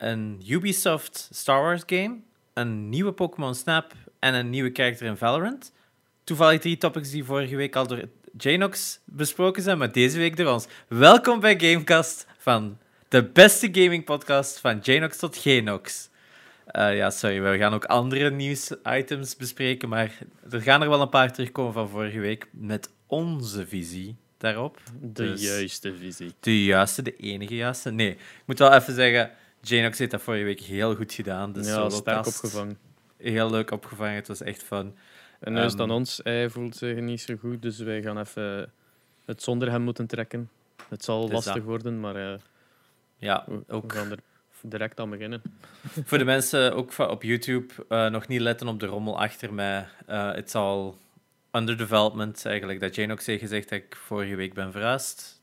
een Ubisoft Star Wars game, een nieuwe Pokémon Snap en een nieuwe karakter in Valorant. Toevallig drie topics die vorige week al door Janox besproken zijn, maar deze week door ons. Welkom bij Gamecast van de beste gaming podcast van Janox tot Genox. Uh, ja, sorry, we gaan ook andere nieuwsitems bespreken, maar er gaan er wel een paar terugkomen van vorige week met onze visie daarop. De dus juiste visie. De juiste, de enige juiste. Nee, ik moet wel even zeggen, Janox heeft dat vorige week heel goed gedaan. Dus ja, sterk opgevangen. Heel leuk opgevangen, het was echt fun. En nu is dan ehm, ons, hij voelt zich niet zo goed, dus wij gaan even het zonder hem moeten trekken. Het zal lastig worden, maar uh, ja, ook. we gaan er direct aan beginnen. Voor de mensen ook op YouTube, uh, nog niet letten op de rommel achter mij. Uh, het zal under development eigenlijk. Dat ook zei gezegd dat ik vorige week ben verhuisd.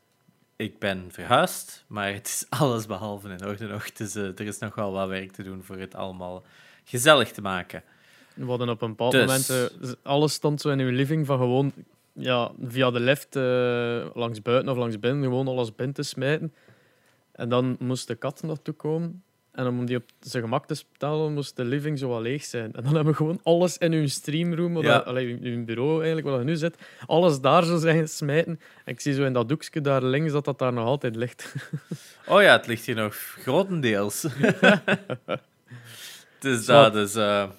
Ik ben verhuisd, maar het is alles behalve in orde nog. Dus uh, er is nog wel wat werk te doen voor het allemaal gezellig te maken. We hadden op een bepaald dus... moment... Uh, alles stond zo in uw living van gewoon ja, via de lift uh, langs buiten of langs binnen gewoon alles binnen te smijten. En dan moest de kat naartoe komen. En om die op zijn gemak te stellen, moest de living zo wel leeg zijn. En dan hebben we gewoon alles in uw streamroom, ja. in uw bureau eigenlijk, waar je nu zit, alles daar zo zijn smijten. En ik zie zo in dat doekje daar links dat dat daar nog altijd ligt. Oh ja, het ligt hier nog grotendeels. dus dat, dus... Uh,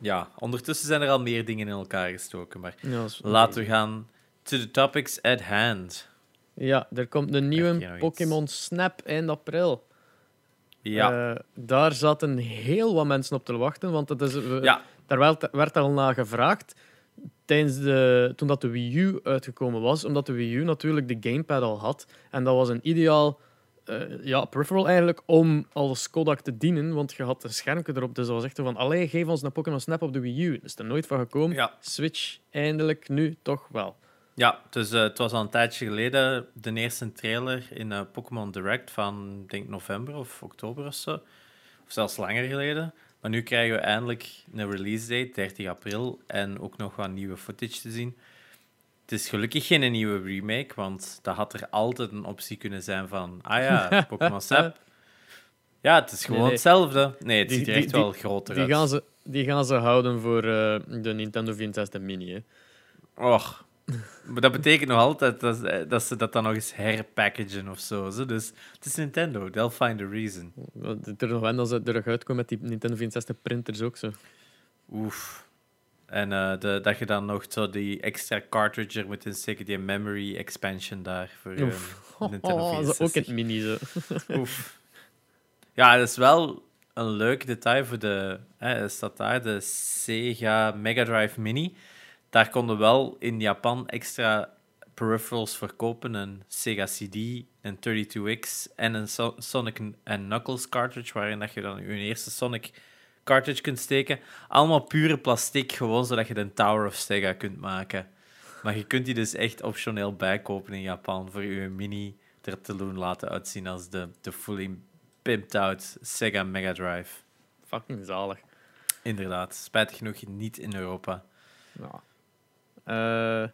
ja, ondertussen zijn er al meer dingen in elkaar gestoken. Maar laten we gaan to the topics at hand. Ja, er komt een nieuwe Pokémon Snap eind april. Ja. Uh, daar zaten heel wat mensen op te wachten, want het is, ja. daar werd, werd al naar gevraagd tijdens de, toen dat de Wii U uitgekomen was, omdat de Wii U natuurlijk de gamepad al had. En dat was een ideaal uh, ja, peripheral eigenlijk om als Kodak te dienen, want je had een schermpje erop. Dus dat was echt van, allee, geef ons een Pokémon Snap op de Wii U. is er nooit van gekomen. Ja. Switch, eindelijk, nu toch wel. Ja, dus uh, het was al een tijdje geleden de eerste trailer in uh, Pokémon Direct van, denk november of oktober of zo. Of zelfs langer geleden. Maar nu krijgen we eindelijk een release date, 30 april, en ook nog wat nieuwe footage te zien. Het is gelukkig geen nieuwe remake, want dat had er altijd een optie kunnen zijn van, ah ja, Pokémon Snap. Ja, het is gewoon hetzelfde. Nee, het ziet er echt wel groter die uit. Gaan ze, die gaan ze houden voor uh, de Nintendo 64 Mini. Hè. Och, maar dat betekent nog altijd dat, dat ze dat dan nog eens herpackagen of zo. Dus het is Nintendo, they'll find a reason. Er nog wel als ze eruit uitkomen met die Nintendo 64 printers ook zo. Oef. En uh, de, dat je dan nog zo die extra cartridge er moet insteken, die memory expansion daar voor uh, Nintendo 64. Oh, ook het mini zo. Oef. Ja, dat is wel een leuk detail voor de... Hè, staat daar, de Sega Mega Drive Mini. Daar konden wel in Japan extra peripherals verkopen. Een Sega CD, een 32X en een Sonic and Knuckles cartridge, waarin dat je dan je eerste Sonic cartridge kunt steken. Allemaal pure plastic, gewoon zodat je de Tower of Sega kunt maken. Maar je kunt die dus echt optioneel bijkopen in Japan voor je mini er te doen laten uitzien als de, de fully pimped out Sega Mega Drive. Fucking zalig. Inderdaad, spijtig genoeg niet in Europa. Ja. Uh,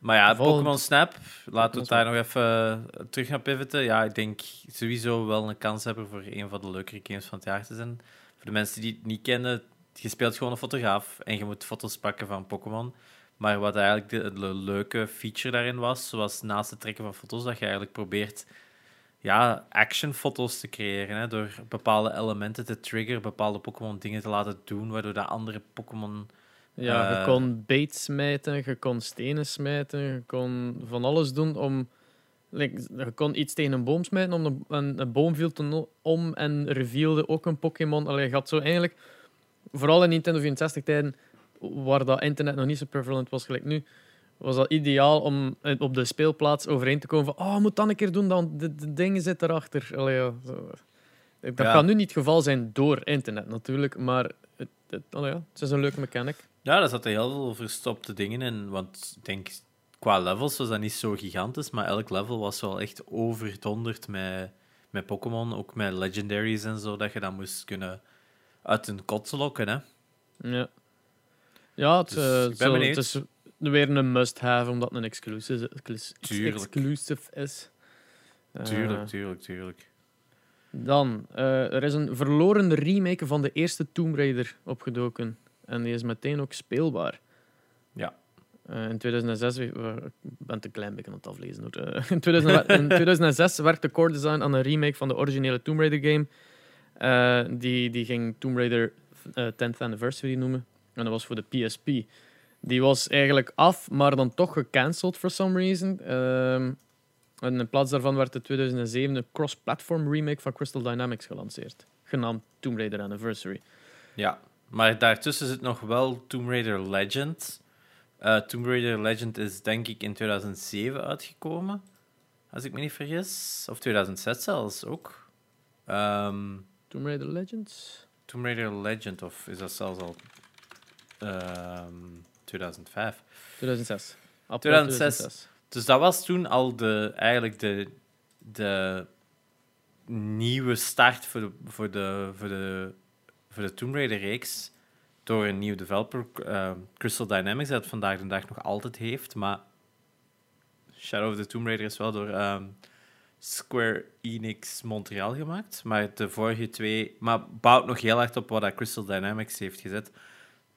maar ja, Pokémon Snap, laten we het daar nog even eh, terug naar pivoten. Ja, ik denk sowieso wel een kans hebben voor een van de leukere games van het jaar te zijn. Voor de mensen die het niet kennen, je speelt gewoon een fotograaf en je moet foto's pakken van Pokémon. Maar wat eigenlijk de, leuke feature daarin was, was naast het trekken van foto's, dat je eigenlijk probeert ja, actionfoto's te creëren. Hè, door bepaalde elementen te triggeren, bepaalde Pokémon dingen te laten doen, waardoor de andere Pokémon ja, je eh, kon bait smijten, je kon stenen smijten, je kon van alles doen om... je kon iets tegen een boom smijten, om een, een, een boom viel toen om en revealde ook een Pokémon. Allee, je had zo eigenlijk... Vooral in Nintendo 64-tijden, waar dat internet nog niet zo prevalent was gelijk nu, was dat ideaal om op de speelplaats overeen te komen van oh, moet dan een keer doen, dan de, de dingen zitten erachter. Allee, ja, Dat ja. kan nu niet het geval zijn door internet natuurlijk, maar allee, ja, het is een leuke mechanic. Ja, daar zaten heel veel verstopte dingen in. Want ik denk, qua levels was dat niet zo gigantisch, maar elk level was wel echt overdonderd met, met Pokémon, ook met legendaries en zo, dat je dan moest kunnen uit een kot lokken. Hè? Ja, ja het, dus, uh, zo, het is weer een must-have, omdat het een exclusive, exclusive is. Tuurlijk, uh, tuurlijk, tuurlijk. Dan, eh, er is een verloren remake van de eerste Tomb Raider opgedoken. En die is meteen ook speelbaar. Ja. Eh, in 2006, we- we- ik ben te klein beetje aan het aflezen. Hoor. Eh, in, 2000 in 2006 werkte Core Design aan een remake van de originele Tomb Raider game. Die, die ging Tomb Raider eh, 10th Anniversary noemen. En dat was voor de PSP. Die was eigenlijk af, maar dan toch gecanceld for some reason. En in plaats daarvan werd de 2007 een cross-platform remake van Crystal Dynamics gelanceerd. Genaamd Tomb Raider Anniversary. Ja, maar daartussen zit nog wel Tomb Raider Legend. Eh, Tomb Raider Legend is denk ik in 2007 uitgekomen, als ik me niet vergis. Of 2006 zelfs ook. Ehm, Tomb Raider Legends? Tomb Raider Legend, of is dat zelfs al ehm, 2005? 2006. April 2006. Dus dat was toen al de, eigenlijk de, de nieuwe start voor de, voor de, voor de, voor de Tomb Raider-reeks door een nieuw developer, eh, Crystal Dynamics, dat vandaag de dag nog altijd heeft. Maar Shadow of the Tomb Raider is wel door ehm, Square Enix Montreal gemaakt. Maar de vorige twee... Maar bouwt nog heel hard op wat Crystal Dynamics heeft gezet.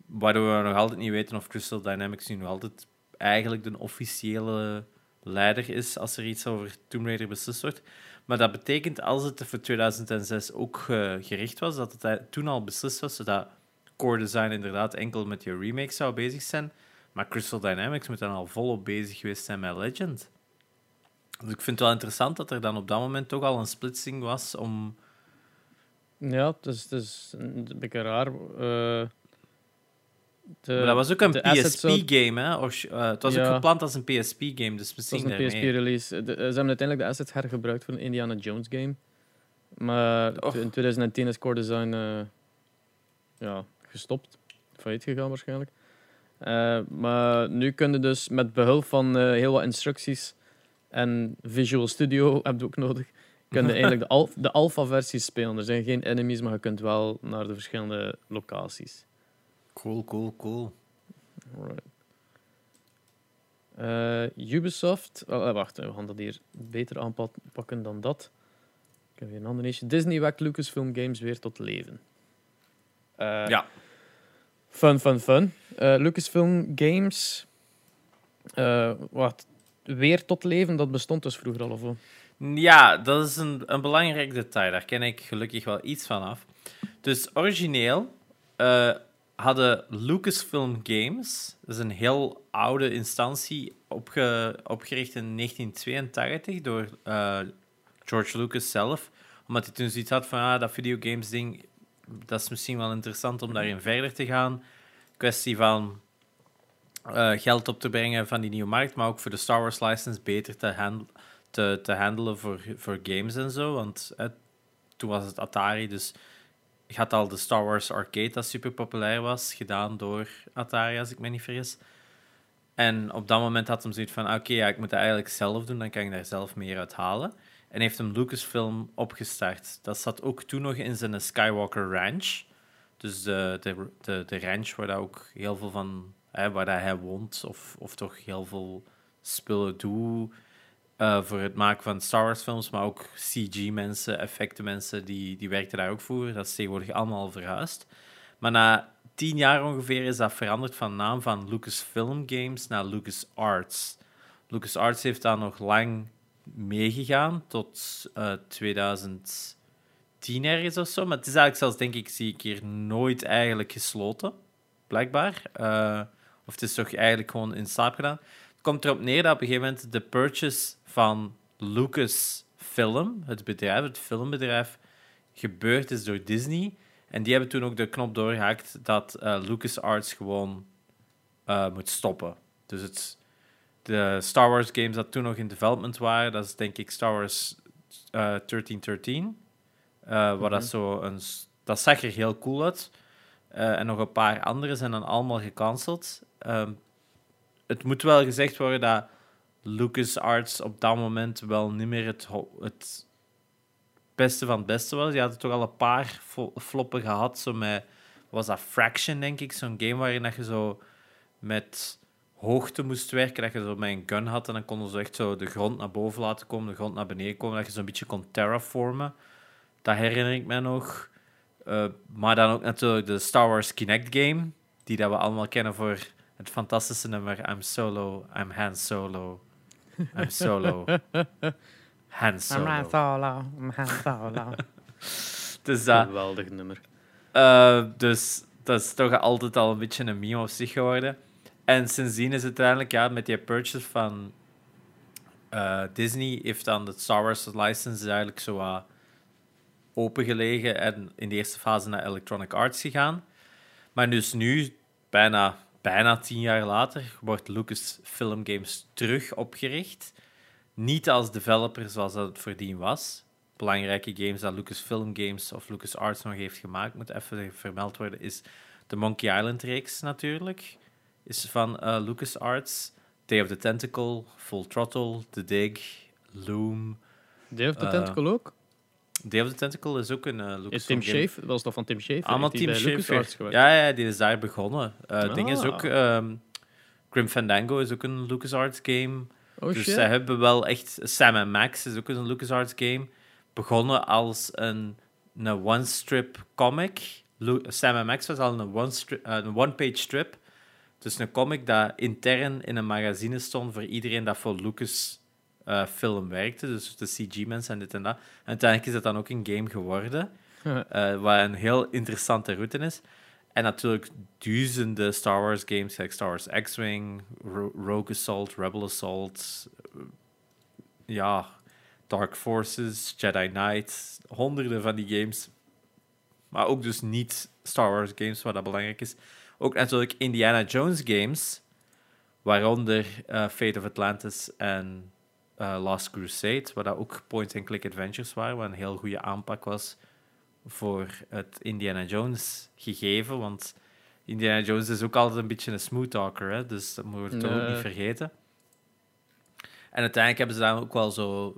Waardoor we nog altijd niet weten of Crystal Dynamics nu nog altijd eigenlijk de officiële leider is als er iets over Tomb Raider beslist wordt. Maar dat betekent, als het voor 2006 ook eh, gericht was, dat het toen al beslist was, zodat Core Design inderdaad enkel met je remake zou bezig zijn. Maar Crystal Dynamics moet dan al volop bezig geweest zijn met Legend. Dus ik vind het wel interessant dat er dan op dat moment toch al een splitsing was om... Ja, het is, het een beetje raar. eh, de, maar dat was ook een PSP-game, hè? Of, eh, het was ook gepland als een PSP-game, dus Het was misschien een. PSP-release. ze hebben uiteindelijk de assets hergebruikt voor een Indiana Jones game. Maar Och. in 2010 is Core Design eh, ja, gestopt. Failliet gegaan waarschijnlijk. Eh, maar nu kun je dus met behulp van eh, heel wat instructies en Visual Studio heb je ook nodig, kun je eigenlijk de, al de alpha-versies spelen. Er zijn geen enemies, maar je kunt wel naar de verschillende locaties. Cool, cool, cool. Right. Eh, Ubisoft. Oh, wacht, we gaan dat hier beter aanpakken dan dat. Ik heb hier een ander issue. Disney wekt Lucasfilm Games weer tot leven. Eh, Ja. Fun, fun, fun. Eh, Lucasfilm Games. eh, wat? Weer tot leven? Dat bestond dus vroeger al of wat? Ja, dat is een, een belangrijk detail. Daar ken ik gelukkig wel iets van af. Dus origineel eh, hadden Lucasfilm Games, dat is een heel oude instantie, opge, opgericht in 1982 door eh, George Lucas zelf. Omdat hij toen zoiets had van, ah, dat videogames ding, dat is misschien wel interessant om daarin verder te gaan. Kwestie van eh, geld op te brengen van die nieuwe markt, maar ook voor de Star Wars license beter te te, te handelen voor, voor games en zo. Want eh, toen was het Atari, dus je had al de Star Wars Arcade, dat super populair was, gedaan door Atari, als ik me niet vergis. En op dat moment had hem zoiets van: oké, ja, ik moet dat eigenlijk zelf doen, dan kan ik daar zelf meer uit halen. En heeft hem Lucasfilm opgestart. Dat zat ook toen nog in zijn Skywalker Ranch. Dus de, de, de, de ranch waar dat ook heel veel van, hè, waar dat hij woont, of, of toch heel veel spullen doet. Eh, voor het maken van Star Wars films, maar ook CG-mensen, effectenmensen, die, die werkten daar ook voor. Dat is tegenwoordig allemaal al verhuisd. Maar na tien jaar ongeveer is dat veranderd van naam van Lucasfilm Games naar LucasArts. LucasArts heeft daar nog lang meegegaan, tot eh 2010 ergens of zo. Maar het is eigenlijk zelfs, denk ik, zie ik hier nooit eigenlijk gesloten, blijkbaar. Eh, of het is toch eigenlijk gewoon in slaap gedaan. Het komt erop neer dat op een gegeven moment de purchase van Lucasfilm, het bedrijf, het filmbedrijf, gebeurd is door Disney. En die hebben toen ook de knop doorgehakt dat eh, LucasArts gewoon eh, moet stoppen. Dus het, de Star Wars games dat toen nog in development waren, dat is denk ik Star Wars eh 1313. eh wat dat, Mhm. zo een, dat zag er heel cool uit. En nog een paar andere zijn dan allemaal gecanceld. Ehm, het moet wel gezegd worden dat LucasArts op dat moment wel niet meer het, het beste van het beste was. Die hadden toch al een paar floppen gehad. Zo met, was dat Fraction, denk ik? Zo'n game waarin dat je zo met hoogte moest werken. Dat je zo met een gun had en dan konden ze echt zo de grond naar boven laten komen, de grond naar beneden komen. Dat je zo'n beetje kon terraformen. Dat herinner ik me nog. Uh, maar dan ook natuurlijk de Star Wars Kinect game, die dat we allemaal kennen voor het fantastische nummer I'm Solo, I'm Han Solo, I'm Solo, Han Solo. I'm Han Solo, I'm Han Solo. dus dat... Geweldig nummer. Uh, dus dat is toch altijd al een beetje een meme op zich geworden. En sindsdien is het uiteindelijk, ja, met die purchase van uh, Disney, heeft dan de Star Wars license eigenlijk zo uh, opengelegen en in de eerste fase naar Electronic Arts gegaan. Maar dus nu, bijna, bijna tien jaar later, wordt Lucasfilm Games terug opgericht. Niet als developer zoals dat het voordien was. Belangrijke games dat Lucasfilm Games of LucasArts nog heeft gemaakt, moet even vermeld worden, is de Monkey Island-reeks natuurlijk. Is van uh, LucasArts. Day of the Tentacle, Full Throttle, The Dig, Loom. Day of the uh, Tentacle ook? Day of the Tentacle is ook een uh, Lucas Tim Schafer, was dat van Tim Schafer? Allemaal Tim Schafer. Ja, ja, die is daar begonnen. Uh, ah. ding is ook... Um, Grim Fandango is ook een LucasArts game. Oh, dus shit. ze hebben wel echt... Sam Max is ook een LucasArts game. Begonnen als een, een one-strip comic. Lu Sam Max was al een one-page one strip. Dus een comic dat intern in een magazine stond voor iedereen dat voor Lucas uh, film werkte. Dus de CG-mensen en dit en dat. En uiteindelijk is dat dan ook een game geworden. Uh, wat een heel interessante route is. En natuurlijk duizenden Star Wars games, Star Wars X-Wing, Rogue Assault, Rebel Assault, ja, Dark Forces, Jedi Knight, honderden van die games. Maar ook dus niet Star Wars games, wat dat belangrijk is. Ook natuurlijk Indiana Jones games, waaronder uh, Fate of Atlantis en uh, Last Crusade, waar dat ook point-and-click adventures waren, wat een heel goede aanpak was voor het Indiana Jones gegeven, want Indiana Jones is ook altijd een beetje een smooth talker, hè? dus dat moeten we toch ook niet vergeten. En uiteindelijk hebben ze dan ook wel zo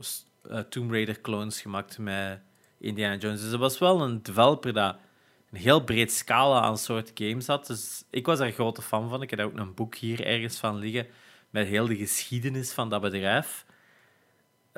uh, Tomb Raider clones gemaakt met Indiana Jones. Dus er was wel een developer dat een heel breed scala aan soort games had. Dus ik was er grote fan van. Ik heb ook een boek hier ergens van liggen met heel de geschiedenis van dat bedrijf.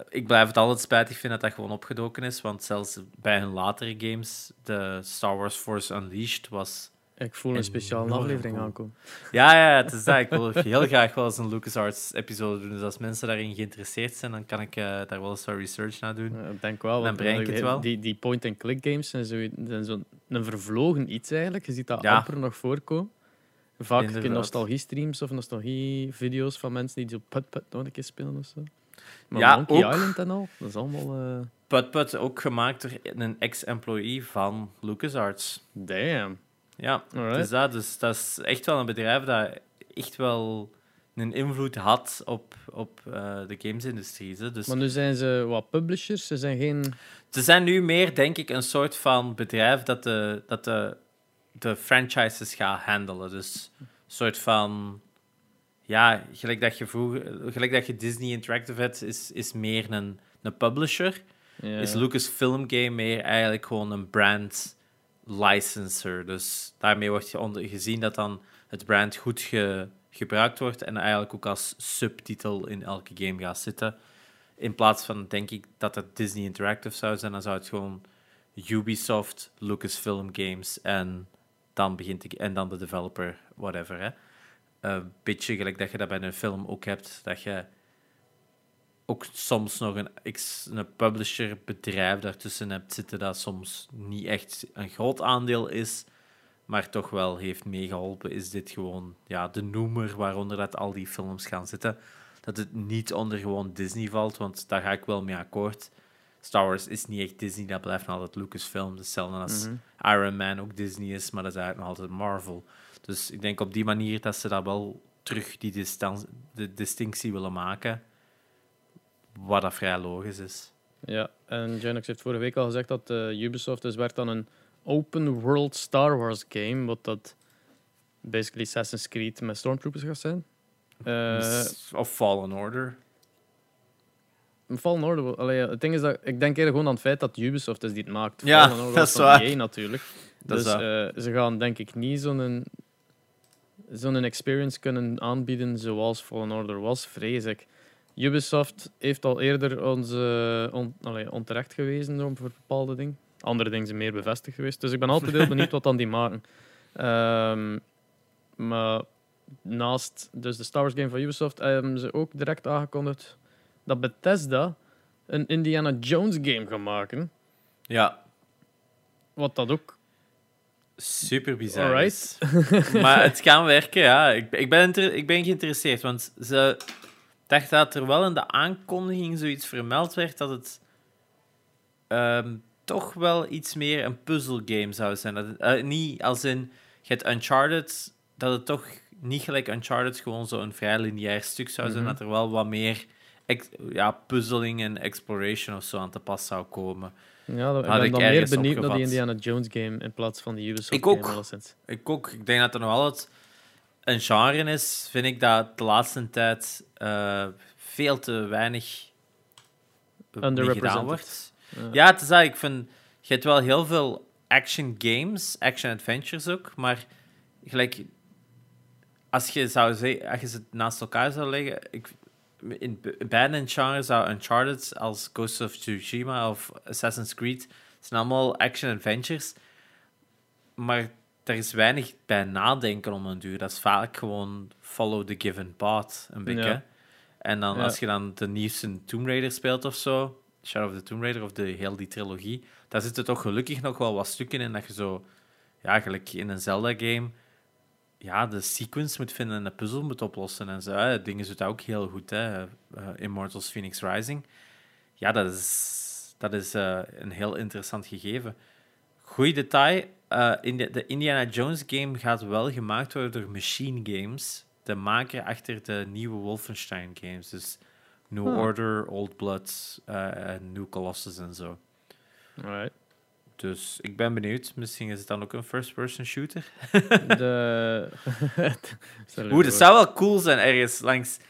Ik blijf het altijd spijtig vinden dat dat gewoon opgedoken is, want zelfs bij hun latere games, de Star Wars Force Unleashed, was ik voel een speciale aflevering aankomen. Ja, ja, het is dat. Ik wil heel graag wel eens een LucasArts-episode doen. Dus als mensen daarin geïnteresseerd zijn, dan kan ik uh, daar wel eens wat research naar doen. Ik denk wel. Dan breng ik het wel. Die, die point-and-click games zijn zo'n zo een vervlogen iets eigenlijk. Je ziet dat ja. amper nog voorkomen. Vaak nostalgie-streams of nostalgie-video's van mensen die zo put-put nog een keer spelen of zo. Maar ja, Monkey ook, Island en al, dat is allemaal... Uh... Ook gemaakt door een ex-employee van LucasArts. Damn. Ja, dus dat, dus dat is echt wel een bedrijf dat echt wel een invloed had op, op uh, de gamesindustrie. Dus... Maar nu zijn ze wat publishers, ze zijn geen... Ze zijn nu meer, denk ik, een soort van bedrijf dat de, dat de, de franchises gaat handelen. Dus een soort van... Ja, gelijk dat je, vroeger, gelijk dat je Disney Interactive hebt, is, is meer een, een publisher. Ja. Is Lucasfilm Game meer eigenlijk gewoon een brand licenser. Dus daarmee wordt je gezien dat dan het brand goed ge gebruikt wordt en eigenlijk ook als subtitel in elke game gaat zitten. In plaats van, denk ik, dat het Disney Interactive zou zijn, dan zou het gewoon Ubisoft, Lucasfilm Games en dan, begint ik, en dan de developer, whatever. Hè. Een beetje gelijk dat je dat bij een film ook hebt, dat je ook soms nog een, een publisherbedrijf daartussen hebt zitten dat soms niet echt een groot aandeel is, maar toch wel heeft meegeholpen, is dit gewoon ja, de noemer waaronder dat al die films gaan zitten. Dat het niet onder gewoon Disney valt, want daar ga ik wel mee akkoord. Star Wars is niet echt Disney, dat blijft nog altijd Lucasfilm. Hetzelfde als mm Iron Man ook Disney is, maar dat is eigenlijk nog altijd Marvel. Dus ik denk op die manier dat ze dat wel terug die de distinctie willen maken. Wat dat vrij logisch is. Ja, en Genox heeft vorige week al gezegd dat uh, Ubisoft dus werkt aan een open world Star Wars game, wat dat basically Assassin's Creed met Stormtroopers gaat zijn. Uh, of Fallen Order. Fallen Order. Allee, het ding is dat ik denk eerder gewoon aan het feit dat Ubisoft is die het maakt. Ja, Fallen Order dat is waar. EA, natuurlijk. Dat dus uh, ze gaan denk ik niet zo'n zo'n experience kunnen aanbieden zoals Fallen Order was, vrees ik. Ubisoft heeft al eerder ons on, allee, onterecht gewezen voor bepaalde dingen. andere dingen zijn meer bevestigd geweest. Dus ik ben altijd heel benieuwd wat dan die maken. Ehm, maar naast dus de Star Wars game van Ubisoft hebben ze ook direct aangekondigd dat Bethesda een Indiana Jones game gaat maken. Ja, Wat dat ook... super bizar. Alright. maar het kan werken, ja. Ik, ik, ben ik ben geïnteresseerd, want ze dacht dat er wel in de aankondiging zoiets vermeld werd dat het ehm, toch wel iets meer een puzzelgame zou zijn. Dat eh, niet als in, je hebt Uncharted, dat het toch niet gelijk Uncharted gewoon zo'n vrij lineair stuk zou zijn, Mhm. dat er wel wat meer ja, puzzeling en exploration of zo aan te pas zou komen. Ja, dat, ik ben ik dan meer benieuwd naar die. Indiana Jones game in plaats van die Ubisoft Ik ook. Ik ook. Ik denk dat er nog altijd een genre is, vind ik, dat de laatste tijd eh, veel te weinig mee gedaan wordt. Ja. Ja, het is dat. Ik vind, je hebt wel heel veel action games, action adventures ook, maar gelijk, als je, zou zeggen, als je ze naast elkaar zou leggen, ik, in be- beide genre zou Uncharted als Ghost of Tsushima of Assassin's Creed zijn allemaal action adventures, maar er is weinig bij nadenken om een duur. Dat is vaak gewoon follow the given path, een beetje. Ja. En dan Ja. als je dan de nieuwste Tomb Raider speelt of zo, Shadow of the Tomb Raider of de heel die trilogie, daar zitten toch gelukkig nog wel wat stukken in dat je zo, ja, gelijk in een Zelda-game, ja, de sequence moet vinden en de puzzel moet oplossen en zo. Hè. Dingen doet dat ook heel goed, hè. Eh, Immortals Phoenix Rising. Ja, dat is, dat is eh, een heel interessant gegeven. Goeie detail, eh, in de, de Indiana Jones game gaat wel gemaakt worden door Machine Games, de maker achter de nieuwe Wolfenstein games. Dus New Ah. Order, Old Blood New Colossus en zo. Alright. Dus ik ben benieuwd. Misschien is het dan ook een first-person shooter. De... Oeh, dat zou wel cool zijn ergens langs. En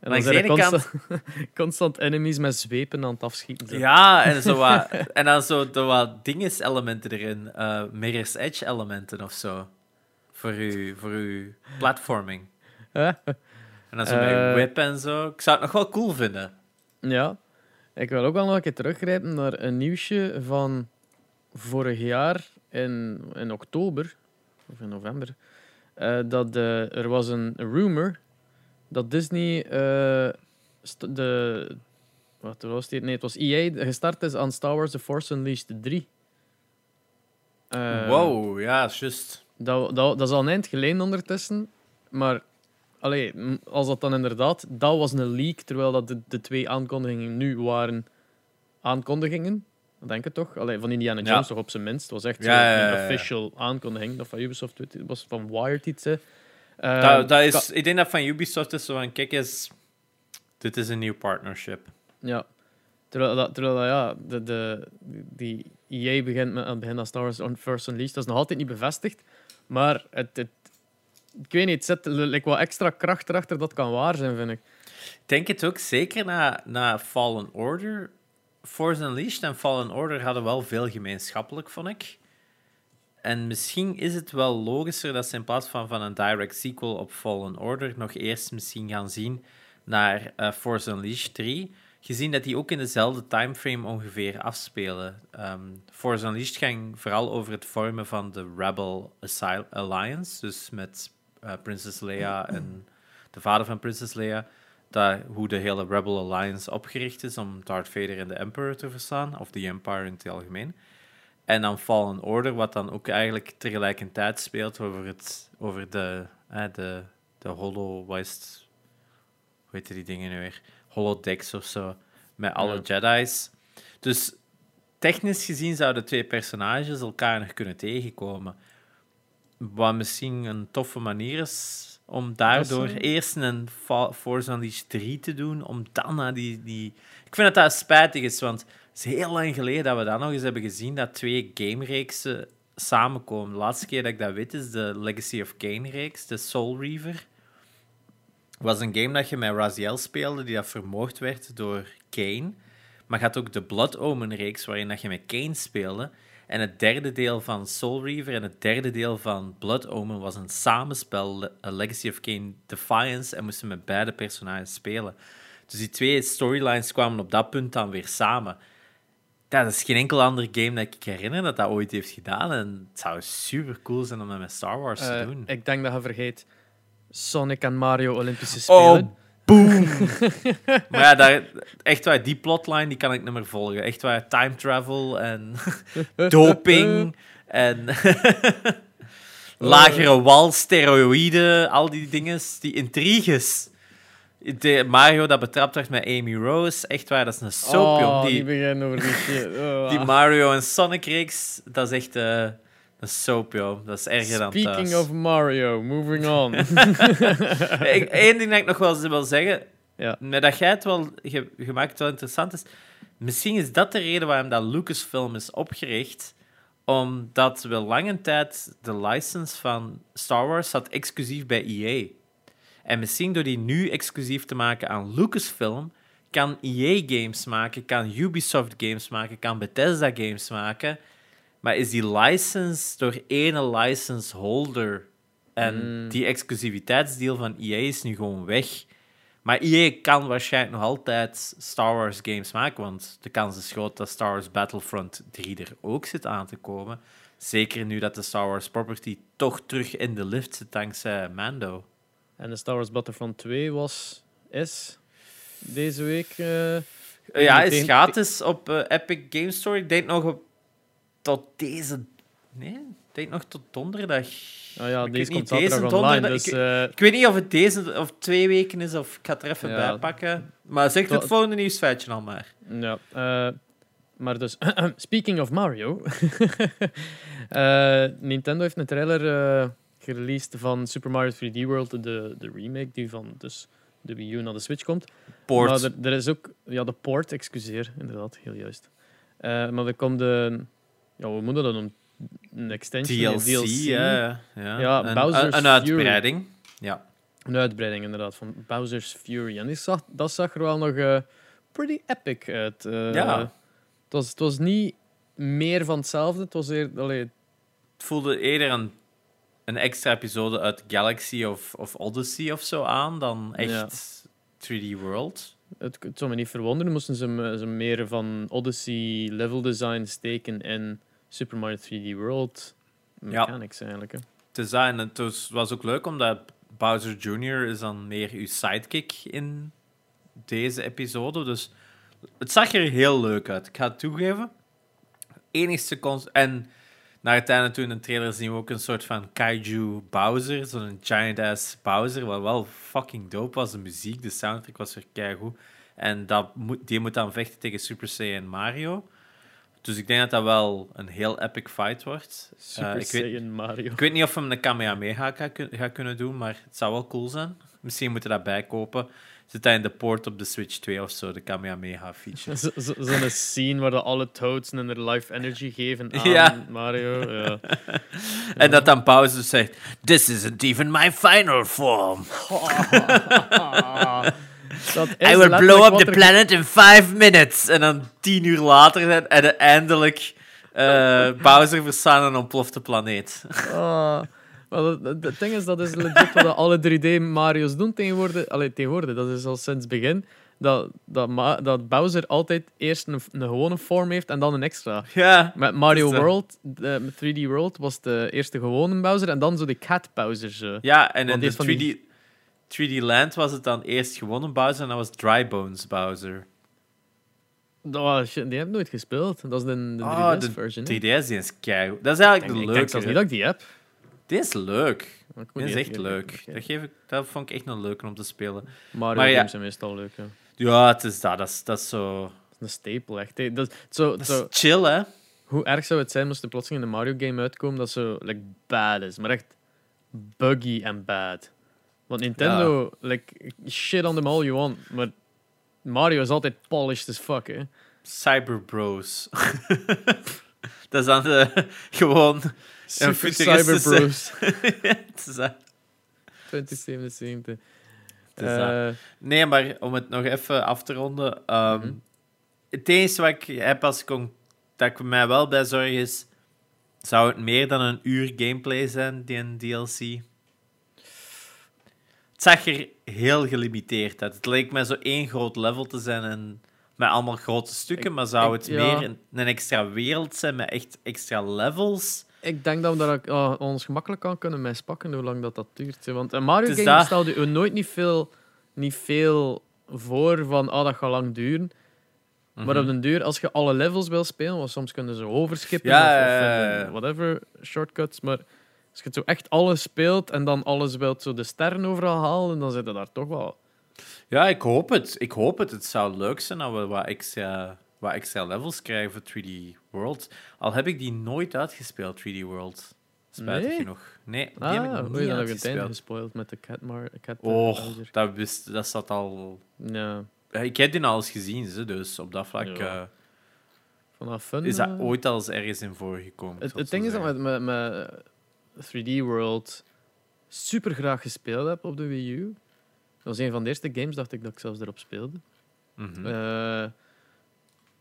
dan langs zijn de ene constant, constant enemies met zwepen aan het afschieten. zijn. Ja, en, zo wat, en dan zo de wat dinges-elementen erin. eh Mirror's Edge-elementen of zo. Voor uw, voor uw platforming. En dan zo met Eh. whip en zo. Ik zou het nog wel cool vinden. Ja. Ik wil ook wel nog een keer teruggrijpen naar een nieuwsje van vorig jaar in, in oktober, of in november. eh, dat eh, er was een rumor dat Disney eh, de... Wat was die? Nee, het was EA gestart is aan Star Wars The Force Unleashed 3. Eh, wow, ja, juist. Dat, dat, dat is al een eind geleden ondertussen. Maar allee, als dat dan inderdaad... Dat was een leak, terwijl dat de, de twee aankondigingen nu waren aankondigingen. Dat denk ik toch? Allee, van Indiana. Jones toch op zijn minst. Het was echt een official aankondiging. Dat van Ubisoft was van Wired iets. Hè. Eh, dat, is, ik denk dat van Ubisoft is zo van, kijk eens, dit is een nieuw partnership. Ja. Terwijl, dat, terwijl dat, ja, de, de, die EA begint met aan het begin aan Star Wars on First Unleashed. Dat is nog altijd niet bevestigd. Maar het, het, ik weet niet, het zet like, wat extra kracht erachter dat kan waar zijn, vind ik. Ik denk het ook, zeker na, na Fallen Order. Force Unleashed en Fallen Order hadden wel veel gemeenschappelijk, vond ik. En misschien is het wel logischer dat ze in plaats van, van een direct sequel op Fallen Order nog eerst misschien gaan zien naar eh, Force Unleashed 3. Gezien dat die ook in dezelfde timeframe ongeveer afspelen. Ehm, Force Unleashed ging vooral over het vormen van de Rebel Alliance. Dus met eh, Princess Leia en de vader van Princess Leia. Dat, hoe de hele Rebel Alliance opgericht is om Darth Vader en de Emperor te verslaan. Of de Empire in het algemeen. En dan Fallen Order, wat dan ook eigenlijk tegelijkertijd speelt over, het, over de, eh, de, de is het? Hoe heet die dingen nu weer? Holodecks of zo. Met alle Jedi's. Dus technisch gezien zouden twee personages elkaar nog kunnen tegenkomen. Wat misschien een toffe manier is om daardoor zou- eerst een Force Unleashed 3 te doen, om dan naar die, die... Ik vind dat dat spijtig is, want het is heel lang geleden dat we dat nog eens hebben gezien, dat twee gamereeksen samenkomen. De laatste keer dat ik dat weet is de Legacy of Kane-reeks, de Soul Reaver. was een game dat je met Raziel speelde, die dat vermoord werd door Kane. Maar je had ook de Blood Omen-reeks, waarin dat je met Kane speelde. En het derde deel van Soul Reaver en het derde deel van Blood Omen was een samenspel, A Legacy of Kane Defiance, en moesten met beide personages spelen. Dus die twee storylines kwamen op dat punt dan weer samen. Dat is geen enkel ander game dat ik herinner dat dat ooit heeft gedaan. En het zou super cool zijn om dat met Star Wars te Eh, doen. ik denk dat je vergeet Sonic en Mario Olympische Oh, Spelen. Boom! maar ja, daar, echt waar, die plotline die kan ik niet meer volgen. Echt waar, time travel en doping en lagere wal, steroïden, al die dingen, die intriges. De Mario dat betrapt werd met Amy Rose, echt waar, dat is een soap, oh, Die, die shit. Oh, die ah. Mario en Sonic-reeks, dat is echt eh, een soap, joh. Dat is erger dan Speaking thuis. of Mario, moving on. Eén ding dat ik nog wel wil zeggen, ja. met dat jij het wel ge- gemaakt wel interessant is, misschien is dat de reden waarom dat Lucasfilm is opgericht, omdat we lange tijd de license van Star Wars zat exclusief bij EA. En misschien door die nu exclusief te maken aan Lucasfilm, kan EA games maken, kan Ubisoft games maken, kan Bethesda games maken. Maar is die license door ene license holder en Mm. die exclusiviteitsdeal van EA is nu gewoon weg. Maar EA kan waarschijnlijk nog altijd Star Wars games maken, want de kans is groot dat Star Wars Battlefront 3 er ook zit aan te komen. Zeker nu dat de Star Wars property toch terug in de lift zit dankzij Mando. En de Star Wars Battlefront 2 was, is deze week... eh, ja, is gratis op eh, Epic Game Store. Ik denk nog op, tot deze... Nee, ik denk nog tot donderdag. oh ja, Ik deze niet, komt deze online. Dus ik- eh, Ik weet niet of het deze of twee weken is, of ik ga het er even Ja. bij pakken. Maar zeg het volgende nieuwsfeitje al maar. Ja, eh, maar dus, speaking of Mario. eh, Nintendo heeft een trailer gereleased van Super Mario 3D World, de, de remake die van dus de Wii U naar de Switch komt. Port. Maar er, er is ook, ja, de port, excuseer, inderdaad, heel juist. Maar er komt de, ja, hoe moeten we dat noemen? Een extension, DLC, een DLC. ja. ja. Ja, een, Bowser's een, een uitbreiding. Ja. Een uitbreiding inderdaad van Bowser's Fury. En die zag, dat zag er wel nog eh, pretty epic uit. eh. Ja. Het was, het was niet meer van hetzelfde. Het was eer, allee, Het voelde eerder een, een extra episode uit Galaxy of, of Odyssey of zo aan dan echt 3D World. het, het zou me niet verwonderen moesten ze, me- ze meer van Odyssey level design steken in Super Mario 3D World Ja. mechanics eigenlijk. Hè. Het is dat, en het was, ook leuk omdat Bowser Jr. is dan meer uw sidekick in deze episode. Dus het zag er heel leuk uit. Ik ga het toegeven. Enigste en naar het einde toe in de trailer zien we ook een soort van kaiju Bowser, zo'n giant-ass Bowser, wat wel fucking dope was. De muziek, de soundtrack was weer keigoed. En dat moet, die moet dan vechten tegen Super Saiyan Mario. Dus ik denk dat dat wel een heel epic fight wordt. Super ik weet- Saiyan Mario. Ik weet niet of hem een Kamehameha gaat, kun- gaat kunnen doen, maar het zou wel cool zijn. Misschien moeten we dat bijkopen. Zit dat in de port op de Switch 2 of zo, de Kamehameha feature. Zo- zo- Zo'n scene waar de alle Toads een life energy geven aan Ja. Mario. Ja. En dat dan Bowser zegt: This isn't even my final form. Dat is I will blow up the er planet in five minutes. En dan tien uur later zijn en eindelijk eh, Bowser verstaan een ontplofte planeet. Ah, maar het ding is, dat is legit wat alle 3D Mario's doen tegenwoordig. Allee, tegenwoordig, dat is al sinds het begin. Dat, dat, dat Bowser altijd eerst een, een gewone vorm heeft en dan een extra. Ja, Met Mario eh, World, de, met 3D World, was de eerste gewone Bowser en dan zo de Cat Bowser. Zo. ja en in de is van 3D, die- 3D Land was het dan eerst gewonnen Bowser en dat was Dry Bones Bowser. Oh, shit, die heb ik nooit gespeeld. Dat is de, de 3DS Oh, de version. hè. 3DS die is kei. Dat is eigenlijk Ik de denk- ik denk leuke. niet dat ik die heb. Dit is leuk. Dit is die echt leuk. Dat, geef ik, dat vond ik echt een leuke om te spelen. Mario Maar ja. games zijn meestal leuk. Ja. Ja, het is dat. Dat is, dat is zo... Dat is een staple, echt. hè. Dat, zo, Dat zo, is chill, hè? Hoe erg zou het zijn moest er plotseling een Mario game uitkomen dat zo like, bad is, maar echt buggy en bad. Want Nintendo, like, shit on them all you want, maar Mario is altijd polished as fuck, hè. Cyber Bros. dat is dan de, gewoon... Super futuristische- Cyber Bros. het is dat. 2077. Het is dat. Eh, Nee, maar om het nog even af te ronden. ehm, Mhm. Het enige wat ik heb als con- dat ik mij wel bij zorg is... Zou het meer dan een uur gameplay zijn, die een DLC? Het zag er heel gelimiteerd uit. Het leek mij zo één groot level te zijn en met allemaal grote stukken, maar zou ik- het ja. meer een, een extra wereld zijn met echt extra levels? Ik denk dat we daar uh, ons gemakkelijk kan kunnen mispakken hoe lang dat, dat duurt. hè. Want een Mario Het is game stelde je nooit niet veel, niet veel voor van ah, dat gaat lang duren. Maar Mhm. op den duur, als je alle levels wil spelen, want soms kunnen ze overskippen Ja, of, whatever, shortcuts. Maar als je het zo echt alles speelt en dan alles wilt zo de sterren overal halen, dan zit je daar toch wel... Ja, ik hoop het. Ik hoop het. Het zou leuk zijn dat we wat extra, wat extra levels krijgen voor 3D World. Al heb ik die nooit uitgespeeld, 3D World. Spijtig Nee? genoeg. Nee, die Ah, heb ik oei, niet dan heb het einde gespoild met de Cat, Mar cat Oh, dat, wist, dat zat al... Ja, Ik heb die al eens gezien, dus op dat vlak Ja. eh, vanaf fun... is dat eh, ooit al eens ergens in voorgekomen. Het, ding is dat met, met 3D World super graag gespeeld heb op de Wii U. Dat was een van de eerste games, dacht ik, dat ik zelfs erop speelde. Mhm. Eh,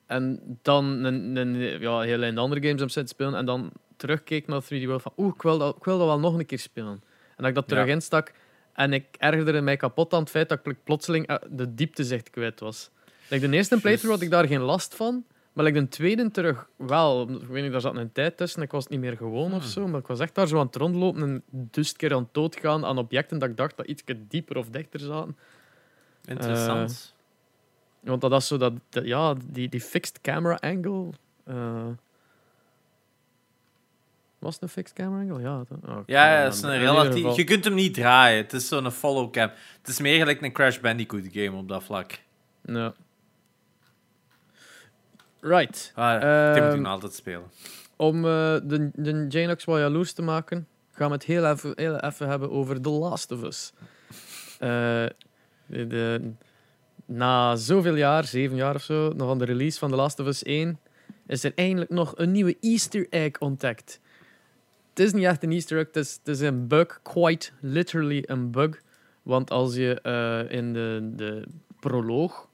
en dan een, een, ja, heel de andere games heb zitten spelen en dan terugkeek naar 3D World van oeh, ik wil, dat, ik wil dat wel nog een keer spelen. En dat ik dat terug Ja. instak en ik ergerde mij kapot aan het feit dat ik plotseling eh, de diepte zicht kwijt was. Like de eerste playthrough had ik daar geen last van, maar like de tweede terug wel. Ik weet niet, daar zat een tijd tussen, ik was het niet meer gewoon of Hmm. zo, maar ik was echt daar zo aan het rondlopen en dus keer aan het doodgaan aan objecten dat ik dacht dat iets dieper of dichter zaten. Interessant. Want dat is zo dat, dat- ja, die, die fixed camera angle. eh, was het een fixed camera angle? Ja. oh, ja, het is een relatief... Je kunt hem niet draaien. Het is zo'n follow cam. Het is meer gelijk een Crash Bandicoot game op dat vlak. Ja. Right. Ah, ik moet Ehm, altijd spelen. Om eh, de, de Janox wat jaloers te maken, gaan we het heel even, heel even hebben over The Last of Us. Eh, de, de- na zoveel jaar, zeven jaar of zo, nog van de release van The Last of Us 1, is er eindelijk nog een nieuwe Easter egg ontdekt. Het is niet echt een Easter egg, het is, het is een bug, quite literally een bug. Want als je eh, in de, de proloog,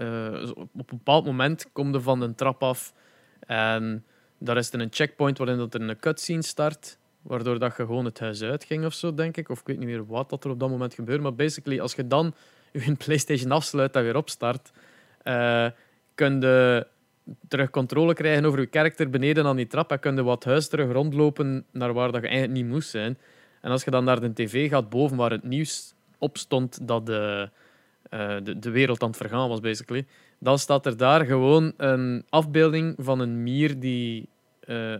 eh, op een bepaald moment kom je van een trap af en daar is er een checkpoint waarin dat er een cutscene start, waardoor dat je gewoon het huis uitging of zo, denk ik. Of ik weet niet meer wat dat er op dat moment gebeurt. Maar basically, als je dan je PlayStation afsluit en weer opstart, eh kun je terug controle krijgen over je karakter beneden aan die trap en kun je wat huis terug rondlopen naar waar dat je eigenlijk niet moest zijn. En als je dan naar de tv gaat boven waar het nieuws op stond dat de, eh, de, de wereld aan het vergaan was, basically, dan staat er daar gewoon een afbeelding van een mier die eh,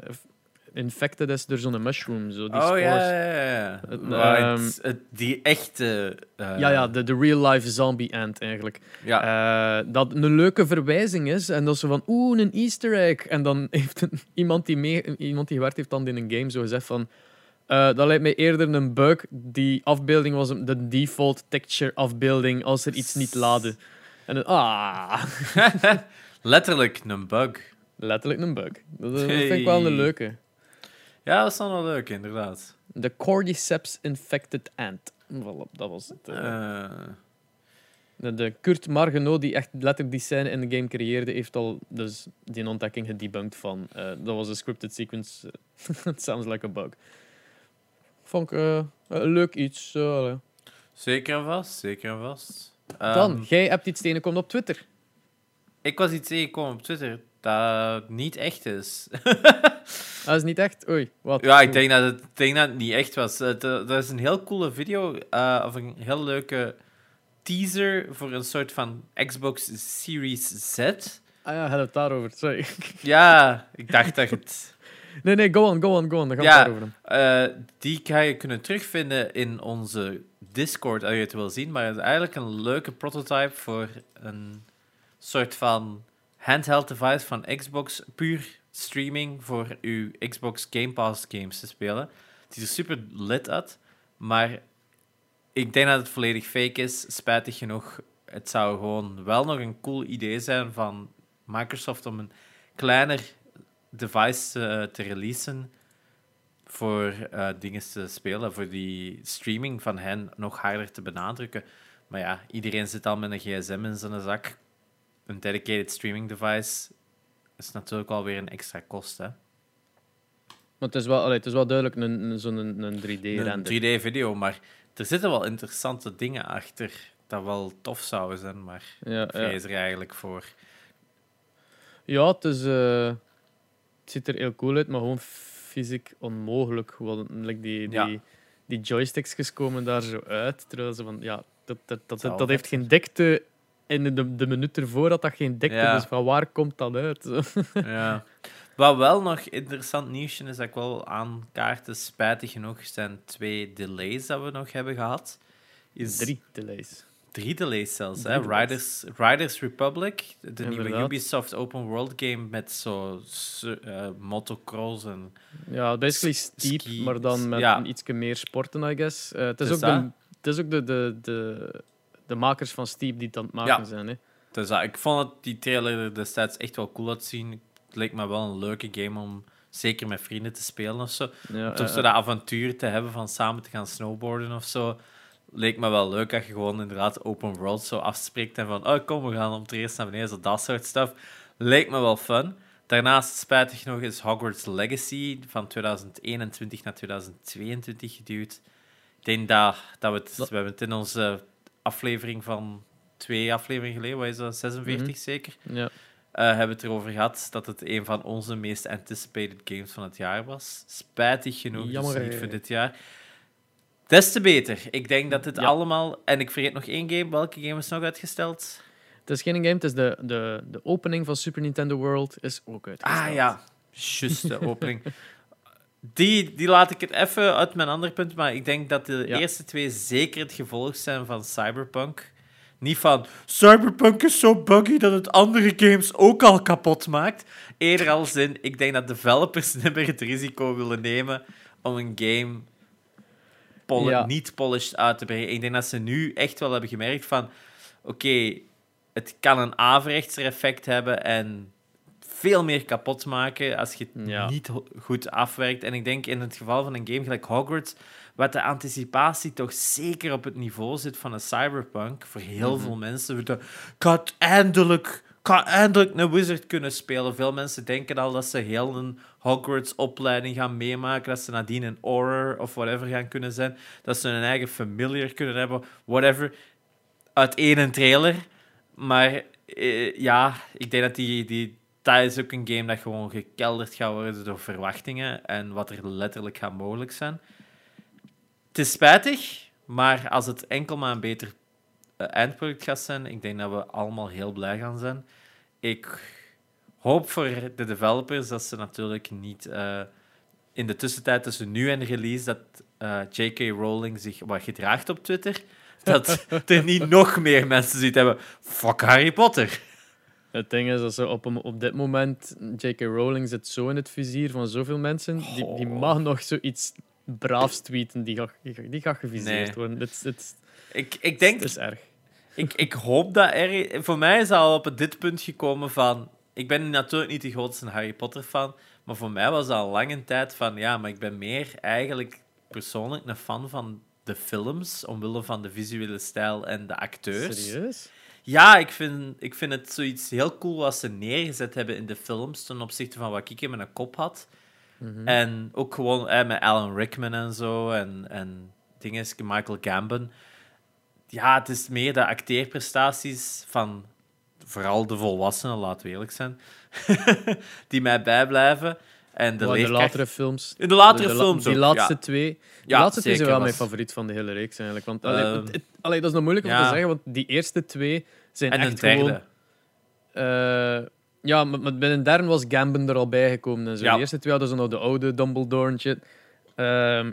infected is door zo'n mushroom. Zo, die Oh spores. ja, ja, ja. Het, ehm, die echte... eh, Ja, ja, de, de real-life zombie ant eigenlijk. ja. Dat een leuke verwijzing is. En dat ze van, oeh, een easter egg. En dan heeft een- iemand, die mee, iemand die gewerkt heeft dan in een game zo gezegd van... eh, dat lijkt mij eerder een bug. Die afbeelding was de default texture afbeelding als er iets niet laadde. En dan, ah, Letterlijk een bug. letterlijk een bug. Dat, dat vind ik wel een leuke. Ja, dat is dan wel leuk, inderdaad. De Cordyceps infected ant. Voilà, dat was het. eh. Eh, De, Kurt Margenot, die echt letterlijk die scène in de game creëerde, heeft al dus die ontdekking gedebunked van eh, dat was een scripted sequence. It sounds like a bug. Vond ik eh, een leuk iets. eh, zeker en vast, zeker en vast. Dan, Ehm, jij hebt iets tegenkomen op Twitter. ik was iets tegengekomen op Twitter dat niet echt is. Dat is niet echt. Oei, wat? ja, ik denk dat het, denk dat het niet echt was. Eh, dat is een heel coole video, of een heel leuke teaser voor een soort van Xbox Series Z. Ah ja, had het daarover. Sorry. Ja, ik dacht dat het... Nee, nee, go on, go on, go on. Dan gaan we Ja. het daarover hebben. Eh, die ga je kunnen terugvinden in onze Discord als je het wil zien. Maar het is eigenlijk een leuke prototype voor een soort van handheld device van Xbox. Puur streaming voor uw Xbox Game Pass games te spelen. Het ziet er super lit uit, maar ik denk dat het volledig fake is. Spijtig genoeg. Het zou gewoon wel nog een cool idee zijn van Microsoft om een kleiner device eh, te releasen voor eh, dingen te spelen, voor die streaming van hen nog harder te benadrukken. Maar ja, iedereen zit al met een gsm in zijn zak. Een dedicated streaming device is natuurlijk alweer een extra kost. Hè? Maar het is wel, allee, het is wel duidelijk een, een, zo'n een, een 3D-render. Een 3D-video, maar er zitten wel interessante dingen achter. dat wel tof zou zijn, maar ja. vrees er eigenlijk voor. ja het, is, eh, het ziet er heel cool uit, maar gewoon fysiek onmogelijk. Want like, die, die, Ja. die joysticks komen daar zo uit. Terwijl ze van, ja, dat, dat, dat, dat, heeft geen dikte. En de, de, minuut ervoor had dat geen dikte. Ja. Dus van waar komt dat uit? Ja. Wat wel nog interessant nieuwsje is dat ik wel aankaarten, spijtig genoeg, zijn twee delays dat we nog hebben gehad. Is Drie delays. Drie delays zelfs. Drie hè? delays. Riders, Riders Republic, de nieuwe. Ubisoft open world game met zo eh, motocross en... Ja, basically steep, ski- maar dan met ja. ietsje meer sporten, I guess. Eh, het is Dus ook, dat. de, het is ook de, de, de, de makers van Steep die het aan het maken Ja. zijn. Hè. Dus dat, ik vond het, die trailer er destijds echt wel cool uitzien. Het leek me wel een leuke game om zeker met vrienden te spelen of zo. Ja, Om toch zo dat avontuur te hebben van samen te gaan snowboarden of zo. Leek me wel leuk dat je gewoon inderdaad open world zo afspreekt en van oh kom, we gaan om het eerst naar beneden, zo dat soort stuff. Leek me wel fun. Daarnaast, spijtig genoeg, is Hogwarts Legacy van 2021 naar 2022 geduwd. Ik denk dat, dat we het, Dat- we hebben het in onze aflevering van twee afleveringen geleden, wat is dat, 46 Mhm. zeker, ja. eh, hebben we het erover gehad dat het een van onze meest anticipated games van het jaar was. Spijtig genoeg, Jammer, dus niet voor dit jaar. Des te beter. Ik denk dat dit Ja. allemaal... En ik vergeet nog één game. Welke game is nog uitgesteld? Het is geen game, het is de, de, de opening van Super Nintendo World is ook uitgesteld. Ah ja, juist de opening. Die, die laat ik het even uit mijn andere punt, maar ik denk dat de Ja. eerste twee zeker het gevolg zijn van Cyberpunk. Niet van Cyberpunk is zo buggy dat het andere games ook al kapot maakt. Eerder als in, ik denk dat developers niet meer het risico willen nemen om een game poli- Ja. niet polished uit te brengen. Ik denk dat ze nu echt wel hebben gemerkt van, oké, het kan een averechtser effect hebben en veel meer kapot maken als je het Ja. niet goed afwerkt. En ik denk in het geval van een game gelijk Hogwarts, wat de anticipatie toch zeker op het niveau zit van een cyberpunk, voor heel Mhm. veel mensen, de, ik eindelijk, ga eindelijk een wizard kunnen spelen. Veel mensen denken al dat ze heel een Hogwarts-opleiding gaan meemaken, dat ze nadien een horror of whatever gaan kunnen zijn, dat ze een eigen familiar kunnen hebben, whatever, uit één trailer. Maar eh, ja, ik denk dat die, die, dat is ook een game dat gewoon gekelderd gaat worden door verwachtingen en wat er letterlijk gaat mogelijk zijn. Het is spijtig, maar als het enkel maar een beter eindproduct gaat zijn, ik denk dat we allemaal heel blij gaan zijn. Ik hoop voor de developers dat ze natuurlijk niet eh, in de tussentijd tussen nu en release dat eh, J.K. Rowling zich wat gedraagt op Twitter. Dat er niet nog meer mensen zoiets hebben. Fuck Harry Potter. Het ding is dat ze op, op dit moment, J.K. Rowling zit zo in het vizier van zoveel mensen, die, die mag nog zoiets braafs tweeten, die gaat, die gaat, die gaat geviseerd Nee. worden. Het, het, Ik, ik denk het is erg. Ik, ik hoop dat er... Voor mij is al op dit punt gekomen van... Ik ben natuurlijk niet de grootste Harry Potter fan, maar voor mij was al lange tijd van... Ja, maar ik ben meer eigenlijk persoonlijk een fan van de films, omwille van de visuele stijl en de acteurs. Serieus? Ja, ik vind, ik vind het zoiets heel cool wat ze neergezet hebben in de films ten opzichte van wat ik in mijn kop had. Mhm. En ook gewoon eh, met Alan Rickman en zo en, en dingen, Michael Gambon. Ja, het is meer de acteerprestaties van vooral de volwassenen, laten we eerlijk zijn, die mij bijblijven. En de, de latere films. In de latere de films Die ook, laatste ja. twee. Die Ja, laatste twee zijn wel mijn favoriet van de hele reeks eigenlijk. Want, allee, Ehm, het- het- allee, dat is nog moeilijk om ja. te zeggen, want die eerste twee zijn En een echt derde. gewoon... eh, ja, maar, maar bij een derde was Gambon er al bij gekomen en zo. De eerste twee hadden ze nog de oude Dumbledore en shit. Ehm,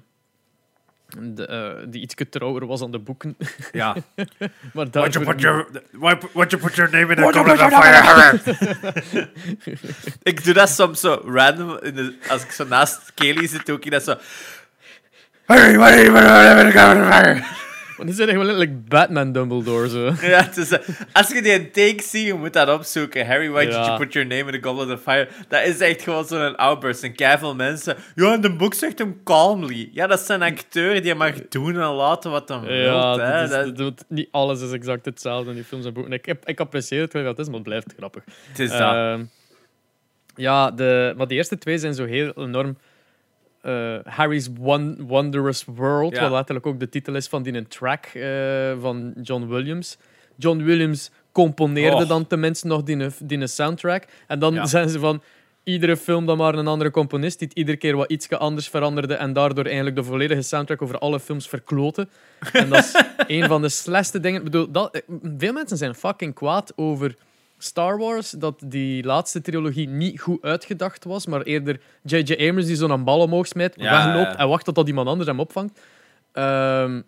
de, eh, die iets trouwer was aan de boeken. Ja. maar Why'd you daarvoor put your why, why'd you put your name in a goblet of fire? ik doe dat soms zo random. In de, als ik zo naast Kelly zit, doe ik dat zo. Harry, why you put your name in a goblet of fire? Want die zijn gewoon letterlijk Batman Dumbledore. Zo. Ja, het is, eh, als je die een take ziet, je moet dat opzoeken. Harry, why did Ja. you put your name in the goblet of fire? Dat is echt gewoon zo'n outburst. En keiveel mensen... Ja, in de boek zegt hem calmly. Ja, dat is een acteur die mag doen en laten wat hij wil. Ja, hè. dat is- Dat- dat niet alles is exact hetzelfde in die films en boeken. Ik, ik apprecieer het wel wat het is, maar het blijft grappig. het is dat. Ehm, ja, de, maar de eerste twee zijn zo heel enorm eh, Harry's Won- Wondrous World, Ja. wat letterlijk ook de titel is van die een track eh, van John Williams. John Williams componeerde dan tenminste nog die, die een soundtrack. En dan Ja. zijn ze van iedere film dan maar een andere componist die het iedere keer wat iets anders veranderde en daardoor eigenlijk de volledige soundtrack over alle films verkloten. En dat is een van de slechtste dingen. Ik bedoel, dat, eh, veel mensen zijn fucking kwaad over Star Wars, dat die laatste trilogie niet goed uitgedacht was, maar eerder J.J. Abrams die zo'n bal omhoog smijt, Ja. wegloopt en wacht totdat iemand anders hem opvangt. Ehm,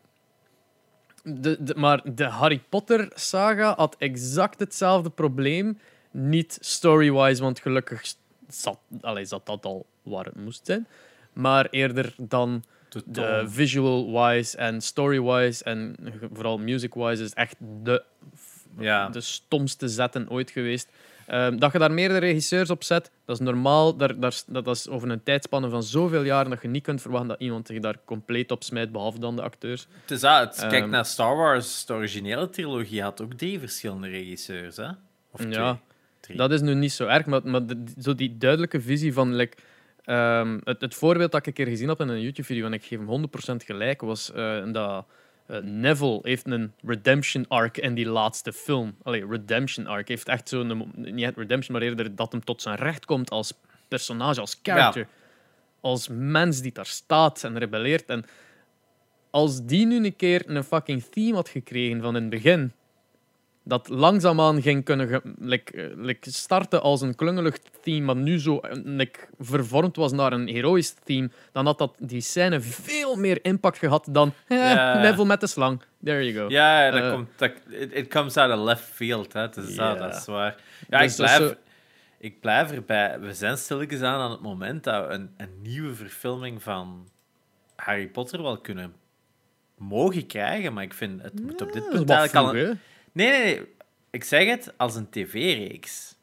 de, de, maar de Harry Potter saga had exact hetzelfde probleem. Niet story-wise, want gelukkig zat, allee, zat dat al waar het moest zijn. Maar eerder dan De visual-wise en story-wise en vooral music-wise is echt de, Ja. de stomste zetten ooit geweest. Ehm, dat je daar meerdere regisseurs op zet, dat is normaal. Daar, daar, dat is over een tijdspanne van zoveel jaren dat je niet kunt verwachten dat iemand zich daar compleet op smijt, behalve dan de acteurs. Het is dat, het- kijk Ehm. naar Star Wars, de originele trilogie had ook drie verschillende regisseurs, hè? Of twee? Ja, Drie. Dat is nu niet zo erg, maar, maar de- zo die duidelijke visie van... Like, ehm, het, het voorbeeld dat ik een keer gezien heb in een YouTube-video, en ik geef hem 100% gelijk, was eh, dat eh, Neville heeft een redemption arc in die laatste film. Allee, redemption arc. heeft echt zo'n... Niet echt redemption, maar eerder dat hem tot zijn recht komt als personage, als character. Als mens die daar staat en rebelleert. En als die nu een keer een fucking theme had gekregen van in het begin dat langzaamaan ging kunnen like, eh, like starten als een klungelig theme, maar nu zo eh, like, vervormd was naar een heroïsch theme, dan had dat die scène veel meer impact gehad dan eh. Neville met de slang. There you go. Ja, dat Eh. komt, dat, it, it comes out of left field, hè? Is dat, dat is waar. Ja, Dus ik, dat blijf, ik blijf erbij. We zijn stilletjes aan aan het moment dat we een, een nieuwe verfilming van Harry Potter wel kunnen mogen krijgen, maar ik vind het moet op dit Dat punt eigenlijk al... een-? Nee, nee, nee. Ik zeg het als een tv-reeks.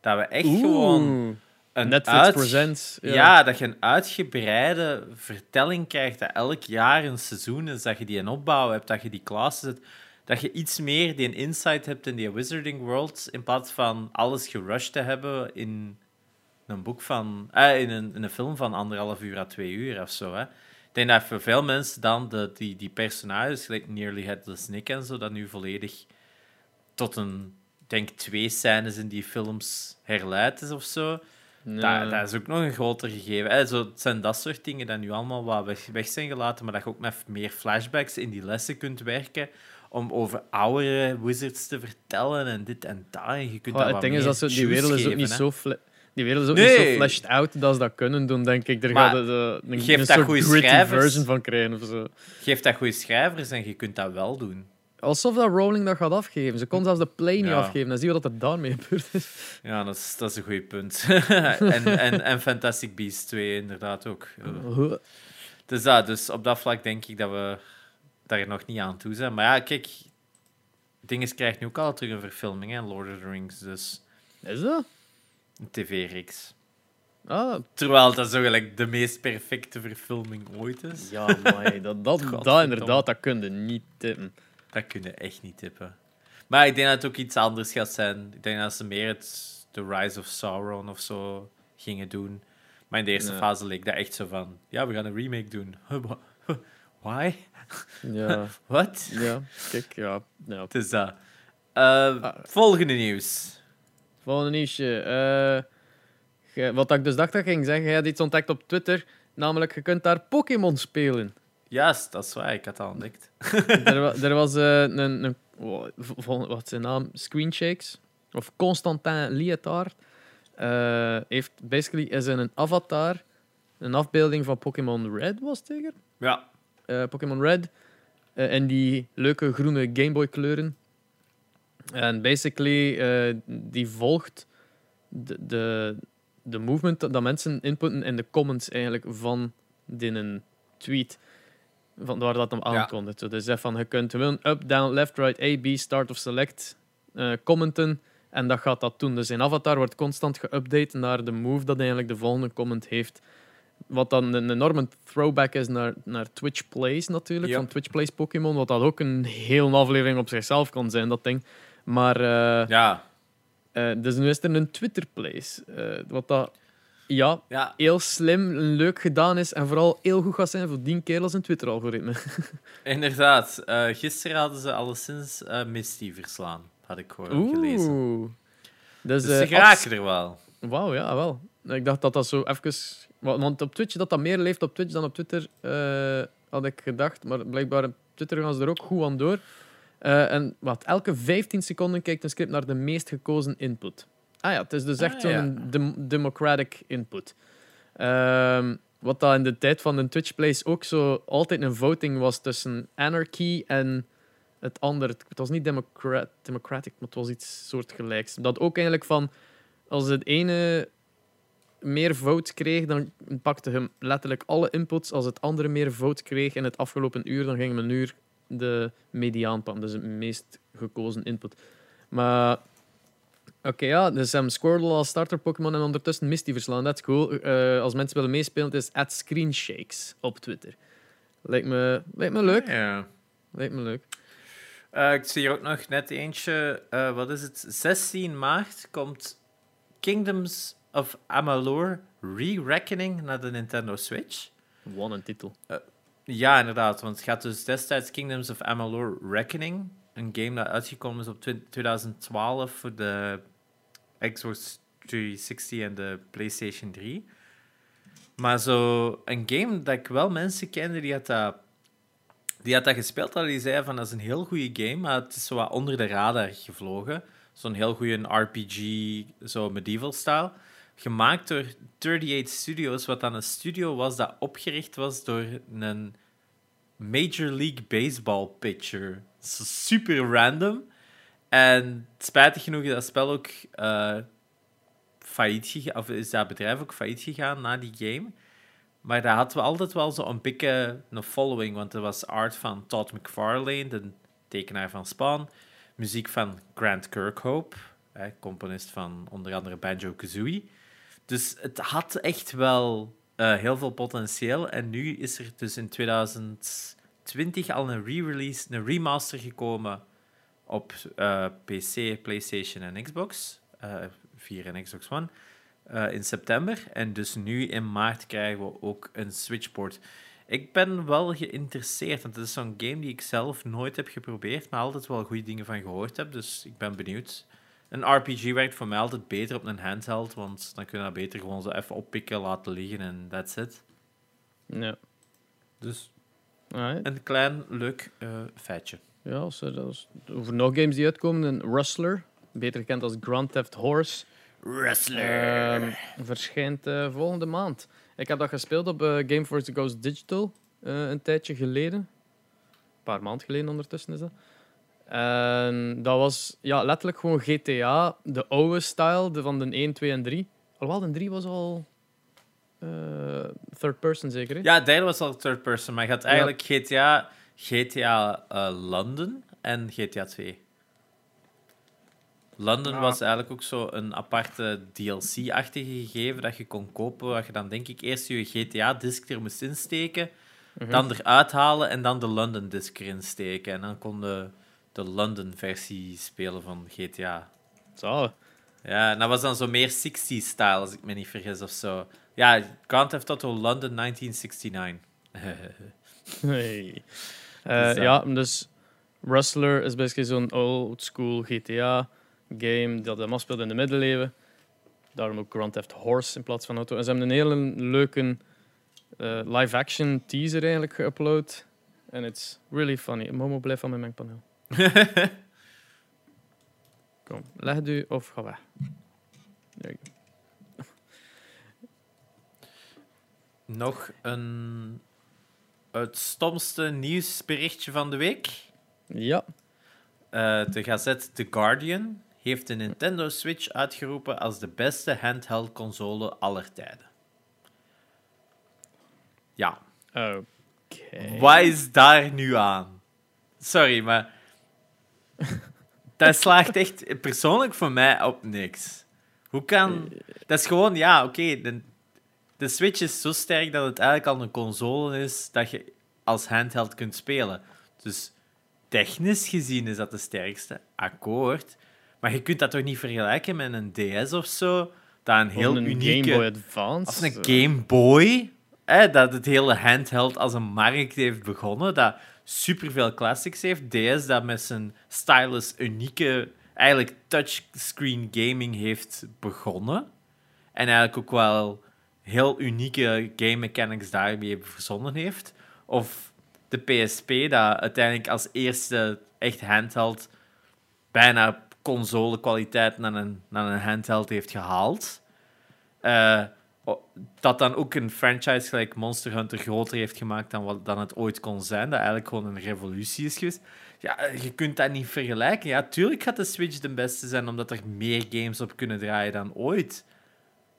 Dat we echt gewoon een Netflix uit- Presents. Ja. dat je een uitgebreide vertelling krijgt, dat elk jaar een seizoen is, dat je die een opbouw hebt, dat je die klassen zet, dat je iets meer die een insight hebt in die Wizarding Worlds, in plaats van alles gerushed te hebben in een boek van... Eh, in, een, in een film van anderhalf uur à twee uur of zo, hè. Ik denk dat voor veel mensen dan de, die, die personages, gelijk Nearly Headless Nick en zo, dat nu volledig tot een, ik denk twee scènes in die films herleid is of zo. Dat, dat is ook nog een groter gegeven. Hè. Zo, het zijn dat soort dingen die nu allemaal wat weg, weg zijn gelaten, maar dat je ook met meer flashbacks in die lessen kunt werken om over oudere wizards te vertellen en dit en dat. En je kunt het ding is dat ze, die wereld is ook geven, niet hè. zo... Die wereld is ook Nee. niet zo fleshed out dat ze dat kunnen doen, denk ik. Er Maar gaat de, een, een soort schrijvers. version van krijgen of zo. Geef dat goede schrijvers en je kunt dat wel doen. Alsof dat Rowling dat gaat afgeven. Ze kon zelfs de play niet Ja. afgeven. Dan zie je wat er daarmee gebeurd is. Ja, dat is, dat is een goed punt. en, en, en Fantastic Beasts 2 inderdaad ook. Dus, dat, dus op dat vlak denk ik dat we daar nog niet aan toe zijn. Maar ja, kijk, Dinges krijgt nu ook al terug een verfilming, hè, Lord of the Rings, dus Is dat? een tv-reeks. Ah, Terwijl dat zo gelijk de meest perfecte verfilming ooit is. ja, maar dat, dat, dat inderdaad, dat kun je niet tippen. Dat kun je echt niet tippen. Maar ik denk dat het ook iets anders gaat zijn. Ik denk dat ze meer het The Rise of Sauron of zo gingen doen. Maar in de eerste Ja. fase leek dat echt zo van... Ja, we gaan een remake doen. Why? Ja, Wat? ja, kijk, ja. ja. Het is dat. Eh, Ah. volgende nieuws. Volgende nieuwsje. Eh, wat ik dus dacht dat ik ging zeggen, jij had iets ontdekt op Twitter. Namelijk, je kunt daar Pokémon spelen. Juist, dat is waar. Ik had al ontdekt. er, wa- er was eh, een, een oh, wat is zijn naam? Screenshakes of Constantin Lietard eh, heeft basically is een avatar, een afbeelding van Pokémon Red was zeker? Ja. Eh, Pokémon Red in die leuke groene Game Boy kleuren. En basically die volgt de, de, de movement dat dat mensen inputten in de comments eigenlijk van die een tweet. Van waar dat hem Ja. aankondigt. Zo, Dus van je kunt gewoon up, down, left, right, A, B, start of select eh, commenten. En dat gaat dat doen. Dus zijn avatar wordt constant geüpdate naar de move dat eigenlijk de volgende comment heeft. Wat dan een enorme throwback is naar, naar Twitch Plays natuurlijk. Ja. Van Twitch Plays Pokémon. Wat dat ook een heel aflevering op zichzelf kan zijn, dat ding. Maar eh, Ja. eh, dus nu is er een Twitter Plays. wat dat ja, Ja, heel slim, leuk gedaan is en vooral heel goed gaat zijn voor die kerels in Twitter-algoritme. inderdaad. Eh, gisteren hadden ze alleszins eh Misty verslaan, had ik gewoon gelezen. Dus, Dus ze eh, geraken er wel. Wauw, ja, wel. Ik dacht dat dat zo even... wa- Want op Twitch, dat dat meer leeft op Twitch dan op Twitter, had ik gedacht. Maar blijkbaar op Twitter gaan ze er ook goed aan door. En wat, elke 15 seconden kijkt een script naar de meest gekozen input. Ah ja, het is dus echt Ah, zo'n ja. dem- democratic input. Ehm, wat dat in de tijd van de Twitch Plays ook zo altijd een voting was tussen Anarchy en het andere. Het was niet democrat, democratic, maar het was iets soortgelijks. Dat ook eigenlijk van, als het ene meer votes kreeg, dan pakte hem letterlijk alle inputs. Als het andere meer votes kreeg in het afgelopen uur, dan ging men nu de mediaan pakken. Dus het meest gekozen input. Maar... Oké, ja, dus hem Squirtle als starter Pokémon en ondertussen Misty verslaan. Dat is cool. Eh, als mensen willen meespelen, het is at Screenshakes op Twitter. Lijkt me, lijkt me leuk. Ja. Lijkt me leuk. Eh, ik zie hier ook nog net eentje. eh, wat is het? 16 maart komt Kingdoms of Amalur Re-Reckoning naar de Nintendo Switch. Wat een titel. Ja, inderdaad. Want het gaat dus destijds Kingdoms of Amalur Reckoning. Een game dat uitgekomen is op twi- 2012 voor de Xbox 360 en de PlayStation 3. Maar zo een game dat ik wel mensen kende die had dat, die had dat gespeeld hadden. Die zeiden van dat is een heel goede game, maar het is zo wat onder de radar gevlogen. Zo'n heel goede RPG, zo medieval style. Gemaakt door 38 Studios, wat dan een studio was dat opgericht was door een Major League Baseball pitcher. Super random. En spijtig genoeg is dat spel ook eh failliet gegaan, of is dat bedrijf ook failliet gegaan na die game. Maar daar hadden we altijd wel zo een beetje een following, want er was art van Todd McFarlane, de tekenaar van Spawn, muziek van Grant Kirkhope, componist van onder andere Banjo-Kazooie. Dus het had echt wel eh, heel veel potentieel. En nu is er dus in 2020 al een re-release, een remaster gekomen op eh, PC, PlayStation en Xbox. eh 4 en Xbox One. eh, in september. En dus nu in maart krijgen we ook een Switchport. Ik ben wel geïnteresseerd, want het is zo'n game die ik zelf nooit heb geprobeerd, maar altijd wel goede dingen van gehoord heb. Dus ik ben benieuwd. Een RPG werkt voor mij altijd beter op een handheld, want dan kun je dat beter gewoon zo even oppikken, laten liggen en that's it. Ja. Dus Alright. een klein leuk feitje. Ja, als er, als, over nog games die uitkomen, een Rustler, beter gekend als Grand Theft Horse, ehm, verschijnt eh, volgende maand. Ik heb dat gespeeld op eh, Game Force Goes Digital eh, een tijdje geleden. Een paar maanden geleden ondertussen is dat. En dat was ja, letterlijk gewoon GTA, de oude style de van de 1, 2 en 3. Alhoewel, de 3 was al third person zeker, hè? Ja, derde was al third person, maar je had eigenlijk GTA, GTA eh, London en GTA 2. London Ja. was eigenlijk ook zo een aparte DLC-achtige gegeven dat je kon kopen, waar je dan denk ik eerst je GTA-disc er moest insteken, Mhm. dan eruit halen en dan de London-disc erin steken. En dan kon de, de London-versie spelen van GTA. Zo. Ja, en dat was dan zo meer 60s-style, als ik me niet vergis, of zo. Ja, Grand Theft Auto London 1969. Hey. Eh, Dus, eh, ja, dus Rustler is basically zo'n old school GTA game dat hem afspeelt in de middeleeuwen. Daarom ook Grand Theft Horse in plaats van auto. En ze hebben een hele leuke eh, live-action teaser eigenlijk geüpload. En it's really funny. Momo, blijf van mijn mengpaneel. Kom, leg het u of ga weg. There you go. Nog een... Het stomste nieuwsberichtje van de week. Ja, Eh, de gazet The Guardian heeft de Nintendo Switch uitgeroepen als de beste handheld console aller tijden. Ja, oké. wat is daar nu aan? Sorry, maar... dat slaagt echt persoonlijk voor mij op niks. Hoe kan... Dat is gewoon, ja, oké, de Switch is zo sterk dat het eigenlijk al een console is dat je als handheld kunt spelen. Dus technisch gezien is dat de sterkste, akkoord. Maar je kunt dat toch niet vergelijken met een DS of zo, dat een heel Of een unieke... Game Boy Advance. Als een Game Boy, hè, dat het hele handheld als een markt heeft begonnen, dat superveel classics heeft. DS dat met zijn stylus unieke, eigenlijk touchscreen gaming heeft begonnen. En eigenlijk ook wel heel unieke game mechanics daarmee verzonnen heeft. Of de PSP, dat uiteindelijk als eerste echt handheld bijna console kwaliteit naar een, naar een handheld heeft gehaald. Eh, dat dan ook een franchise gelijk Monster Hunter groter heeft gemaakt dan, wat, dan het ooit kon zijn. Dat eigenlijk gewoon een revolutie is geweest. Ja, je kunt dat niet vergelijken. Ja, tuurlijk gaat de Switch de beste zijn, omdat er meer games op kunnen draaien dan ooit.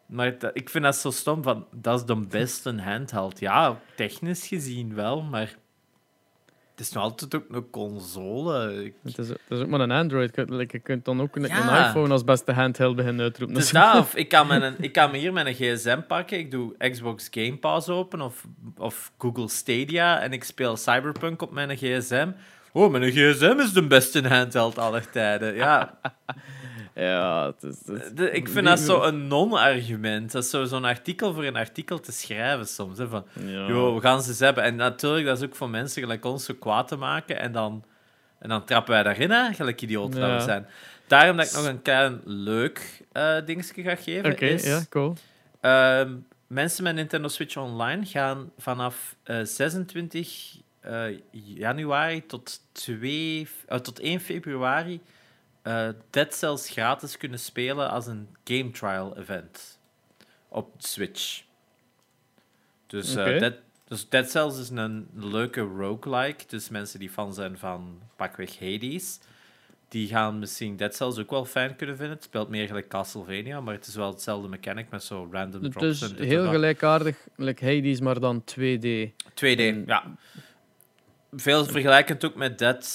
Maar dat- ik vind dat zo stom, van, dat is de beste handheld. Ja, technisch gezien wel, maar... Het is nog altijd ook een console. Ik- Het is, het is ook maar een Android. Je, kunt dan ook een, Ja. een iPhone als beste handheld beginnen uitroepen. Dus Dat of ik kan, mijn, ik kan me hier met een gsm pakken, ik doe Xbox Game Pass open of, of Google Stadia en ik speel Cyberpunk op mijn gsm. Oh, mijn gsm is de beste handheld aller tijden. Ja, Ja, het is... het is- de- ik vind dat zo een non-argument. Dat is zo- zo'n artikel voor een artikel te schrijven soms. Hè, van, ja. Yo, we gaan ze eens hebben. En natuurlijk, dat is ook voor mensen gelijk ons zo kwaad te maken. En dan, en dan trappen wij daarin, hè, gelijk idioten dat we zijn. Daarom dat ik nog een klein leuk eh dingetje ga geven. Oké, ja, cool. ehm, mensen met Nintendo Switch Online gaan vanaf eh, 26 eh, januari tot, 2, eh, tot 1 februari eh Dead Cells gratis kunnen spelen als een game trial event op Switch. Dus, Oké. Dead, dus Dead Cells is een leuke roguelike. Dus mensen die fan zijn van pakweg Hades, die gaan misschien Dead Cells ook wel fijn kunnen vinden. Het speelt meer gelijk Castlevania, maar het is wel hetzelfde mechanic met zo random Het drops. is en dit en heel gelijkaardig, like Hades, maar dan 2D. 2D, En- ja. Veel vergelijkend ook met Dead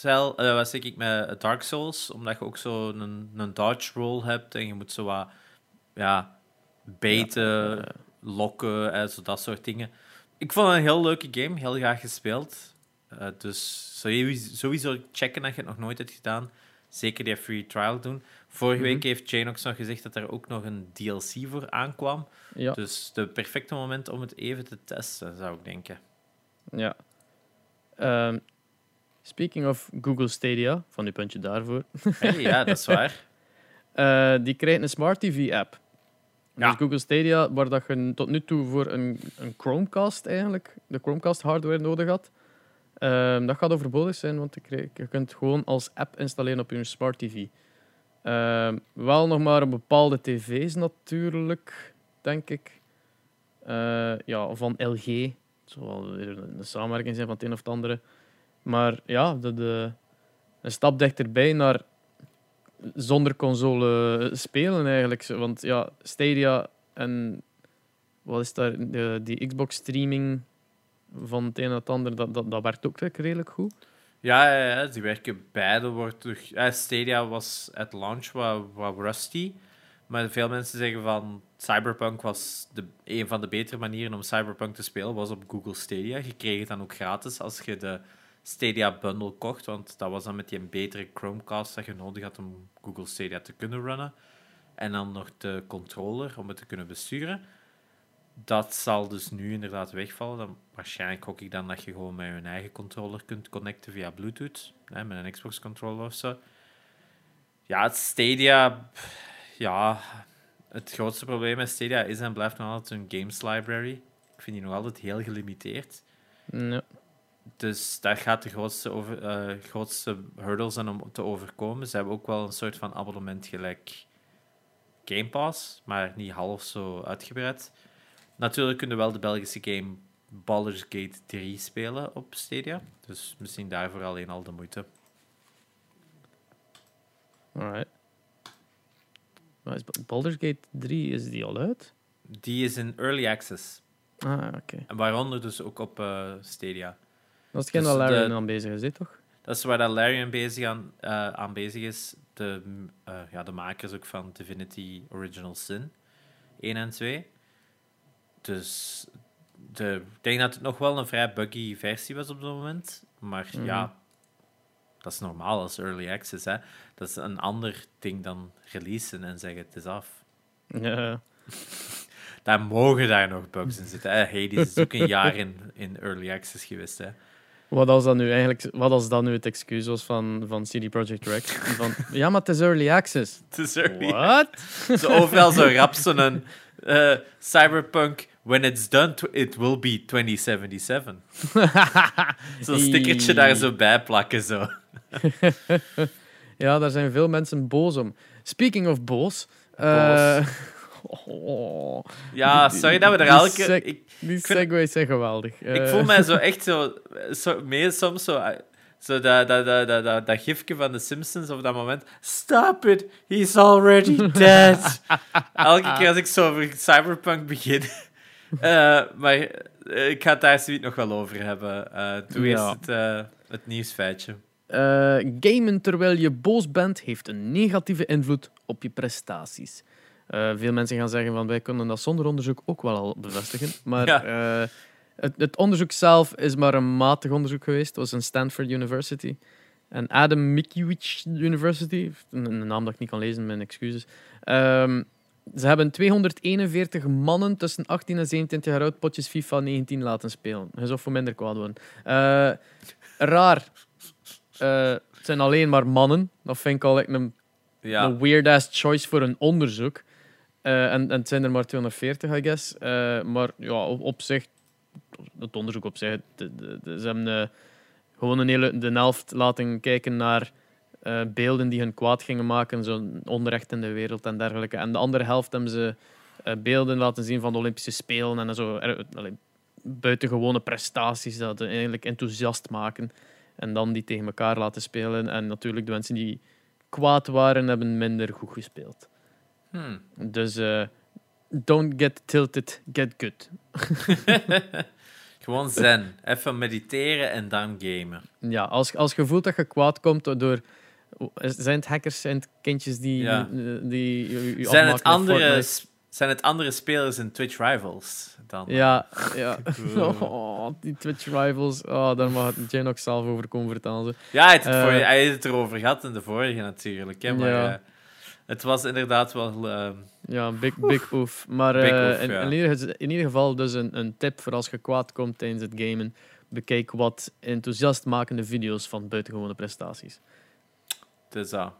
Cell, eh wat zeg ik, met Dark Souls, omdat je ook zo een, een dodge roll hebt en je moet zo wat, ja, baiten, Ja, lokken en zo dat soort dingen. Ik vond het een heel leuke game, heel graag gespeeld. Eh, dus sowieso, sowieso checken als je het nog nooit hebt gedaan. Zeker die free trial doen. Vorige Mhm. week heeft Janox nog gezegd dat er ook nog een DLC voor aankwam. Ja, Dus de perfecte moment om het even te testen, zou ik denken. ja. Ehm, speaking of Google Stadia, van uw puntje daarvoor. Hey, ja, dat is waar. Eh, die krijgt een Smart TV-app. Ja. Dus Google Stadia, waar dat je tot nu toe voor een, een Chromecast eigenlijk, de Chromecast-hardware nodig had, ehm, dat gaat overbodig zijn, want je, kunt gewoon als app installeren op je Smart TV. Ehm, wel nog maar op bepaalde tv's natuurlijk, denk ik. Eh, ja, van LG. Het zal wel weer een samenwerking zijn van het een of het andere. Maar ja, de, de, een stap dichterbij naar zonder console spelen eigenlijk. Want ja, Stadia en wat is daar, de, die Xbox streaming van het een en het ander, dat, dat, dat werkt ook redelijk goed. Ja, die werken beide. Wordt terug, Stadia was at launch wat, wat rusty. Maar veel mensen zeggen van Cyberpunk was de, een van de betere manieren om Cyberpunk te spelen, was op Google Stadia. Je kreeg het dan ook gratis als je de Stadia bundle kocht, want dat was dan met die een betere Chromecast dat je nodig had om Google Stadia te kunnen runnen. En dan nog de controller om het te kunnen besturen. Dat zal dus nu inderdaad wegvallen. Dan, waarschijnlijk gok ik dan dat je gewoon met je eigen controller kunt connecten via Bluetooth. Hè, met een Xbox controller of zo. Ja, het Stadia... Ja, het grootste probleem met Stadia is en blijft nog altijd een games library. Ik vind die nog altijd heel gelimiteerd. Ja. Dus daar gaat de grootste, over, eh, grootste hurdle zijn om te overkomen. Ze hebben ook wel een soort van abonnement gelijk Game Pass, maar niet half zo uitgebreid. Natuurlijk kunnen we wel de Belgische game Baldur's Gate 3 spelen op Stadia. Dus misschien daarvoor alleen al de moeite. Alright. Maar is Ba- Baldur's Gate 3, is die al uit? Die is in early access. Ah, oké. En waaronder dus ook op eh, Stadia. Dat is hetgeen Dus dat Larry de- aan bezig is, hè, toch? Dat is waar dat Larry aan bezig, aan, eh, aan bezig is. De, eh, ja, de makers ook van Divinity Original Sin 1 en 2. Dus de, ik denk dat het nog wel een vrij buggy versie was op dat moment. Maar Mhm. ja, dat is normaal als early access. Hè. Dat is een ander ding dan releasen en zeggen het is af. Ja. Daar mogen daar nog bugs in zitten. Hè? Hades is ook een jaar in, in early access geweest. Hè? Wat als dat nu eigenlijk, wat als dat nu het excuus was van, van CD Projekt Red? Van, ja, maar het is early access. Het is early. What? Zo overal zo rap zo'n eh, cyberpunk. When it's done, it will be 2077. Zo'n stickertje daar zo bij plakken. Zo. Ja, daar zijn veel mensen boos om. Speaking of boos. eh, Boos. Oh, Ja, sorry dat we er die elke... sec- Ik, die vind- segways zijn geweldig. ik Eh, voel mij zo echt zo... soms zo... eh, Zo dat, dat, dat, dat, dat, dat gifje van de Simpsons op dat moment. Stop it, he's already dead. Elke keer als ik zo over Cyberpunk begin. Eh, maar eh, ik ga het daar zoiets nog wel over hebben. Eh eerst Ja. het, eh, het nieuwsfeitje. Eh, gamen terwijl je boos bent heeft een negatieve invloed op je prestaties. Eh, veel mensen gaan zeggen van wij kunnen dat zonder onderzoek ook wel al bevestigen. Maar Ja. eh, het, het onderzoek zelf is maar een matig onderzoek geweest. Het was in Stanford University. En Adam Mickiewicz University, een, een naam dat ik niet kan lezen, mijn excuses. Ehm, ze hebben 241 mannen tussen 18 en 27 jaar oud potjes FIFA 19 laten spelen. Je zou voor minder kwaad worden. Eh, raar. Het zijn alleen maar mannen. Dat vind ik al echt een, Ja, een weird-ass choice voor een onderzoek. Eh, en, het zijn er maar 240, I guess. Eh, maar ja, op, zich, het onderzoek op zich, de, ze hebben eh, gewoon een hele de helft laten kijken naar beelden die hun kwaad gingen maken, zo'n onrecht in de wereld en dergelijke. En de andere helft hebben ze beelden laten zien van de Olympische Spelen en zo er, buitengewone prestaties dat eigenlijk enthousiast maken. En dan die tegen elkaar laten spelen. En natuurlijk de mensen die kwaad waren, hebben minder goed gespeeld. Hmm. Dus eh, don't get tilted, get good. Gewoon zen. Even mediteren en dan gamen. Ja, als, als je voelt dat je kwaad komt door... Zijn het hackers, zijn het kindjes die, Ja. die, die je- je Zijn het, andere, zijn het andere spelers in Twitch Rivals dan? Ja, ja. Oh, die Twitch rivals. Oh, daar mag het Jane ook zelf over komen vertellen. Ja, hij heeft het, Eh, voor, hij heeft het erover gehad in de vorige natuurlijk. Hè, maar Ja. Eh, het was inderdaad wel... eh, Ja, big, big oef. Maar Big eh, in, ja. in, ieder, in ieder geval dus een, een tip voor als je kwaad komt tijdens het gamen. Bekijk wat enthousiastmakende video's van buitengewone prestaties. dat.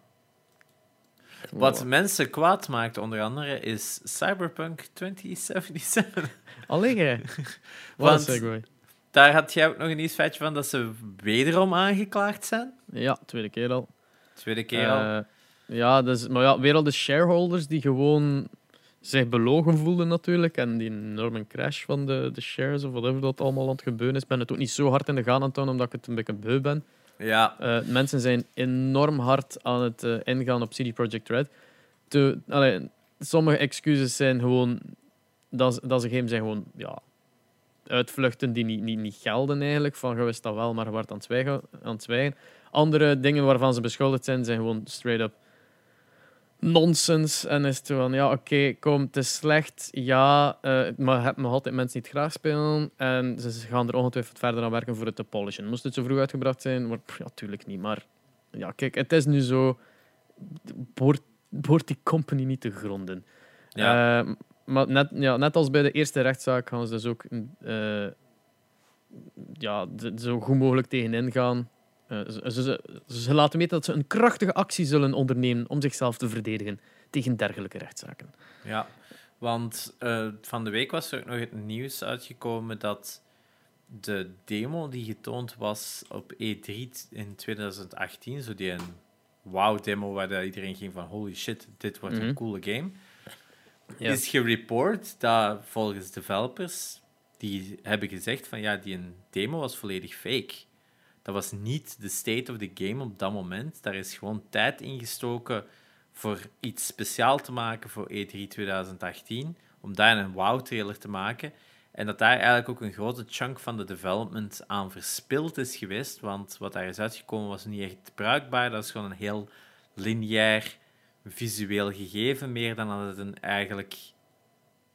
Wat mensen kwaad maakt, onder andere, is Cyberpunk 2077. Allee, Want-. Daar had jij ook nog een nieuwsfeitje van dat ze wederom aangeklaagd zijn. Ja, tweede keer al. Tweede keer al. Ja, dus, maar ja, weer al de shareholders die gewoon zich belogen voelden natuurlijk. En die enorme crash van de, de shares of whatever dat allemaal aan het gebeuren is. Ik ben het ook niet zo hard in de gaten aan omdat ik het een beetje beu ben. Ja, Eh, mensen zijn enorm hard aan het eh, ingaan op CD Projekt Red. Te, allee, sommige excuses zijn gewoon dat, ze- dat ze geen zijn gewoon ja, uitvluchten die niet, niet, niet gelden eigenlijk. Van je wist dat wel, maar je wordt aan het, zwijgen, aan het zwijgen. Andere dingen waarvan ze beschuldigd zijn, zijn gewoon straight up nonsens. En is het van, ja, oké, kom, het is slecht, ja, eh, maar je hebt nog altijd mensen die het graag spelen. En ze gaan er ongetwijfeld verder aan werken voor het te polishen. Moest het zo vroeg uitgebracht zijn? Maar, pff, ja, tuurlijk niet. Maar ja, kijk, het is nu zo... Behoort, behoort die company niet te gronden. ja. Eh, maar net, ja, net als bij de eerste rechtszaak gaan ze dus ook eh, ja, zo goed mogelijk tegenin gaan. Eh, ze, ze, ze, laten weten dat ze een krachtige actie zullen ondernemen om zichzelf te verdedigen tegen dergelijke rechtszaken. Ja, want eh, van de week was er ook nog het nieuws uitgekomen dat de demo die getoond was op E3 in 2018, zo die een wow-demo waar iedereen ging van holy shit, dit wordt Mhm. een coole game, Ja. is gereport dat volgens developers die hebben gezegd van ja, die een demo was volledig fake. Dat was niet de state of the game op dat moment. Daar is gewoon tijd ingestoken voor iets speciaal te maken voor E E3 2018, om daar een wow-trailer te maken. En dat daar eigenlijk ook een grote chunk van de development aan verspild is geweest, want wat daar is uitgekomen was niet echt bruikbaar. Dat is gewoon een heel lineair visueel gegeven, meer dan dat het een eigenlijk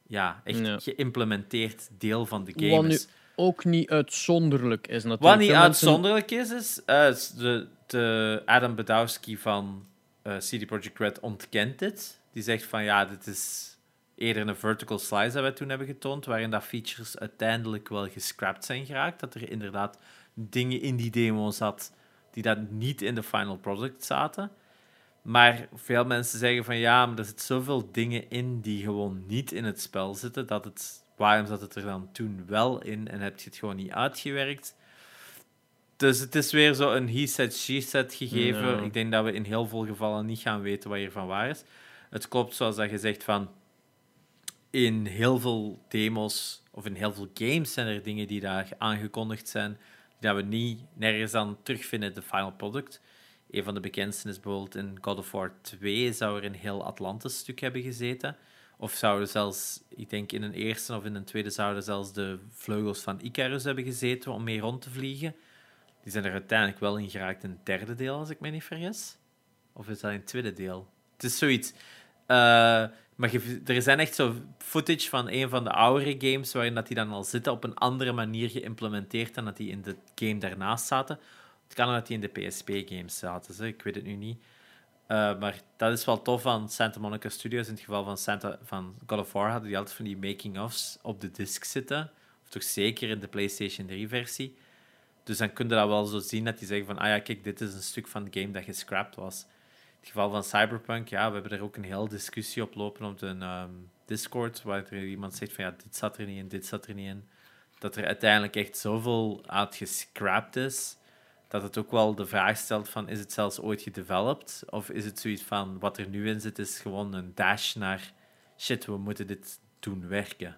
ja, echt Ja. geïmplementeerd deel van de game is. Ook niet uitzonderlijk is natuurlijk. Wat niet Veel mensen- uitzonderlijk is, is eh, is de, de Adam Badowski van eh CD Projekt Red ontkent dit. Die zegt van ja, dit is eerder een vertical slice dat wij toen hebben getoond, waarin dat features uiteindelijk wel gescrapt zijn geraakt. Dat er inderdaad dingen in die demo zat die dat niet in de final product zaten. Maar veel mensen zeggen van ja, maar er zitten zoveel dingen in die gewoon niet in het spel zitten, dat het, waarom zat het er dan toen wel in en heb je het gewoon niet uitgewerkt? Dus het is weer zo een he said, she said gegeven. Ik denk dat we in heel veel gevallen niet gaan weten wat hiervan waar is. Het klopt zoals dat je zegt van in heel veel demos of in heel veel games zijn er dingen die daar aangekondigd zijn, die dat we niet nergens aan terugvinden in de final product. Een van de bekendste is bijvoorbeeld in God of War 2 zou er een heel Atlantis-stuk hebben gezeten. Of zouden zelfs, ik denk in een eerste of in een tweede, zouden zelfs de vleugels van Icarus hebben gezeten om mee rond te vliegen. Die zijn er uiteindelijk wel in geraakt in het derde deel, als ik me niet vergis. Of is dat in het tweede deel? Het is zoiets. Eh, maar er zijn echt zo footage van een van de oudere games waarin dat die dan al zitten op een andere manier geïmplementeerd dan dat die in de game daarnaast zaten. Het kan dat die in de PSP-games zaten, ik weet het nu niet. Eh, maar dat is wel tof van Santa Monica Studios. In het geval van, Santa, van God of War hadden die altijd van die making-ofs op de disc zitten. Of toch zeker in de PlayStation 3-versie. Dus dan kun je dat wel zo zien dat die zeggen van, ah ja, kijk, dit is een stuk van de game dat gescrapt was. In het geval van Cyberpunk, ja, we hebben er ook een hele discussie op lopen op de ehm, Discord, waar iemand zegt van, ja, dit zat er niet in, dit zat er niet in. Dat er uiteindelijk echt zoveel uit gescrapt is, dat het ook wel de vraag stelt van, is het zelfs ooit gedeveloped? Of is het zoiets van, wat er nu in zit, is gewoon een dash naar, shit, we moeten dit doen werken.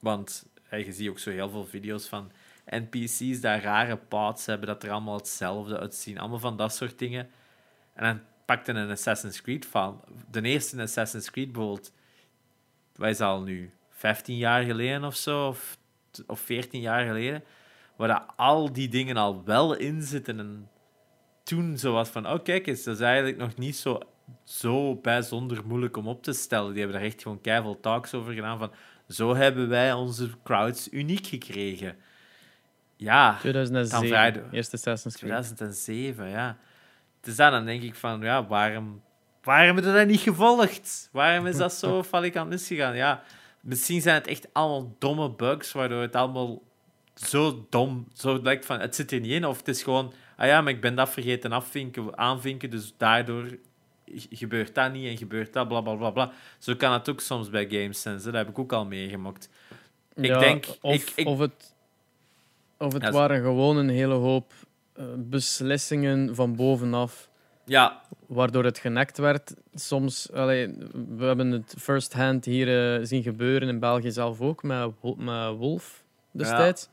Want je ziet ook zo heel veel video's van NPC's dat rare paths hebben, dat er allemaal hetzelfde uitzien. Allemaal van dat soort dingen. En dan pakte een Assassin's Creed van. De eerste Assassin's Creed bijvoorbeeld, wij is al nu 15 jaar geleden of zo, of, of 14 jaar geleden, waar dat al die dingen al wel in zitten. En toen zo was van, oh kijk eens, dat is eigenlijk nog niet zo, zo bijzonder moeilijk om op te stellen. Die hebben daar echt gewoon keiveel talks over gedaan van, zo hebben wij onze crowds uniek gekregen. Ja, 2007, vraag je- eerste Assassin's Creed. 2007, ja. Dus dan, dan denk ik van, ja, waarom, waarom hebben we dat niet gevolgd? Waarom is dat zo falikant misgegaan? Ja, misschien zijn het echt allemaal domme bugs, waardoor het allemaal zo dom, zo lijkt van, het zit er niet in. Of het is gewoon, ah ja, maar ik ben dat vergeten afvinken, aanvinken, dus daardoor gebeurt dat niet en gebeurt dat, bla, bla, bla, bla. Zo kan het ook soms bij games zijn, dat heb ik ook al meegemaakt. Ik Ja, denk- Of, ik- ik- of het, of het Ja, waren gewoon een hele hoop eh, beslissingen van bovenaf, Ja, waardoor het genekt werd. Soms, allee, we hebben het first hand hier eh, zien gebeuren in België zelf ook, met, met Wolf destijds.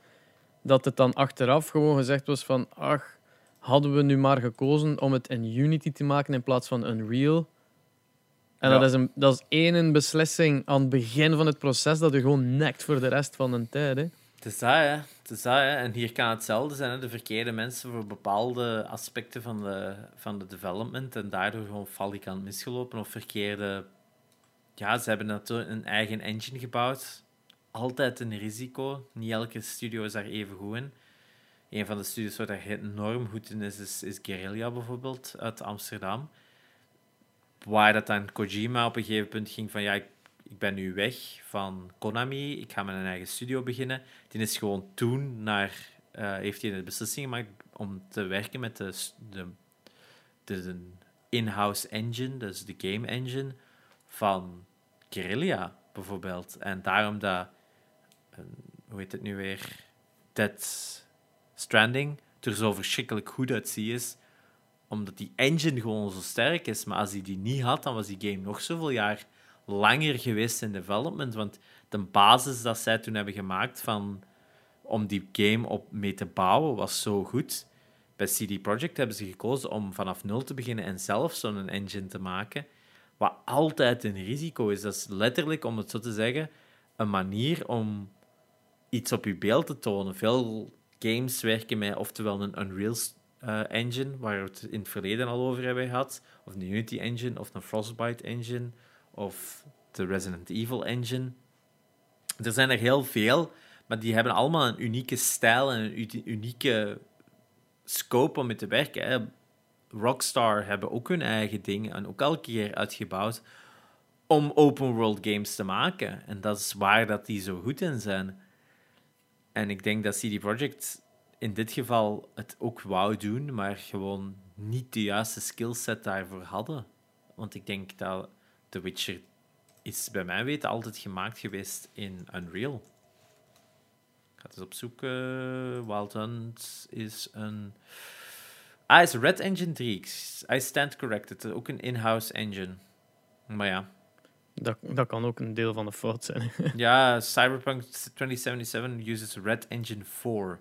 Dat het dan achteraf gewoon gezegd was van, ach, hadden we nu maar gekozen om het in Unity te maken in plaats van Unreal. En Ja. dat, is een, dat is één beslissing aan het begin van het proces dat je gewoon nekt voor de rest van de tijd. Hè. Het is dat, hè. Het is dat, hè. En hier kan hetzelfde zijn, hè. De verkeerde mensen voor bepaalde aspecten van de, van de development en daardoor gewoon falikant misgelopen of verkeerde... Ja, ze hebben natuurlijk een eigen engine gebouwd. Altijd een risico. Niet elke studio is daar even goed in. Een van de studios waar daar enorm goed in is, is, Guerrilla bijvoorbeeld, uit Amsterdam. Waar dat dan Kojima op een gegeven punt ging van, ja, ik, ik ben nu weg van Konami, ik ga een eigen studio beginnen. Die is gewoon toen naar, eh, heeft hij de beslissing gemaakt om te werken met de, de, de, de in-house engine, dus de game engine van Guerrilla bijvoorbeeld. En daarom dat, hoe heet het nu weer, Dead Stranding er zo verschrikkelijk goed uitziet is, omdat die engine gewoon zo sterk is. Maar als hij die niet had, dan was die game nog zoveel jaar langer geweest in development. Want de basis dat zij toen hebben gemaakt van, om die game op mee te bouwen, was zo goed. Bij CD Projekt hebben ze gekozen om vanaf nul te beginnen en zelf zo'n engine te maken. Wat altijd een risico is. Dat is letterlijk, om het zo te zeggen, een manier om iets op je beeld te tonen. Veel games werken met oftewel een Unreal eh, engine, waar we het in het verleden al over hebben gehad, of een Unity engine, of een Frostbite engine, of de Resident Evil engine. Er zijn er heel veel, maar die hebben allemaal een unieke stijl en een unieke scope om mee te werken. Rockstar hebben ook hun eigen ding en ook elke keer uitgebouwd om open world games te maken. En dat is waar dat die zo goed in zijn. En ik denk dat CD Projekt in dit geval het ook wou doen, maar gewoon niet de juiste skillset daarvoor hadden. Want ik denk dat The Witcher is bij mij weten altijd gemaakt geweest in Unreal. Ik ga het eens opzoeken. Wild Hunt is een... Ah, is Red Engine 3. I stand corrected. Ook een in-house engine. Maar ja. Dat, dat kan ook een deel van de fout zijn. ja, Cyberpunk 2077 uses Red Engine 4.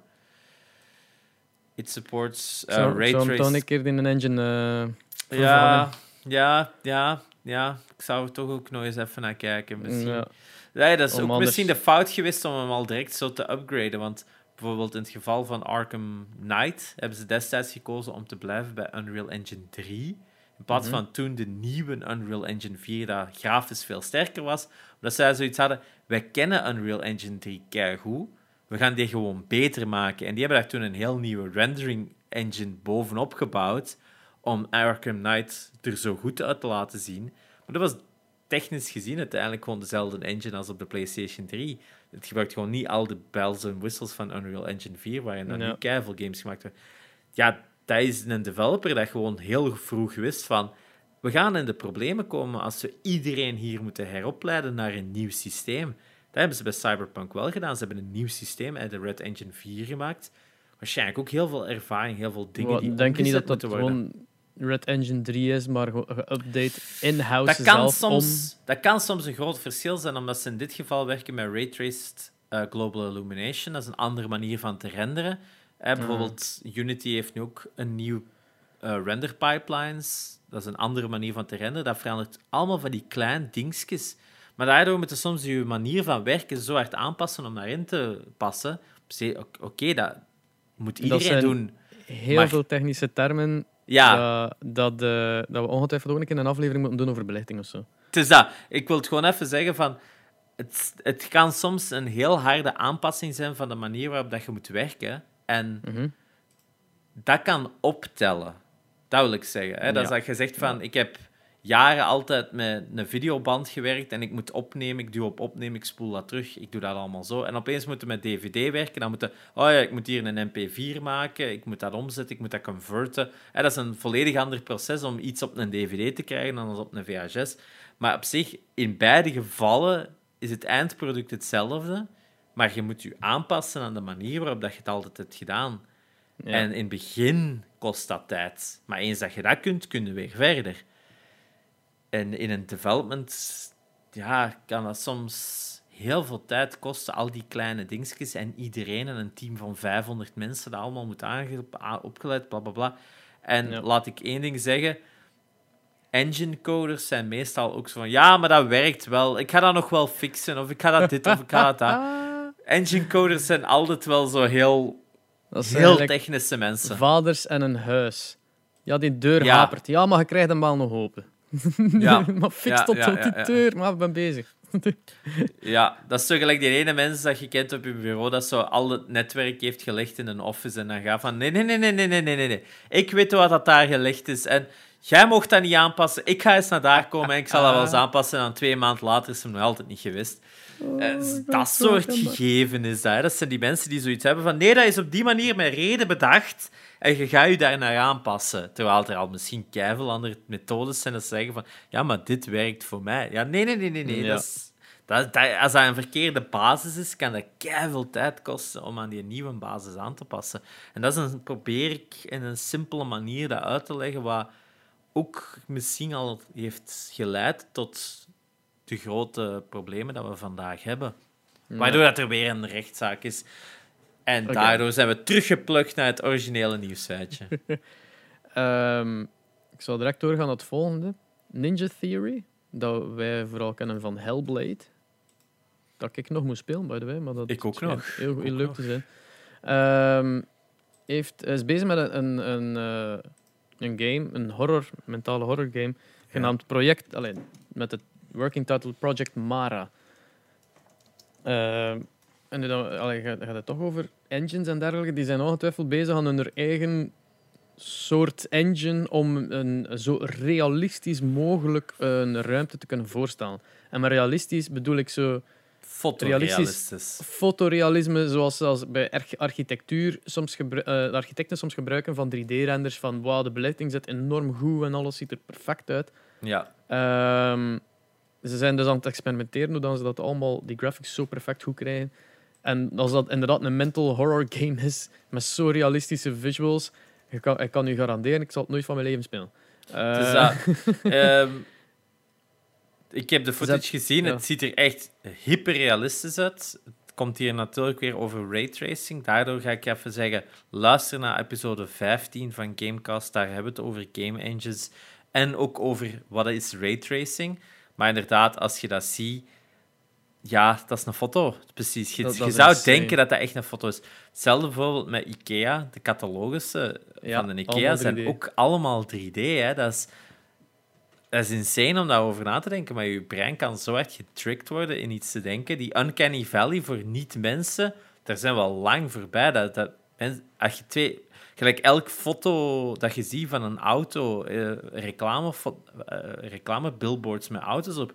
It supports uh, Zou- ray een keer in een engine eh, Ja, ja, ja, ja. Ik zou er toch ook nog eens even naar kijken. Misschien. Ja. Ja, dat is Om ook anders- misschien de fout geweest om hem al direct zo te upgraden. Want bijvoorbeeld in het geval van Arkham Knight hebben ze destijds gekozen om te blijven bij Unreal Engine 3. In plaats Mhm. van toen de nieuwe Unreal Engine 4, dat grafisch veel sterker was. Omdat zij zoiets hadden, wij kennen Unreal Engine 3 keigoed. We gaan die gewoon beter maken. En die hebben daar toen een heel nieuwe rendering engine bovenop gebouwd om Arkham Knight er zo goed uit te laten zien. Maar dat was technisch gezien uiteindelijk gewoon dezelfde engine als op de PlayStation 3. Het gebruikt gewoon niet al de bells en whistles van Unreal Engine 4, waarin dan nu keiveel games gemaakt worden. Ja, dat is een developer dat gewoon heel vroeg wist van... We gaan in de problemen komen als we iedereen hier moeten heropleiden naar een nieuw systeem. Dat hebben ze bij Cyberpunk wel gedaan. Ze hebben een nieuw systeem uit de Red Engine 4 gemaakt. Waarschijnlijk ook heel veel ervaring, heel veel dingen die denk je niet dat dat gewoon Red Engine 3 is, maar ge- geüpdate in-house Dat kan, zelf soms, dat kan soms een groot verschil zijn, omdat ze in dit geval werken met Ray-Traced eh, Global Illumination. Dat is een andere manier van te renderen. Bijvoorbeeld, Unity heeft nu ook een nieuw eh, render pipelines. Dat is een andere manier van te renderen. Dat verandert allemaal van die kleine dingetjes. Maar daardoor moeten soms je manier van werken zo hard aanpassen om daarin te passen. Oké, dat moet iedereen zijn- doen. heel Maar- veel technische termen Ja, dat, dat, eh, dat we ongetwijfeld ook een keer een aflevering moeten doen over belichting of zo. Het is dat. Ik wil het gewoon even zeggen van... Het, het kan soms een heel harde aanpassing zijn van de manier waarop dat je moet werken. En Mhm. dat kan optellen. Dat wil ik zeggen. Hè? Dat is dat je zegt van... Ik heb jaren altijd met een videoband gewerkt en ik moet opnemen, ik duw op opnemen, ik spoel dat terug, ik doe dat allemaal zo. En opeens moeten we met DVD werken, dan moeten... Oh ja, ik moet hier een MP4 maken, ik moet dat omzetten, ik moet dat converten. En dat is een volledig ander proces om iets op een DVD te krijgen dan als op een VHS. Maar op zich, in beide gevallen is het eindproduct hetzelfde, maar je moet je aanpassen aan de manier waarop dat je het altijd hebt gedaan. Ja. En in het begin kost dat tijd. Maar eens dat je dat kunt, kun je weer verder. En in een development ja, kan dat soms heel veel tijd kosten, al die kleine dingetjes. En iedereen en een team van 500 mensen dat allemaal moet opgeleid, bla bla bla. En Ja. laat ik één ding zeggen. Engine coders zijn meestal ook zo van ja, maar dat werkt wel. Ik ga dat nog wel fixen, of ik ga dat dit of ik ga dat dat. engine coders zijn altijd wel zo heel, dat zijn heel technische mensen. Vaders en een huis. Ja, die deur hapert. Ja, maar je krijgt hem wel nog open. Ja. maar fix tot ja, die deur, maar ik ben bezig. ja, dat is zo gelijk die ene mensen dat je kent op je bureau, dat zo al het netwerk heeft gelegd in een office en dan gaat van nee, nee, nee, nee, nee, nee, nee, nee. Ik weet wat dat daar gelegd is en jij mocht dat niet aanpassen. Ik ga eens naar daar komen en ik zal dat wel eens ah. aanpassen en dan twee maanden later is hem nog altijd niet geweest. Eh, dus dat soort gegeven is dat. hè. Dat zijn die mensen die zoiets hebben van nee, dat is op die manier met reden bedacht en je gaat je daar naar aanpassen. Terwijl er al misschien keiveel andere methodes zijn dat ze zeggen van ja, maar dit werkt voor mij. Ja, nee, nee, nee, nee, nee. Ja. Dat is, dat, dat- als dat een verkeerde basis is, kan dat keiveel tijd kosten om aan die nieuwe basis aan te passen. En dat is een, probeer ik in een simpele manier dat uit te leggen, wat ook misschien al heeft geleid tot de grote problemen dat we vandaag hebben. Waardoor dat er weer een rechtszaak is. En daardoor zijn we teruggeplukt naar het originele nieuwsfeitje. Ehm, ik zal direct doorgaan naar het volgende. Ninja Theory, dat wij vooral kennen van Hellblade. Dat ik nog moet spelen, by the way. Maar dat Ik ook nog. Heel, heel leuk nog. te zijn. Ehm, heeft, is bezig met een, een, een, eh, een game, een horror, mentale horror game, genaamd Project, alleen met het working title Project Mara. Ehm, en dan allee, gaat, gaat het toch over engines en dergelijke. Die zijn ongetwijfeld bezig aan hun eigen soort engine om een zo realistisch mogelijk een ruimte te kunnen voorstellen. En met realistisch bedoel ik zo Fotorealistisch. fotorealisme, zoals als bij arch- architectuur soms de architecten soms gebruiken van 3D-renders, van wow, de belichting zit enorm goed en alles ziet er perfect uit. Ja. Ehm, ze zijn dus aan het experimenteren hoe dan ze dat allemaal, die graphics zo perfect goed krijgen. En als dat inderdaad een mental horror game is, met zo realistische visuals, ik kan, ik kan u garanderen, ik zal het nooit van mijn leven spelen. Dus ik heb de footage dat- gezien. ja. Het ziet er echt hyperrealistisch uit. Het komt hier natuurlijk weer over raytracing. Daardoor ga ik even zeggen: luister naar episode 15 van Gamecast. Daar hebben we het over game engines. En ook over wat is raytracing. Maar inderdaad, als je dat ziet. Ja, dat is een foto. Precies. Je, Dat- je dat zou insane. denken dat dat echt een foto is. Hetzelfde bijvoorbeeld met IKEA. De catalogussen Ja, van de IKEA zijn 3D. ook allemaal 3D. Hè. Dat, is, dat is insane om daarover na te denken. Maar je brein kan zo hard getricked worden in iets te denken. Die uncanny valley voor niet-mensen, daar zijn we al lang voorbij. Dat, dat, als je twee... Gelijk elk foto dat je ziet van een auto, eh, reclame, eh, reclamebillboards met auto's op,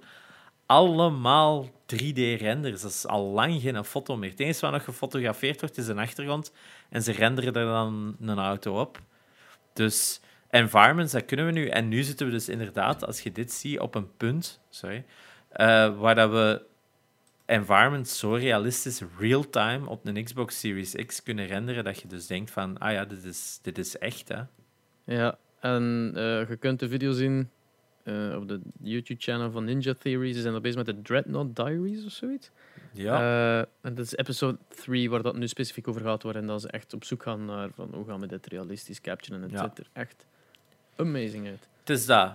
allemaal 3D-renders. Dat is al lang geen foto meer. Het enige wat nog gefotografeerd wordt, is een achtergrond. En ze renderen er dan een auto op. Dus environments, dat kunnen we nu. En nu zitten we dus inderdaad, als je dit ziet, op een punt sorry, eh, waar dat we environments zo realistisch real-time op een Xbox Series X kunnen renderen, dat je dus denkt van, ah ja, dit is, dit is echt, hè. Ja, en eh, je kunt de video zien eh, op de YouTube-channel van Ninja Theory. Ze zijn er bezig met de Dreadnought Diaries of zoiets. Ja. Eh, en dat is episode 3 waar dat nu specifiek over gaat, waarin dat ze echt op zoek gaan naar van, hoe gaan we dit realistisch capturen. En het Ja. ziet er echt amazing uit. Het is dat.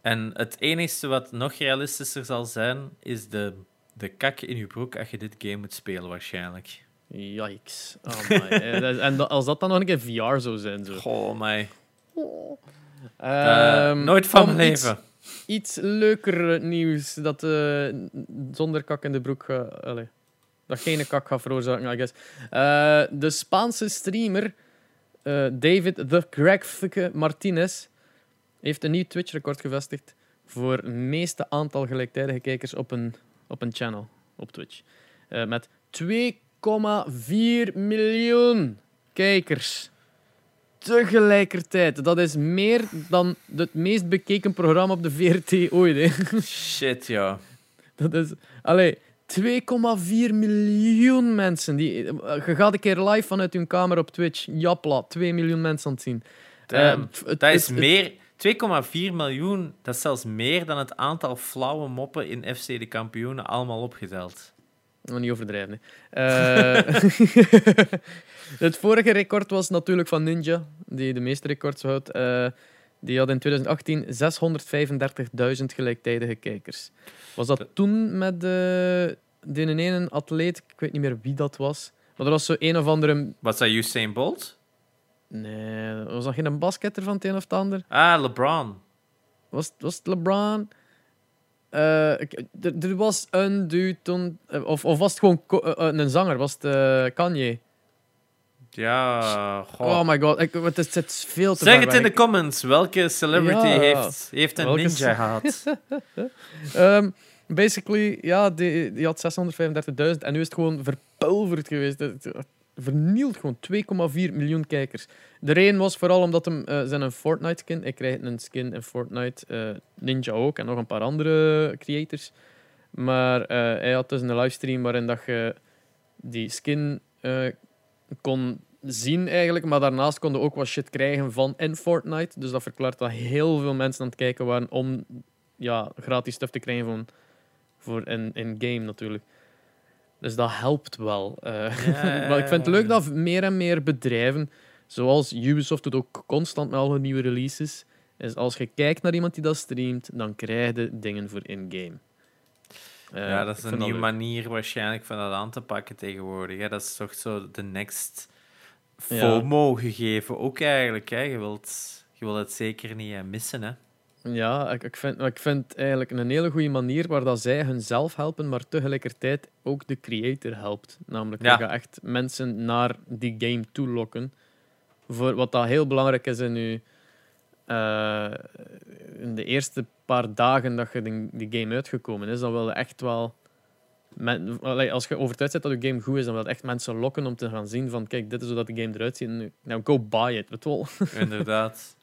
En het enige wat nog realistischer zal zijn, is de, de kak in je broek als je dit game moet spelen, waarschijnlijk. Yikes. Eh, dat- en als dat dan nog een keer VR zou zijn. Zo. Goh, mij. Ehm, nooit van mijn leven. Iets leuker nieuws dat eh, zonder kak in de broek allee, dat geen kak gaat veroorzaken, I guess. Eh, de Spaanse streamer eh, David The Greg Martinez heeft een nieuw Twitch-record gevestigd voor het meeste aantal gelijktijdige kijkers op een, op een channel op Twitch. Eh, met 2,4 miljoen kijkers. Tegelijkertijd. Dat is meer dan het meest bekeken programma op de VRT ooit. Hè. Shit, ja. Dat is... Allee, 2,4 miljoen mensen. Die, je gaat een keer live vanuit je kamer op Twitch. Japla, 2 miljoen mensen aan het zien. Damn. Eh, het- dat is het- meer... 2,4 miljoen, dat is zelfs meer dan het aantal flauwe moppen in FC de kampioenen allemaal opgeteld. Nog niet overdrijven. hè. Eh, het vorige record was natuurlijk van Ninja, die de meeste records houdt. Eh, die had in 2018 635.000 gelijktijdige kijkers. Was dat toen met de, de ene atleet? Ik weet niet meer wie dat was. Maar er was zo een of andere... Was dat Usain Bolt? Nee, was dat geen basketter van het een of het ander? Ah, LeBron. Was, was het LeBron? Eh, er, was een dude toen... eh, Of, of was het gewoon eh, een zanger? Was het Kanye? Ja, goh. Oh my god, ik, het, is, het is veel te Zeg het in de comments. Welke celebrity Ja. heeft, heeft een Welke ninja gehad? Ehm, basically, ja, die, die had 635.000 en nu is het gewoon verpulverd geweest. Vernield gewoon 2,4 miljoen kijkers. De reden was vooral omdat hem eh, zijn een Fortnite skin. Ik krijg een skin in Fortnite, eh, Ninja ook en nog een paar andere creators. Maar eh, hij had dus een livestream waarin dat je die skin kon zien eigenlijk, maar daarnaast konden ook wat shit krijgen van in Fortnite. Dus dat verklaart dat heel veel mensen aan het kijken waren om ja, gratis stuff te krijgen van, voor in, in game natuurlijk. Dus dat helpt wel. Eh, Ja, maar ik vind het leuk dat meer en meer bedrijven, zoals Ubisoft doet ook constant met al hun nieuwe releases, is als je kijkt naar iemand die dat streamt, dan krijg je dingen voor in-game. Eh, ja, dat is een nieuwe manier waarschijnlijk van dat aan te pakken tegenwoordig. Hè. Dat is toch zo de next Ja. FOMO gegeven ook eigenlijk. Hè. Je, wilt, je wilt het zeker niet eh, missen. Hè. Ja, ik, ik, vind, ik vind eigenlijk een hele goede manier waar dat zij hunzelf helpen, maar tegelijkertijd ook de creator helpt. Namelijk, Ja. je gaat echt mensen naar die game toe lokken. voor wat dat heel belangrijk is in je eh, in de eerste paar dagen dat je die, die game uitgekomen is, dan wil je echt wel men, als je overtuigd bent dat je game goed is, dan wil je echt mensen lokken om te gaan zien van kijk, dit is hoe dat de game eruit ziet. Nu, nou, go buy it. Wel. Inderdaad.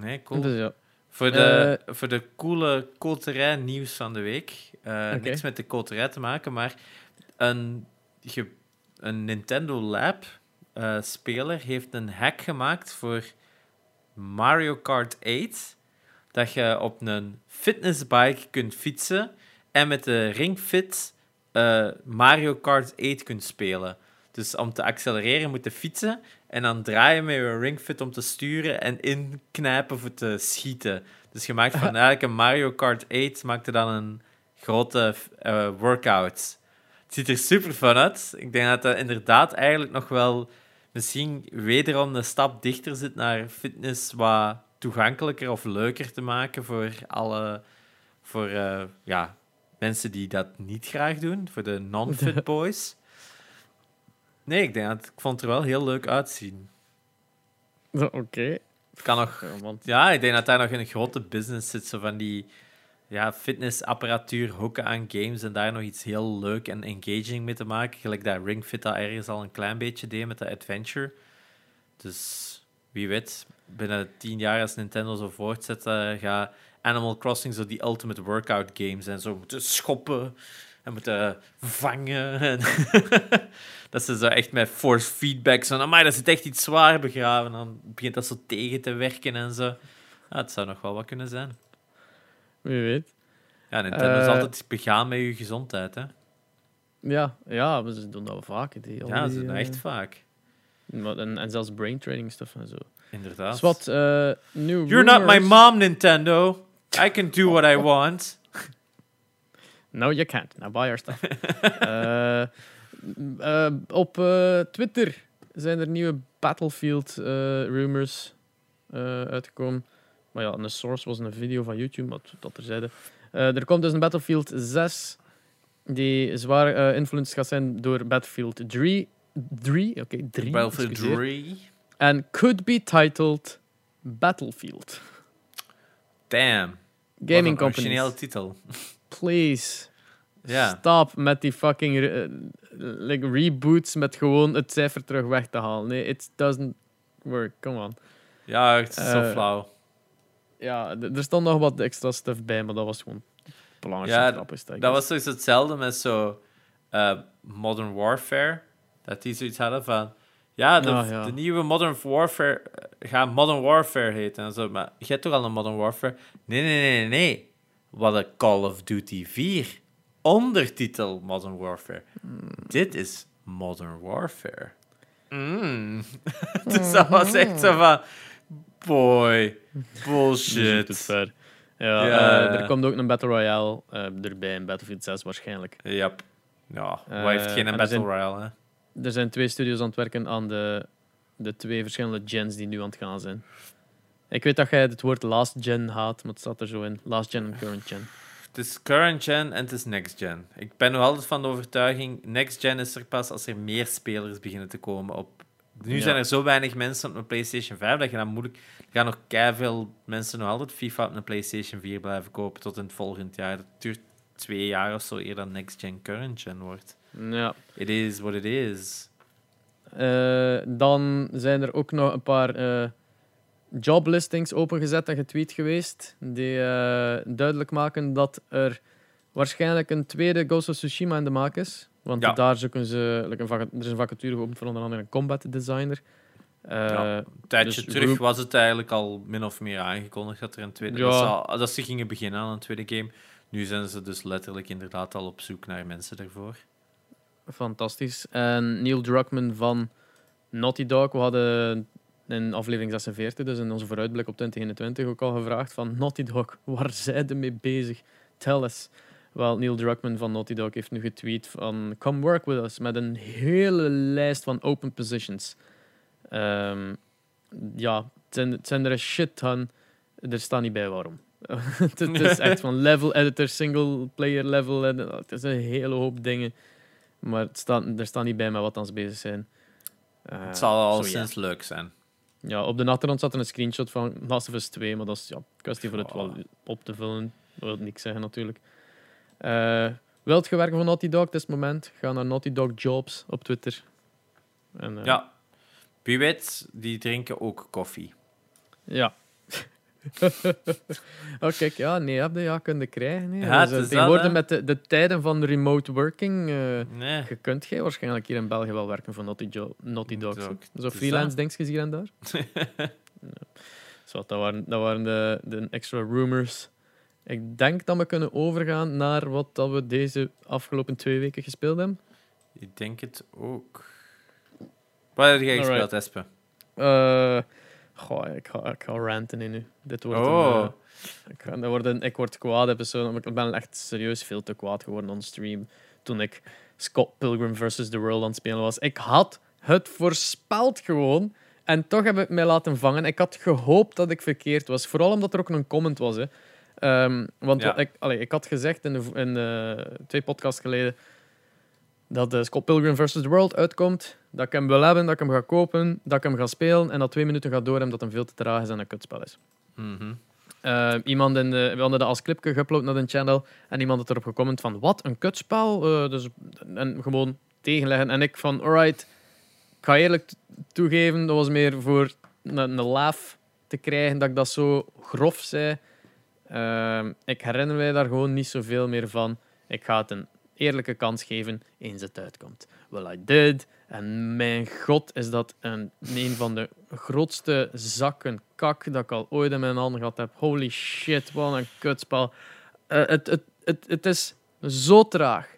Nee, cool. Dus ja. Voor de, voor de coole koterij nieuws van de week. Eh. Niks met de koterij te maken, maar een, ge- een Nintendo Lab eh, speler heeft een hack gemaakt voor Mario Kart 8. Dat je op een fitnessbike kunt fietsen en met de Ring Fit eh, Mario Kart 8 kunt spelen. Dus om te accelereren moet je fietsen en dan draaien met je Ring Fit om te sturen en inknijpen voor te schieten. Dus je maakt van eigenlijk een Mario Kart 8 maakte dan een grote eh, workout. Het ziet er super fun uit. Ik denk dat dat inderdaad eigenlijk nog wel misschien wederom een stap dichter zit naar fitness wat toegankelijker of leuker te maken voor alle voor eh, ja, mensen die dat niet graag doen, voor de non-fit boys. Nee, ik denk dat ik vond het er wel heel leuk uitzien. Oké. Het kan nog Ja, want ja, ik denk dat daar nog een grote business zit. Zo van die ja, fitnessapparatuur hoeken aan games en daar nog iets heel leuk en engaging mee te maken. Gelijk dat Ring Fit dat ergens al een klein beetje deed met de Adventure. Dus wie weet, binnen tien jaar als Nintendo zo voortzet, eh, gaat Animal Crossing zo die ultimate workout games en zo moeten schoppen en moeten vangen. En dat ze zo echt met force feedback zo, amai, dat zit echt iets zwaar begraven. Dan begint dat zo tegen te werken en zo. Het zou nog wel wat kunnen zijn. wie weet. Ja, Nintendo is Eh, altijd begaan met je gezondheid, hè. Ja, ja, maar ze doen dat wel vaak. Die, Ja, die, ze doen eh, echt vaak. maar- En, en zelfs brain training stuff en zo. Inderdaad. Dus wat, new You're not my mom, Nintendo. I can do what I want. No, you can't. Now buy our stuff. Eh, op eh, Twitter zijn er nieuwe Battlefield rumors uitgekomen. Maar ja, een source was een video van YouTube, wat dat er zeiden. Er komt dus een Battlefield 6 die zwaar influenced gaat zijn door Battlefield 3. 3, oké, 3. Battlefield excuseer. 3. And could be titled Battlefield. Damn. Gaming een originele titel. please. Ja. Stop met die fucking re- like reboots met gewoon het cijfer terug weg te halen. Nee, it doesn't work. Come on. Ja, het is zo Eh, flauw. Ja, er stond nog wat extra stuff bij, maar dat was gewoon belangrijk. Ja. Dat was dus hetzelfde met zo eh, Modern Warfare. Dat die zoiets hadden van... Ja, de, Ah, ja. de nieuwe Modern Warfare eh, gaat Modern Warfare heten en zo. Maar je hebt toch al een Modern Warfare? Nee, nee, nee, nee, nee. Wat een Call of Duty 4. Ondertitel Modern Warfare. Hmm. Dit is Modern Warfare. Mm. dus dat was echt zo van... Boy, bullshit. het ver. Ja, Ja. eh, er komt ook een Battle Royale eh, erbij in Battlefield 6 waarschijnlijk. Yep. Ja, wat heeft geen en Battle zijn- Royale, hè? Er zijn twee studios aan het werken aan de, de twee verschillende gens die nu aan het gaan zijn. Ik weet dat jij het woord last gen haat, maar het staat er zo in. Last gen en current gen. Het is current gen en het is next gen. Ik ben nog altijd van de overtuiging, next gen is er pas als er meer spelers beginnen te komen op... Nu Ja. zijn er zo weinig mensen op een PlayStation 5 dat je dan moeilijk... Er gaan nog veel mensen nog altijd FIFA op een PlayStation 4 blijven kopen tot in het volgend jaar. Dat duurt twee jaar of zo eer dan next gen current gen wordt. Ja. It is what it is. Eh, dan zijn er ook nog een paar eh, joblistings opengezet en getweet geweest. Die eh, duidelijk maken dat er waarschijnlijk een tweede Ghost of Tsushima in de maak is. Want Ja. daar zoeken ze. like een er is een vacature geopend voor onder andere een combat designer. Eh, Ja. Een tijdje Dus terug was het eigenlijk al min of meer aangekondigd dat er een tweede... Ja. Dat, ze dat ze gingen beginnen aan een tweede game. Nu zijn ze dus letterlijk inderdaad al op zoek naar mensen daarvoor. Fantastisch. En Neil Druckmann van Naughty Dog. We hadden in aflevering 46, dus in onze vooruitblik op 2021, ook al gevraagd van Naughty Dog, waar zijn ze mee bezig? Tell us. Wel, Neil Druckmann van Naughty Dog heeft nu getweet van come work with us, met een hele lijst van open positions. Ehm, ja, het zijn, het zijn er een shit ton. Er staat niet bij waarom. het, is echt van level editor, single player level. En, het is een hele hoop dingen. Maar het staat, er staat niet bij met wat ze bezig zijn. Eh, Het zal al ja. sinds leuk zijn. Ja, op de achtergrond zat er een screenshot van Last of Us 2, maar dat is ja, kwestie voor het wel op te vullen. Dat wil niks zeggen natuurlijk. Eh wilt je werken voor Naughty Dog? Het is het moment. Ga naar Naughty Dog Jobs op Twitter. En, eh, Ja. Wie weet, die drinken ook koffie. Ja. oh, kijk, ja, nee, heb je ja kunnen krijgen. Nee. Ja, Dus, eh, dat, tegenwoordig met de, de tijden van remote working, eh, Nee. je kunt jij waarschijnlijk hier in België wel werken voor Naughty, jo Naughty Dogs. Zo is freelance dingetjes hier en daar. ja. Zo, dat waren, dat waren de, de extra rumors. Ik denk dat we kunnen overgaan naar wat dat we deze afgelopen twee weken gespeeld hebben. Ik denk het ook. Wat heb jij gespeeld, Alright. Espe? Goh, ik, ga, ik ga ranten in nu. Dit wordt Oh. een, eh, ik, wordt een, ik word kwaad maar ik ben echt serieus veel te kwaad geworden on stream toen ik Scott Pilgrim vs. The World aan het spelen was. Ik had het voorspeld gewoon en toch heb ik mij laten vangen. Ik had gehoopt dat ik verkeerd was, vooral omdat er ook een comment was. Hè. Ehm, want Ja. ik, allee, ik had gezegd in, de, in de twee podcasts geleden dat de Scott Pilgrim vs. The World uitkomt, dat ik hem wil hebben, dat ik hem ga kopen, dat ik hem ga spelen en dat twee minuten gaat door hebben dat hem veel te traag is en een kutspel is. Mhm. Eh, iemand in de, we hadden dat als clipje geüpload naar de channel en iemand had erop gecomment van wat, een kutspel? Eh, dus, en gewoon tegenleggen. En ik van, alright, ik ga eerlijk toegeven, dat was meer voor een, een laaf te krijgen dat ik dat zo grof zei. Ehm, ik herinner mij daar gewoon niet zoveel meer van. Ik ga het een eerlijke kans geven eens het uitkomt. Well, I did. En mijn god, is dat een, een van de grootste zakken kak dat ik al ooit in mijn handen gehad heb. Holy shit, wat een kutspel. Eh, het, het, het, het is zo traag.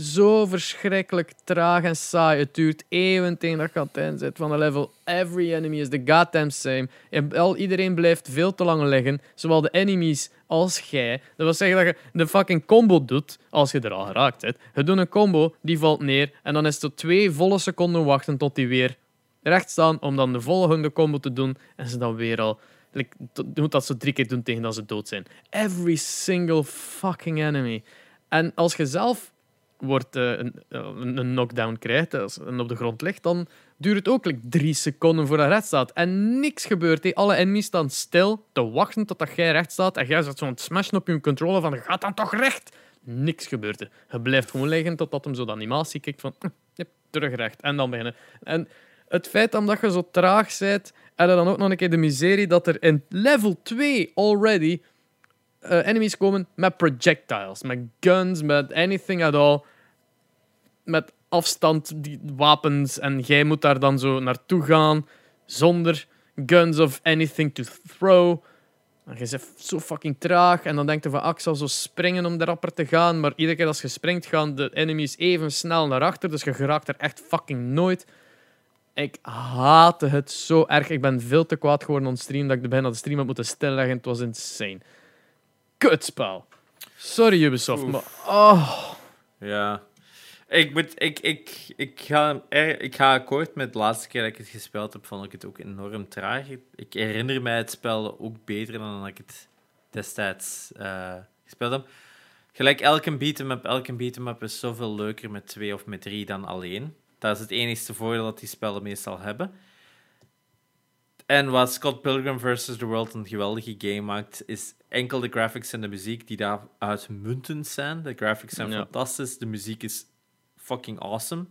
Zo verschrikkelijk traag en saai. Het duurt eeuwen tegen dat je eind zit van de level. Every enemy is the goddamn same. En al, iedereen blijft veel te lang liggen. Zowel de enemies als jij. Dat wil zeggen dat je de fucking combo doet als je er al geraakt bent. Je doet een combo, die valt neer. En dan is het twee volle seconden wachten tot die weer recht staan. Om dan de volgende combo te doen. En ze dan weer al. Like, moet dat zo drie keer doen tegen dat ze dood zijn. Every single fucking enemy. En als je zelf wordt, eh, een, een, een knockdown krijgt en op de grond ligt, dan duurt het ook like, drie seconden voordat je recht staat. En niks gebeurt. Alle enemies staan stil te wachten totdat jij recht staat. En jij zit zo aan het smashen op je controller van, gaat dan toch recht? Niks gebeurt. Je blijft gewoon liggen totdat hem zo de animatie kijkt van, hm, yep, terug recht. En dan beginnen. En het feit omdat je zo traag bent, en dan ook nog een keer de miserie dat er in level 2 already eh, enemies komen met projectiles, met guns, met anything at all. Met afstand, die wapens. En jij moet daar dan zo naartoe gaan zonder guns of anything to throw. En je bent zo fucking traag. En dan denk je van, ah, ik zal zo springen om de rapper te gaan. Maar iedere keer als je springt, gaan de enemies even snel naar achter. Dus je geraakt er echt fucking nooit. Ik haatte het zo erg. Ik ben veel te kwaad geworden on stream dat ik bijna de stream had moeten stilleggen. Het was insane. Kutspel. Sorry Ubisoft, Oef. maar... Oh. Ja. Ik, moet, ik, ik, ik, ga, ik ga akkoord met de laatste keer dat ik het gespeeld heb, vond ik het ook enorm traag. Ik herinner mij het spel ook beter dan dat ik het destijds eh, gespeeld heb. Gelijk elke beat'em-up, elke beat'em-up is zoveel leuker met twee of met drie dan alleen. Dat is het enige voordeel dat die spellen meestal hebben. En wat Scott Pilgrim vs. The World een geweldige game maakt, is enkel de graphics en de muziek die daar uitmuntend zijn. De graphics zijn Ja. fantastisch, de muziek is fucking awesome.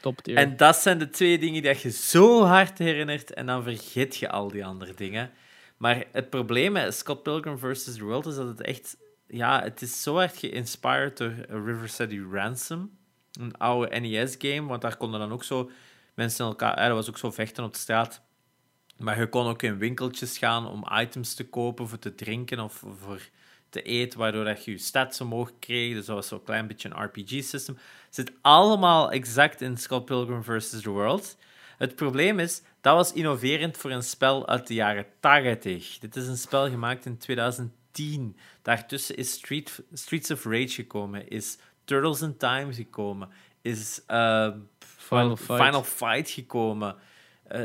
Top tier. En dat zijn de twee dingen die je zo hard herinnert en dan vergeet je al die andere dingen. Maar het probleem met Scott Pilgrim vs. The World is dat het echt... Ja, het is zo hard geïnspired door River City Ransom. Een oude NES-game, want daar konden dan ook zo mensen elkaar... eh, dat was ook zo vechten op de straat. Maar je kon ook in winkeltjes gaan om items te kopen voor te drinken of voor te eten, waardoor dat je je stats omhoog kreeg. Dus dat was zo'n klein beetje een RPG-system. Zit allemaal exact in Scott Pilgrim vs. The World. Het probleem is, dat was innoverend voor een spel uit de jaren 80. Dit is een spel gemaakt in 2010. Daartussen is Street, Streets of Rage gekomen, is Turtles in Time gekomen, is eh, Final Fight. Final Fight gekomen. Eh,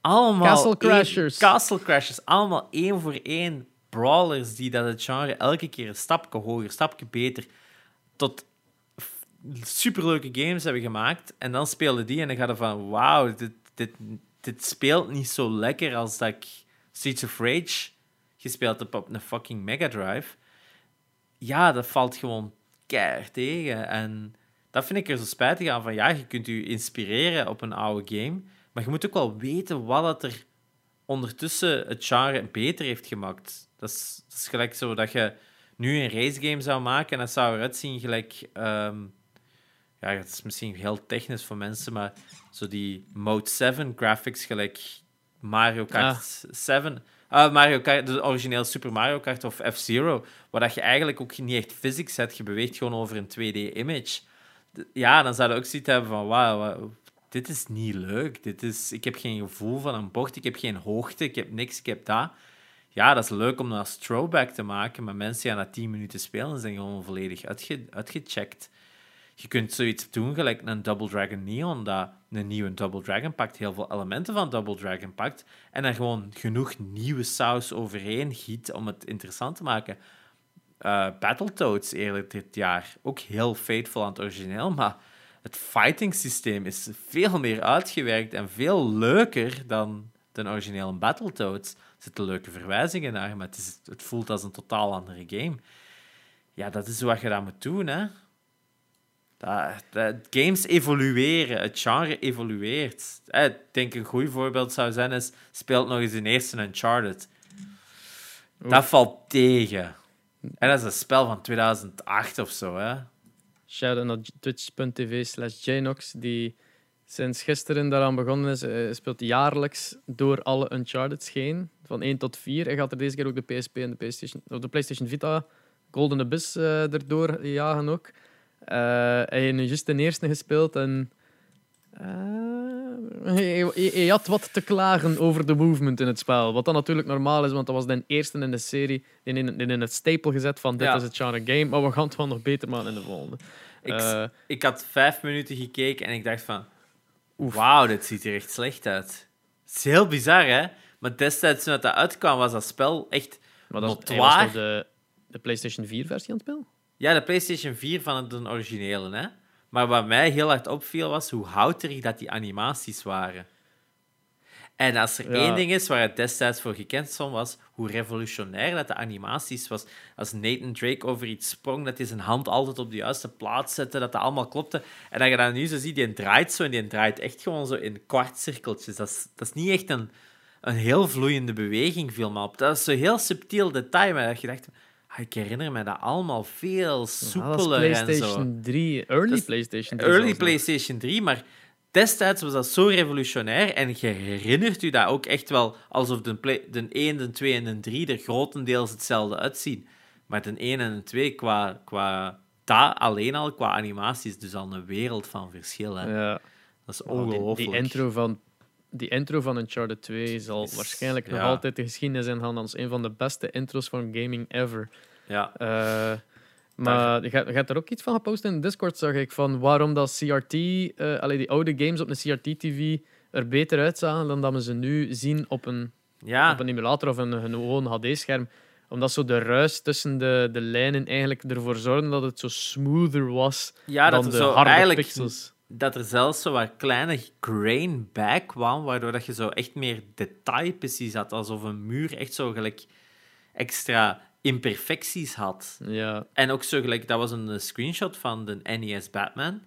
allemaal Castle één- Crashers. Castle Crashers. Allemaal één voor één brawlers die dat het genre elke keer een stapje hoger, een stapje beter tot superleuke games hebben gemaakt. En dan spelen die en dan gaat er van, wauw, dit, dit, dit speelt niet zo lekker als dat ik Streets of Rage gespeeld heb op een fucking Mega Drive. Ja, dat valt gewoon keihard tegen. En dat vind ik er zo spijtig aan. Van ja, je kunt je inspireren op een oude game, maar je moet ook wel weten wat het er ondertussen het genre beter heeft gemaakt. Dat is, dat is gelijk zo dat je nu een racegame zou maken en dat zou eruit zien gelijk... ehm, ja, het is misschien heel technisch voor mensen, maar zo die Mode 7 graphics gelijk Mario Kart 7... ah, Mario Kart, de origineel Super Mario Kart of F-Zero, waar dat je eigenlijk ook niet echt physics hebt, je beweegt gewoon over een 2D-image. Ja, dan zou je ook zoiets hebben van, wauw, wauw, dit is niet leuk. Dit is, ik heb geen gevoel van een bocht, ik heb geen hoogte, ik heb niks, ik heb dat. Ja, dat is leuk om dat als throwback te maken, maar mensen die aan dat 10 minuten spelen zijn gewoon volledig uitge, uitgecheckt. Je kunt zoiets doen, gelijk een Double Dragon Neon, dat een nieuwe Double Dragon pakt, heel veel elementen van Double Dragon pakt, en er gewoon genoeg nieuwe saus overheen giet om het interessant te maken. Eh Battletoads eerder dit jaar, ook heel faithful aan het origineel, maar het fighting systeem is veel meer uitgewerkt en veel leuker dan de originele Battletoads. Zitten leuke verwijzingen naar, maar het, is, het voelt als een totaal andere game. Ja, dat is wat je dat moet doen, hè. Dat, dat- games evolueren, het genre evolueert. Ik denk een goed voorbeeld zou zijn is, speelt nog eens de eerste Uncharted. Dat valt tegen. En dat is een spel van 2008 of zo, hè. Shout-out naar twitch.tv slash Jnox, die sinds gisteren daaraan begonnen is. Hij speelt jaarlijks door alle Uncharted heen, van 1 tot 4. Hij gaat er deze keer ook de PSP en de PlayStation, of de PlayStation Vita Golden Abyss eh erdoor jagen ook. Eh, hij heeft nu juist de eerste gespeeld en... eh, hij had wat te klagen over de movement in het spel. Wat dan natuurlijk normaal is, want dat was de eerste in de serie die in, in, in het stapel gezet van dit Ja. is het genre game, maar we gaan het wel nog beter maken in de volgende. Ik, Eh, ik had vijf minuten gekeken en ik dacht van... Wauw, dit ziet er echt slecht uit. Het is heel bizar, hè? Maar destijds toen dat uitkwam, was dat spel echt... Maar dat was de, de PlayStation 4-versie aan het spelen? Ja, de PlayStation 4 van het de originele, hè? Maar wat mij heel hard opviel, was hoe houterig dat die animaties waren. En als er Ja. één ding is waar het destijds voor gekend stond, was hoe revolutionair dat de animaties was. Als Nathan Drake over iets sprong, dat hij zijn hand altijd op de juiste plaats zette, dat dat allemaal klopte. En dat je dat nu zo ziet, die draait zo en die draait echt gewoon zo in kwartcirkeltjes. Dat is, dat is niet echt een, een heel vloeiende beweging, viel me op. Dat is zo'n heel subtiel detail, maar dat je dacht... ah, Ik herinner me dat allemaal veel Ja, soepeler en zo. PlayStation 3, early PlayStation 3. Early. PlayStation 3, maar destijds was dat zo revolutionair en je herinnert u dat ook echt wel alsof de, play, de 1, de 2 en de 3 er grotendeels hetzelfde uitzien. Maar de 1 en de 2 qua, qua dat alleen al, qua animatie, is dus al een wereld van verschil. Hè. Ja. Dat is Oh, die, ongelooflijk. die intro van die intro van Uncharted 2 zal waarschijnlijk nog ja. altijd de geschiedenis ingaan als een van de beste intros van gaming ever. Ja. Eh, maar je hebt er ook iets van gepost in Discord, zag ik, van waarom dat CRT, eh allee, die oude games op een CRT-TV er beter uitzagen dan dat we ze nu zien op een, Ja. op een emulator of een, een gewoon HD-scherm. Omdat zo de ruis tussen de, de lijnen eigenlijk ervoor zorgde dat het zo smoother was ja, dan de zo harde eigenlijk pixels. Dat er zelfs zo wat kleine grain back kwam, waardoor dat je zo echt meer detail precies had, alsof een muur echt zo gelijk extra imperfecties had. Ja, En ook zo gelijk, dat was een screenshot van de NES Batman.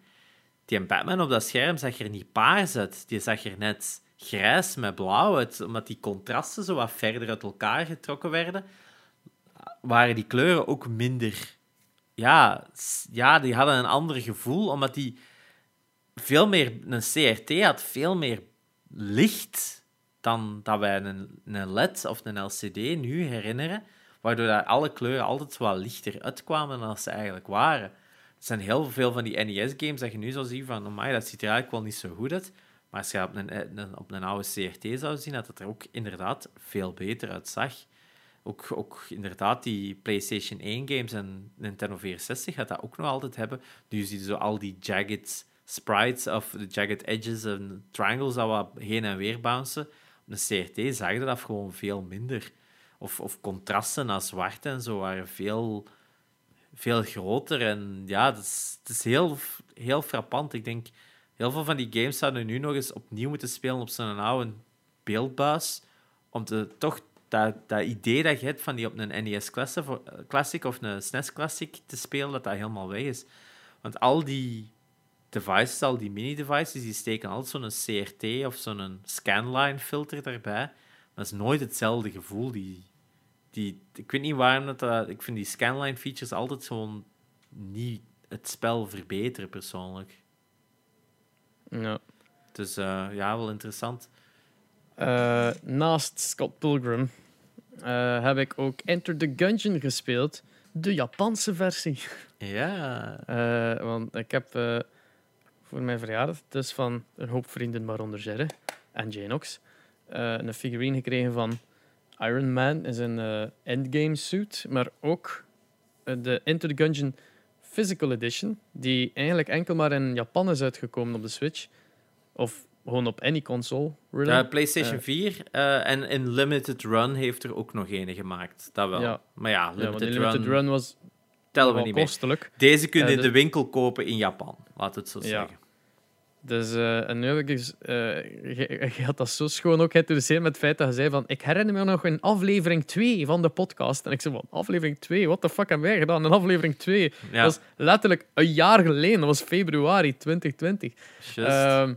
Die Batman op dat scherm zag er niet paars uit, die zag er net grijs met blauw uit, omdat die contrasten zo wat verder uit elkaar getrokken werden, waren die kleuren ook minder... Ja, ja, die hadden een ander gevoel, omdat die veel meer... Een CRT had veel meer licht dan dat wij een, een LED of een LCD nu herinneren, waardoor dat alle kleuren altijd wat lichter uitkwamen dan ze eigenlijk waren. Er zijn heel veel van die NES-games dat je nu zou zien van, amai, dat ziet er eigenlijk wel niet zo goed uit. Maar als je op een, een- op een oude CRT zou zien, dat het er ook inderdaad veel beter uitzag. Ook, ook inderdaad, die PlayStation 1-games en Nintendo 64 gaat dat ook nog altijd hebben. Zie je zo al die jagged sprites of de jagged edges en triangles dat wat heen en weer bouncen. Op een CRT zag je dat gewoon veel minder. Of, of contrasten naar zwart en zo waren veel, veel groter. En ja, dat is, het is heel, heel frappant. Ik denk, heel veel van die games zouden nu nog eens opnieuw moeten spelen op zo'n oude beeldbuis. Om te, toch dat, dat idee dat je hebt van die op een NES Classic, Classic of een SNES Classic te spelen, dat dat helemaal weg is. Want al die devices, al die mini-devices, die steken altijd zo'n CRT of zo'n scanline filter daarbij. Dat is nooit hetzelfde gevoel. Die, die, ik weet niet waarom dat, dat... Ik vind die scanline features altijd gewoon niet het spel verbeteren, persoonlijk. Ja. Dus eh, ja, wel interessant. Eh, naast Scott Pilgrim eh, heb ik ook Enter the Gungeon gespeeld. De Japanse versie. Ja. Want ik heb voor mijn verjaardag, dus van een hoop vrienden, waaronder Jerry en Janox, eh een figurine gekregen van Iron Man in zijn eh, endgame suit, maar ook eh, de Enter the Gungeon Physical Edition, die eigenlijk enkel maar in Japan is uitgekomen op de Switch. Of gewoon op any console. really. Ja, PlayStation Eh. 4 eh, en in Limited Run heeft er ook nog een gemaakt. Dat wel. Ja. Maar ja, Limited, die Limited Run, Run was tellen we niet mee. kostelijk. Deze kun je in de- winkel kopen in Japan. Laat het zo Ja. zeggen. Dus, eh, en nu heb ik dus... eh, je, je had dat zo schoon ook geïntroduceerd met het feit dat je zei van... Ik herinner me nog in aflevering 2 van de podcast. En ik zei van, aflevering 2? What the fuck hebben wij gedaan in aflevering 2? Ja, Dat was letterlijk een jaar geleden. Dat was februari 2020. just. Ehm,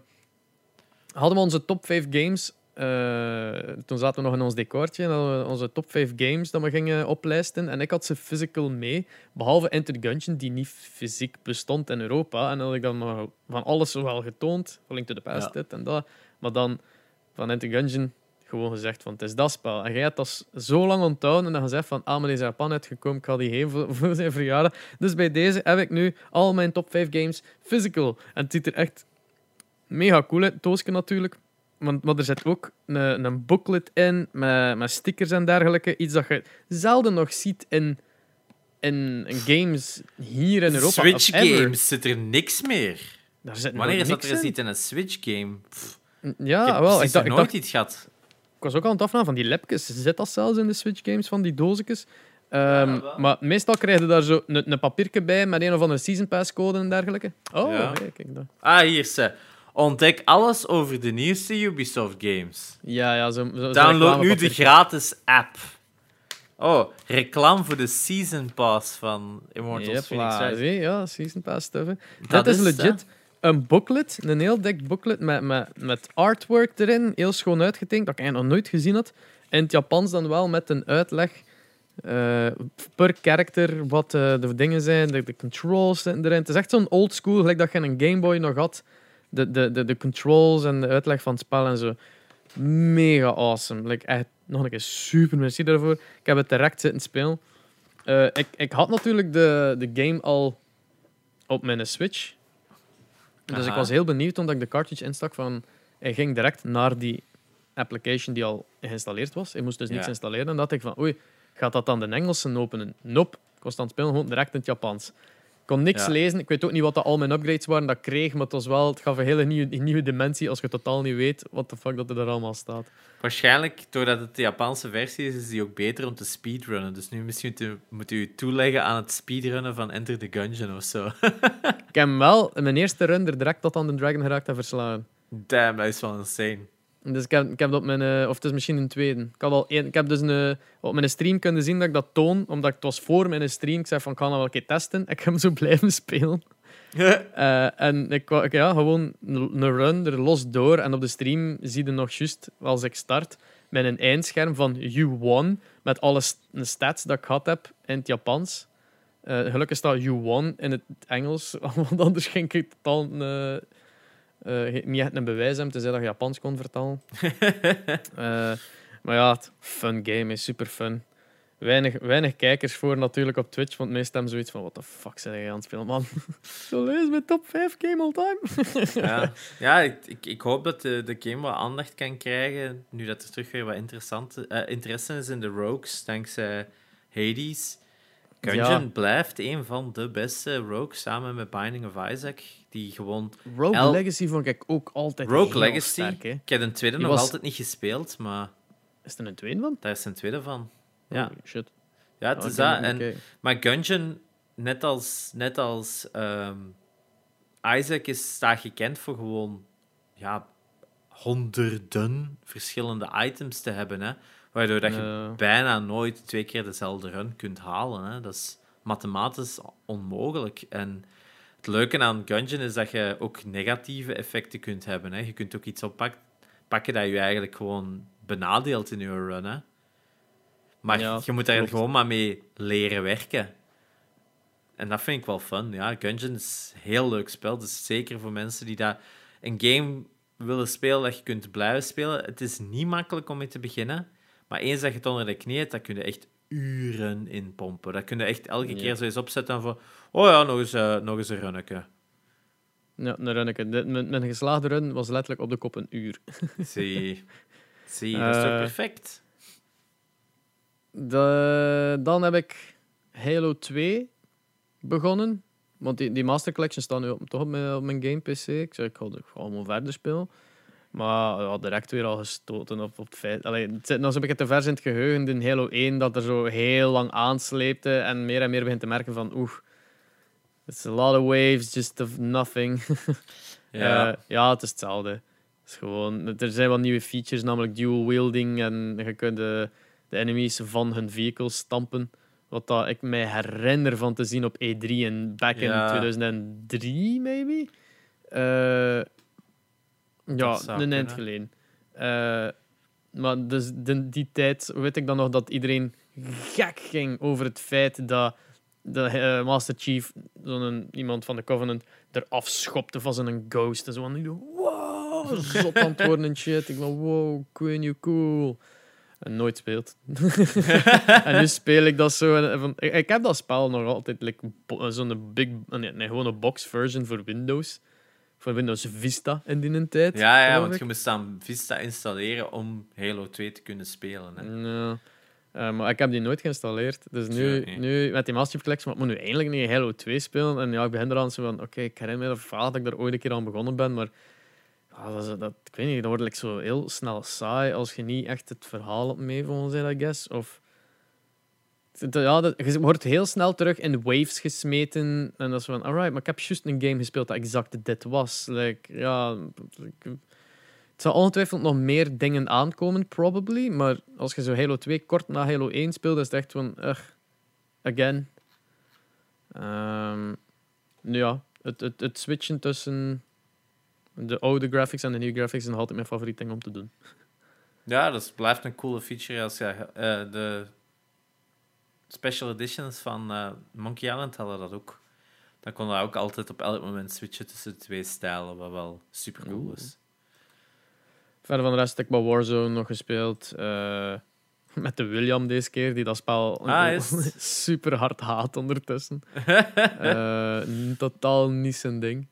hadden we onze top 5 games... eh, toen zaten we nog in ons decortje en hadden we onze top 5 games dat we gingen oplijsten. En ik had ze physical mee, behalve Enter Gungeon, die niet fysiek bestond in Europa. En dan had ik dan maar van alles zowel getoond, van Link to the Past, Ja. dit en dat. Maar dan van Enter Gungeon gewoon gezegd van, het is dat spel. En jij hebt dat zo lang onthouden en dan gezegd van, ah, maar in Japan uitgekomen, ik ga die heen voor, voor zijn verjaardag. Dus bij deze heb ik nu al mijn top 5 games physical. En het ziet er echt mega cool uit. Toosje natuurlijk. Want, maar er zit ook een, een booklet in met, met stickers en dergelijke. Iets dat je zelden nog ziet in, in, in games hier in Europa. Switch games zit er niks meer. Daar zit Wanneer is dat er eens in. iets in een Switch game? Pff, Ja, ik heb wel. Ik, dacht, nog ik, nooit dacht, iets gehad. ik was ook aan het afvragen van die lepjes. Zit dat zelfs in de Switch games van die doosjes? Ehm, maar meestal krijg je daar zo een, papiertje bij met een of andere season pass code en dergelijke. Oh, Ja. hey, kijk daar. Ah, hier ze. Ontdek alles over de nieuwste Ubisoft games. Ja, ja, zo, zo, Download nu de gratis app. Oh, reclame voor de Season Pass van Immortals Phoenix Rising. zie, ja, season pass stuff. Dat is, is, legit een booklet, een heel dik booklet met, met, met artwork erin, heel schoon uitgetekend, dat ik eigenlijk nog nooit gezien had. In het Japans dan wel met een uitleg eh, per karakter wat eh, de dingen zijn, de, de controls zitten erin. Het is echt zo'n old school, gelijk dat je een Game Boy nog had. De, de, de, de controls en de uitleg van het spel en zo. Mega awesome. Like, echt, nog een keer super merci daarvoor. Ik heb het direct zitten spelen. Eh, ik, ik had natuurlijk de, de game al op mijn Switch. Dus ik was heel benieuwd omdat ik de cartridge instak van... Hij ging direct naar die application die al geïnstalleerd was. Hij moest dus niets Ja. installeren. En dacht ik van, oei, gaat dat dan de Engelsen openen? Nope. Ik was aan het spelen gewoon direct in het Japans. Ik kon niks Ja. lezen. Ik weet ook niet wat dat al mijn upgrades waren dat ik kreeg, maar het, was wel, het gaf een hele nieuwe, nieuwe dimensie als je totaal niet weet wat de fuck dat er daar allemaal staat. Waarschijnlijk, doordat het de Japanse versie is, is die ook beter om te speedrunnen. Dus nu misschien moet u, moet u toeleggen aan het speedrunnen van Enter the Gungeon of zo. Ik heb wel in mijn eerste run er direct tot aan de Dragon geraakt en verslagen. Damn, dat is wel insane. Dus ik heb, ik heb dat op mijn... eh, of het is misschien een tweede. Ik, had al één, ik heb dus een, eh, op mijn stream kunnen zien dat ik dat toon, omdat het was voor mijn stream. Ik zei van, ik ga dat wel een keer testen. Ik heb hem zo blijven spelen. Eh, en ik, wou- ik- ja, gewoon een een run er los door. En op de stream zie je nog juist, als ik start, met een eindscherm van You Won, met alle st- stats dat ik gehad heb in het Japans. Eh, gelukkig staat You Won in het Engels, want anders ging ik totaal eh, eh, niet echt een bewijs hebben te zeggen dat je Japans kon vertalen. Eh, maar ja, het- fun game is super fun. Weinig, weinig kijkers voor natuurlijk op Twitch, want meestal hebben zoiets van: what the fuck zijn jij aan het spelen, man? Zo is mijn top 5 game all time. Ja, ja ik, ik, ik hoop dat de, de game wat aandacht kan krijgen, nu dat er terug weer wat interessante, eh, interesse is in de Rogues, dankzij Hades. Gungeon Ja. blijft een van de beste Rogues, samen met Binding of Isaac, die gewoon... Rogue El- Legacy vond ik ook altijd Rogue heel Legacy, sterk. Ik heb een tweede Die nog was- altijd niet gespeeld, maar Is er een tweede van? daar is een tweede van. Ja. Holy shit. Ja, het Oh, is dat. En, maar Gungeon, net als, net als ehm, Isaac is, staat gekend voor gewoon ja, honderden verschillende items te hebben. Hè? Waardoor dat je Ja. bijna nooit twee keer dezelfde run kunt halen. Hè? Dat is mathematisch onmogelijk. En het leuke aan Gungeon is dat je ook negatieve effecten kunt hebben. Hè? Je kunt ook iets oppakken pakken dat je eigenlijk gewoon benadeelt in je run. Hè? Maar Ja, je moet daar gewoon maar mee leren werken. En dat vind ik wel fun. Ja, Gungeon is een heel leuk spel. Dus zeker voor mensen die dat een game willen spelen dat je kunt blijven spelen. Het is niet makkelijk om mee te beginnen. Maar eens dat je het onder de knie hebt, dan kun je echt uren in pompen. Dat kun je echt elke keer zo eens opzetten van... Oh ja, nog eens, eh, nog eens een runneke. Ja, een runneke. Mijn, mijn geslaagde run was letterlijk op de kop een uur. Zie. Zie, dat is toch Eh, perfect? De, dan heb ik Halo 2 begonnen. Want die, die Master Collection staat nu op, toch op mijn, op mijn game PC. Ik zei, ik ga, ik ga gewoon verder spelen. Maar ja, direct weer al gestoten op, op het feit. Allee, het zit, ik het te vers in het geheugen in Halo 1 dat er zo heel lang aansleepte en meer en meer begint te merken van oeh, it's a lot of waves, just of nothing. Ja. Eh, ja, het is hetzelfde. Het is gewoon, er zijn wat nieuwe features, namelijk dual wielding. En je kunt de, de enemies van hun vehicles stampen. Wat dat ik mij herinner van te zien op E3 en back in Ja. 2003, maybe. Eh, ja, een eind geleden. Eh, maar dus de, die tijd weet ik dan nog dat iedereen gek ging over het feit dat de eh, Master Chief, zo'n iemand van de Covenant, eraf schopte van zijn ghost. En zo van, wow, zot aan het worden en shit. Ik van, wow, Queen, you cool. En nooit speelt. en nu speel ik dat zo. En, van, ik, ik heb dat spel nog altijd, like, zo'n big, nee, nee, gewoon een box version voor Windows. Voor Windows Vista in die tijd. Ja, ja, want ik. je moest dan Vista installeren om Halo 2 te kunnen spelen. Hè. Ja. Eh, maar ik heb die nooit geïnstalleerd. Dus nu, nu met die Master Chief Collection, maar ik moet nu eindelijk niet Halo 2 spelen. En ja, ik begin eraan zo van, oké, ik herinner me dat verhaal dat ik daar ooit een keer aan begonnen ben, maar ja, dat, is- dat, ik weet niet, dat wordt like zo heel snel saai als je niet echt het verhaal op mee volgens mij, I guess. Of, ja, dat, je wordt heel snel terug in waves gesmeten. En dat is van, alright, maar ik heb juist een game gespeeld dat exact dit was. Like, ja, het zal ongetwijfeld nog meer dingen aankomen, probably. Maar als je zo Halo 2 kort na Halo 1 speelt, is het echt van, ugh, again. Ehm, nu ja, het, het, het switchen tussen de oude graphics en de nieuwe graphics is nog altijd mijn favoriet ding om te doen. Ja, dat blijft een coole feature. Als je, eh, de special editions van eh, Monkey Island hadden dat ook. Dan kon je ook altijd op elk moment switchen tussen de twee stijlen, wat wel super cool Oeh. is. Verder van de rest heb ik bij Warzone nog gespeeld. eh, met de William deze keer, die dat spel Ah, super hard haat ondertussen. N- totaal niet zijn ding.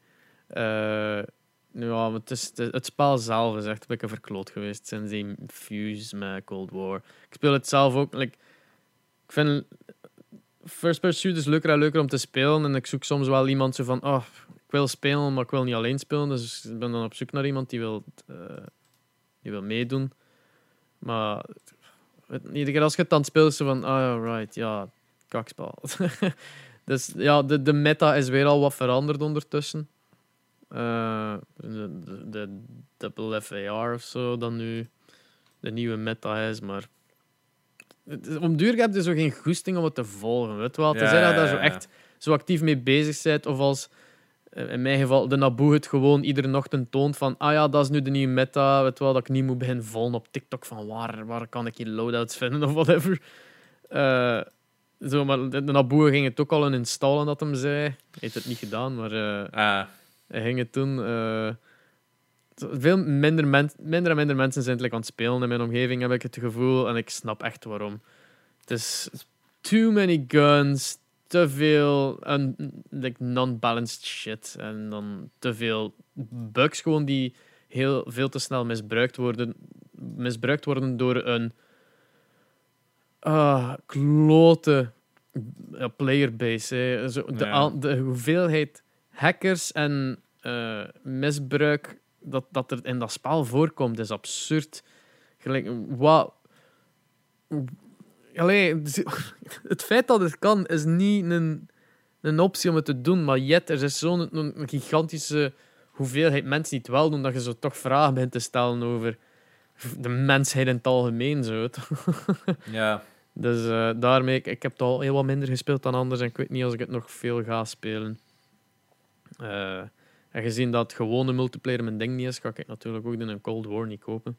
Ja, het, is, het, het spel zelf is echt een beetje verkloot geweest sinds die fuse met Cold War. Ik speel het zelf ook. Like, ik vind first-person shooters leuker en leuker om te spelen. En ik zoek soms wel iemand zo van, oh, ik wil spelen, maar ik wil niet alleen spelen. Dus ik ben dan op zoek naar iemand die wil, eh, die wil meedoen. Maar iedere keer als je het dan speelt, is zo van, ah ja, right, ja, kakspel. dus ja, de, de meta is weer al wat veranderd ondertussen. Eh, de, de, de double FAR of zo, dan nu de nieuwe meta is, maar is- om duur heb je zo geen goesting om het te volgen, weet wel. Tenzij Ja, dat je daar zo echt zo actief mee bezig bent, of als eh, in mijn geval de Naboe het gewoon iedere ochtend toont van ah ja, dat is nu de nieuwe meta, weet wel, dat ik niet moet beginnen volgen op TikTok van waar, waar kan ik hier loadouts vinden of whatever. Eh, zo, maar de, Naboe ging het ook al in installen, dat hem zei. Hij heeft het niet gedaan, maar Ah, hij ging het doen. eh, veel minder, minder en minder mensen zijn like, aan het spelen in mijn omgeving, heb ik het gevoel. En ik snap echt waarom. Het is too many guns, te veel un, like, non-balanced shit. En dan te veel bugs gewoon die heel veel te snel misbruikt worden, misbruikt worden door een ah, klote playerbase. Hè. Zo, de, Ja. aan- de hoeveelheid hackers en eh, misbruik dat, dat er in dat spel voorkomt, is absurd. Gelijk, wat... Allee, het feit dat het kan, is niet een een optie om het te doen. Maar jet, er is zo'n gigantische hoeveelheid mensen die het wel doen, dat je zo toch vragen bent te stellen over de mensheid in het algemeen. Zo. Ja. Dus eh, daarmee, ik, ik heb het al heel wat minder gespeeld dan anders en ik weet niet als ik het nog veel ga spelen. Eh, en gezien dat gewone multiplayer mijn ding niet is, ga ik natuurlijk ook een Cold War niet kopen.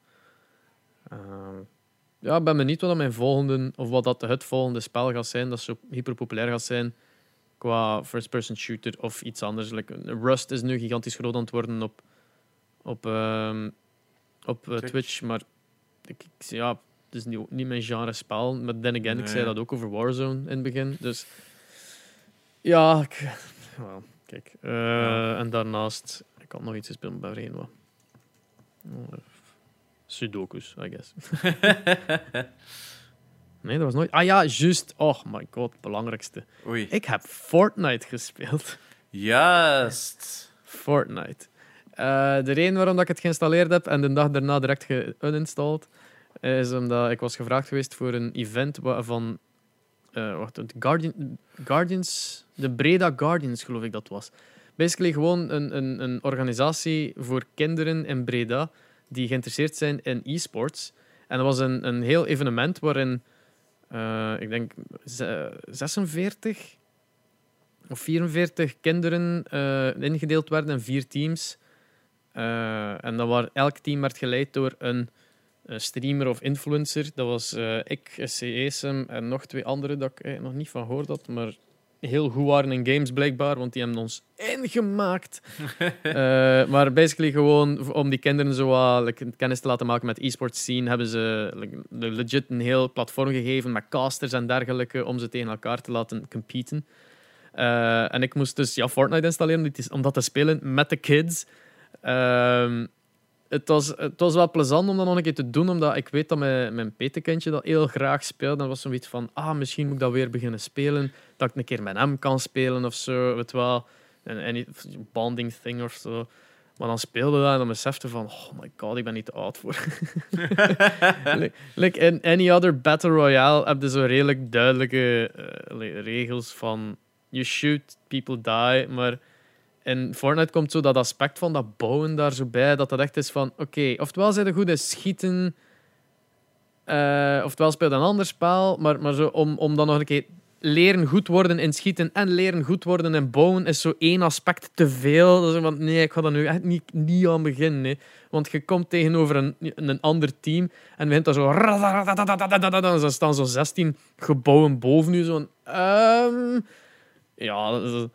Eh, ja, ik ben benieuwd wat mijn volgende, of wat dat het volgende spel gaat zijn, dat zo hyper populair gaat zijn qua first-person shooter of iets anders. Like, Rust is nu gigantisch groot aan het worden op, op, ehm, op eh, Twitch. Maar ik, ik, ja, het is niet, niet mijn genre spel. Maar then again, ik zei dat ook over Warzone in het begin. Dus ja, ik, kijk. eh, Ja. En daarnaast, ik had nog iets gespeeld bij wat. Oh, Sudokus, I guess. Nee, dat was nooit. Ah ja, juist. Oh my god, het belangrijkste. Oei. Ik heb Fortnite gespeeld. Juist. Fortnite. Eh, de reden waarom dat ik het geïnstalleerd heb en de dag daarna direct geuninstalled, is omdat ik was gevraagd geweest voor een event van eh, wacht, Guardian, Guardians, de Breda Guardians geloof ik dat was. Basically gewoon een, een, een organisatie voor kinderen in Breda die geïnteresseerd zijn in e-sports. En dat was een, een heel evenement waarin, eh, ik denk, ze- 46 of 44 kinderen eh, ingedeeld werden in vier teams. En dat waar elk team werd geleid door een streamer of influencer. Dat was eh, ik, SCESM en nog twee anderen dat ik nog niet van gehoord had, maar heel goed waren in games blijkbaar, want die hebben ons ingemaakt. Eh, maar basically gewoon om die kinderen zo like, kennis te laten maken met e-sports scene, hebben ze like, legit een heel platform gegeven met casters en dergelijke om ze tegen elkaar te laten competen. Eh, en ik moest dus ja, Fortnite installeren om dat te spelen met de kids. Ehm, het, was, het was wel plezant om dat nog een keer te doen, omdat ik weet dat mijn, mijn petekindje dat heel graag speelt. Dan was zoiets van, ah, misschien moet ik dat weer beginnen spelen. Dat ik een keer met hem kan spelen of zo, weet wel. Een, een bonding thing of zo. Maar dan speelde dat en dan besefte van, oh my god, ik ben niet te oud voor. like, like in any other Battle Royale heb je zo redelijk duidelijke eh, regels van you shoot, people die. Maar in Fortnite komt zo dat aspect van dat bouwen daar zo bij, dat dat echt is van, oké, oftewel zijn er goed in schieten, eh, oftewel speel je een ander spel, maar, maar zo om, om dan nog een keer leren goed worden in schieten en leren goed worden in bouwen is zo één aspect te veel. Dat is van, nee, ik ga daar nu echt niet, niet aan beginnen. hè. Want je komt tegenover een, een ander team en begint daar zo... Zo staan zo 16 gebouwen boven u. Zo van, ehm, ja, dat